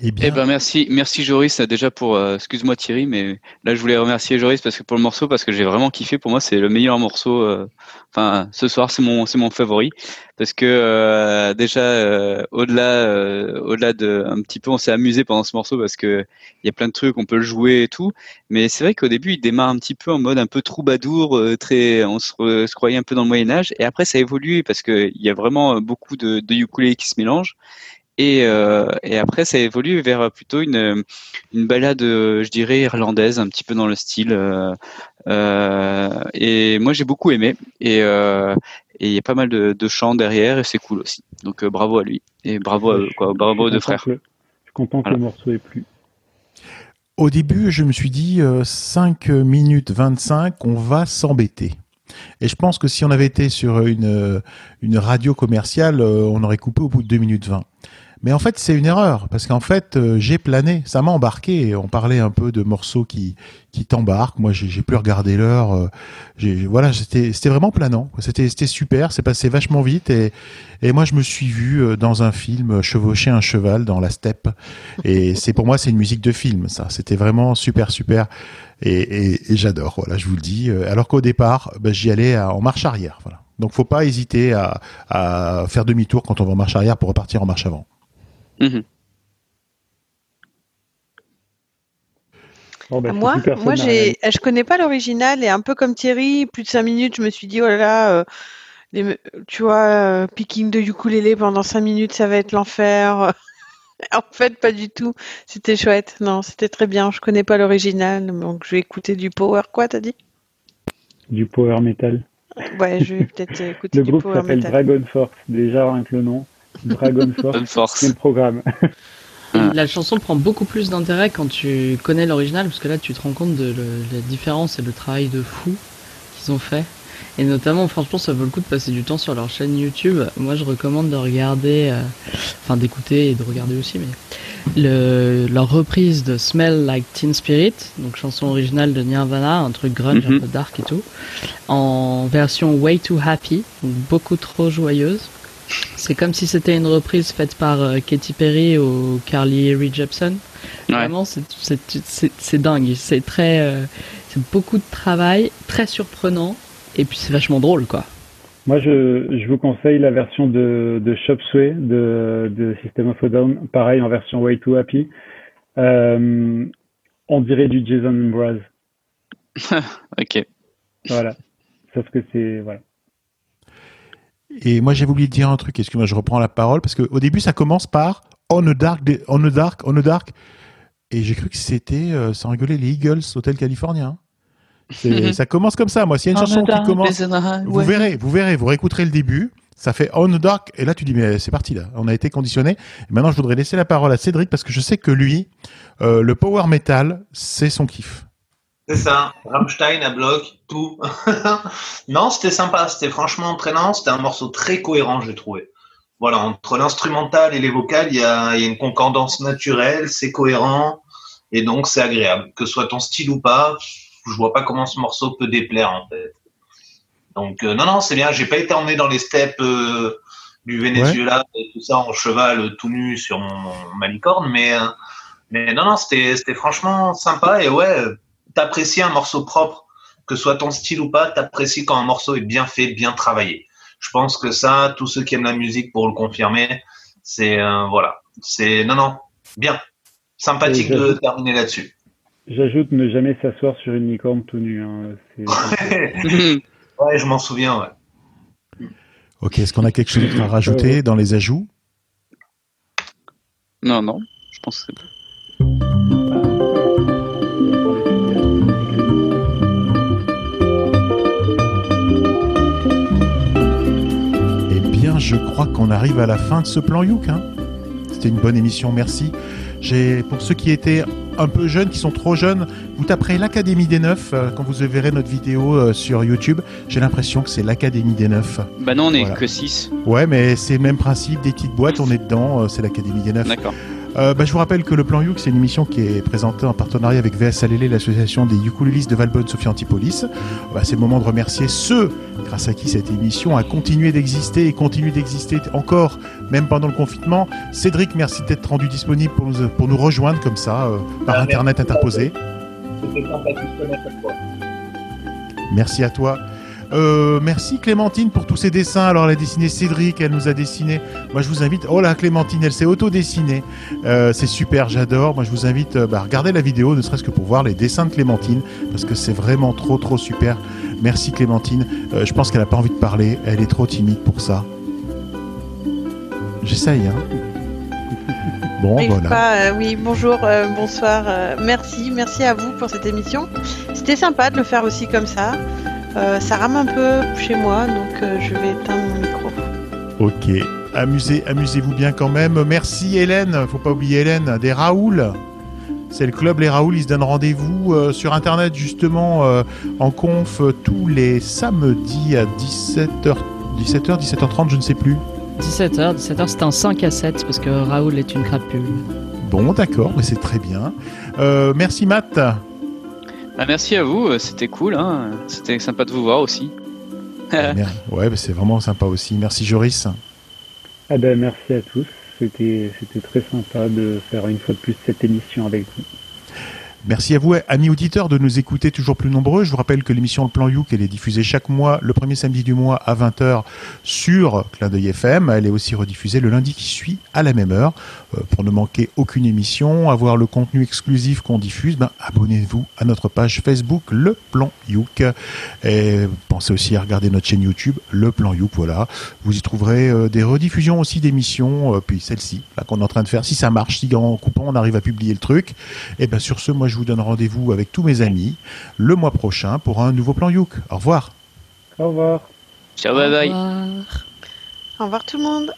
Eh Eh ben merci, merci Joris déjà pour. euh, Excuse-moi Thierry, mais là je voulais remercier Joris parce que pour le morceau parce que j'ai vraiment kiffé. Pour moi c'est le meilleur morceau. euh, Enfin ce soir c'est mon c'est mon favori parce que euh, déjà euh, au-delà euh, au-delà de un petit peu on s'est amusé pendant ce morceau parce que il y a plein de trucs on peut le jouer et tout. Mais c'est vrai qu'au début il démarre un petit peu en mode un peu troubadour, euh, très on se, se croyait un peu dans le Moyen Âge et après ça évolue parce que il y a vraiment beaucoup de, de ukulélés qui se mélangent. Et, euh, et après, ça évolue vers plutôt une, une balade, euh, je dirais, irlandaise, un petit peu dans le style. euh, euh, et moi, j'ai beaucoup aimé. Et euh, et il y a pas mal de, de chants derrière, et c'est cool aussi. Donc euh, bravo à lui. Et bravo à eux, quoi. Bravo aux deux frères. que je suis content que le morceau ait plu. Au début, je me suis dit euh, 5 minutes 25, on va s'embêter. Et je pense que si on avait été sur une, une radio commerciale, euh, on aurait coupé au bout de 2 minutes 20. Mais en fait, c'est une erreur, parce qu'en fait, euh, j'ai plané, ça m'a embarqué. On parlait un peu de morceaux qui, qui t'embarquent. Moi, j'ai plus regardé l'heure. euh, Voilà, c'était vraiment planant. C'était super, c'est passé vachement vite. Et, et moi, je me suis vu euh, dans un film euh, chevaucher un cheval dans la steppe. Et c'est pour moi, c'est une musique de film, ça. C'était vraiment super, super. Et, et, et j'adore, voilà, je vous le dis. Alors qu'au départ, ben, j'y allais en marche arrière. Voilà. Donc, faut pas hésiter à, à faire demi-tour quand on va en marche arrière pour repartir en marche avant. Mhm. Bon, si Moi, moi j'ai, je connais pas l'original et un peu comme Thierry, plus de cinq minutes, je me suis dit oh là là, euh, les- tu vois, euh, picking de ukulélé pendant cinq minutes, ça va être l'enfer. En fait, pas du tout. C'était chouette. Non, c'était très bien. Je connais pas l'original, donc je vais écouter du power. Quoi, t'as dit? du power metal. Ouais, je vais peut-être écouter Le du groupe power s'appelle metal. Dragon Force, déjà rien que le nom. Dragon Force, Force. c'est le programme. La chanson prend beaucoup plus d'intérêt quand tu connais l'original, parce que là, tu te rends compte de le- la différence et le travail de fou qu'ils ont fait. Et notamment, franchement, ça vaut le coup de passer du temps sur leur chaîne YouTube. Moi, je recommande de regarder, euh, enfin d'écouter et de regarder aussi, mais le, leur reprise de Smell Like Teen Spirit, donc chanson originale de Nirvana, un truc grunge un Mhm. peu dark et tout, en version Way Too Happy, donc beaucoup trop joyeuse. C'est comme si c'était une reprise faite par euh, Katy Perry ou Carly Rae Jepsen. Vraiment, c'est- c'est c'est- c'est dingue. C'est très, euh, c'est beaucoup de travail, très surprenant, et puis c'est vachement drôle, quoi. Moi, je, je vous conseille la version de, de Chop Suey de, de System of a Down, pareil en version Way Too Happy. Euh, on dirait du Jason Mraz. ok. Voilà. Sauf que c'est voilà. Et moi, j'avais oublié de dire un truc. Excuse-moi, je reprends la parole parce qu'au début, ça commence par On a Dark, on a Dark, on a Dark. Et j'ai cru que c'était, euh, sans rigoler, les Eagles, Hôtel Californien. C'est- ça commence comme ça. Moi, s'il y a une chanson qui commence, vous verrez, vous verrez, vous réécouterez le début. Ça fait On a Dark. Et là, tu dis, mais c'est parti, là. On a été conditionné. Maintenant, je voudrais laisser la parole à Cédric parce que je sais que lui, euh, le power metal, c'est son kiff. C'est ça, Rammstein à bloc, tout. non, c'était sympa, c'était franchement entraînant, c'était un morceau très cohérent, j'ai trouvé. Voilà, entre l'instrumental et les vocales, il y a, il y a une concordance naturelle, c'est cohérent, et donc c'est agréable. Que ce soit ton style ou pas, je vois pas comment ce morceau peut déplaire en fait. Donc euh, non, non, c'est bien, j'ai pas été emmené dans les steppes euh, du Venezuela et tout ça en cheval euh, tout nu sur mon, ma licorne, mais, euh, mais non, non, c'était franchement sympa, et ouais, t'apprécies un morceau propre que ce soit ton style ou pas, t'apprécies quand un morceau est bien fait, bien travaillé. Je pense que ça, tous ceux qui aiment la musique pour le confirmer, c'est euh, voilà, c'est non non, bien, sympathique de terminer là-dessus. J'ajoute ne jamais s'asseoir sur une licorne tout nu. Hein. Ouais, je m'en souviens. Ouais. Ok, est-ce qu'on a quelque chose d'autre à rajouter dans les ajouts? Non, non, je pense que c'est Eh je crois qu'on arrive à la fin de ce plan Youk. Hein. C'était une bonne émission, merci. J'ai, pour ceux qui étaient un peu jeunes, qui sont trop jeunes, vous taperez l'Académie des Neufs euh, quand vous verrez notre vidéo euh, sur YouTube. J'ai l'impression que c'est l'Académie des Neufs. Bah non, on est Voilà. que 6. Ouais, mais c'est le même principe, des petites boîtes, on est dedans, euh, c'est l'Académie des Neufs. D'accord. Euh, bah, je vous rappelle que le plan Youk, c'est une émission qui est présentée en partenariat avec VS Alélé, l'association des ukulélistes de Valbonne, Sophie Antipolis. Bah, c'est le moment de remercier ceux grâce à qui cette émission a continué d'exister et continue d'exister encore, même pendant le confinement. Cédric, merci d'être rendu disponible pour nous, pour nous rejoindre comme ça, euh, par Ah, Internet interposé. C'était sympathique comme à chaque fois. Merci à toi. Euh, merci Clémentine pour tous ces dessins. Alors elle a dessiné Cédric, elle nous a dessiné. Moi je vous invite. Oh là Clémentine, elle s'est auto-dessinée. Euh, c'est super, j'adore. Moi je vous invite euh, bah, à regarder la vidéo, ne serait-ce que pour voir les dessins de Clémentine, parce que c'est vraiment trop trop super. Merci Clémentine. Euh, je pense qu'elle n'a pas envie de parler. Elle est trop timide pour ça. J'essaye. Hein. Bon voilà. pas, euh, oui, bonjour, euh, bonsoir. euh, merci, merci à vous pour cette émission. C'était sympa de le faire aussi comme ça. Euh, ça rame un peu chez moi, donc euh, je vais éteindre mon micro. Ok. Amusez, amusez-vous bien quand même. Merci Hélène. Faut pas oublier Hélène des Raoul. C'est le club Les Raoul. Ils se donnent rendez-vous euh, sur internet justement euh, en conf tous les samedis à 17h, 17h, 17h30, je ne sais plus. 17h, 17h, c'est un 5 à 7 parce que Raoul est une crapule. Bon, d'accord, mais c'est très bien. Euh, merci Matt. Bah, merci à vous, euh, c'était cool. Hein. C'était sympa de vous voir aussi. Mer- Ouais, bah, c'est vraiment sympa aussi. Merci Joris. Ah ben, merci à tous. C'était c'était très sympa de faire une fois de plus cette émission avec vous. Merci à vous, amis auditeurs, de nous écouter toujours plus nombreux. Je vous rappelle que l'émission Le Plan Youk, elle est diffusée chaque mois, le premier samedi du mois à 20h sur Clin d'œil FM. Elle est aussi rediffusée le lundi qui suit à la même heure. Euh, pour ne manquer aucune émission, avoir le contenu exclusif qu'on diffuse, ben, abonnez-vous à notre page Facebook Le Plan Youk. Et pensez aussi à regarder notre chaîne YouTube Le Plan Youk. Voilà. Vous y trouverez euh, des rediffusions aussi d'émissions, euh, puis celle-ci, là qu'on est en train de faire. Si ça marche, si en coupant on arrive à publier le truc, et bien sur ce, moi je vous donne rendez-vous avec tous mes amis le mois prochain pour un nouveau plan Youk. Au revoir. Au revoir. Ciao, bye bye. Au revoir tout le monde.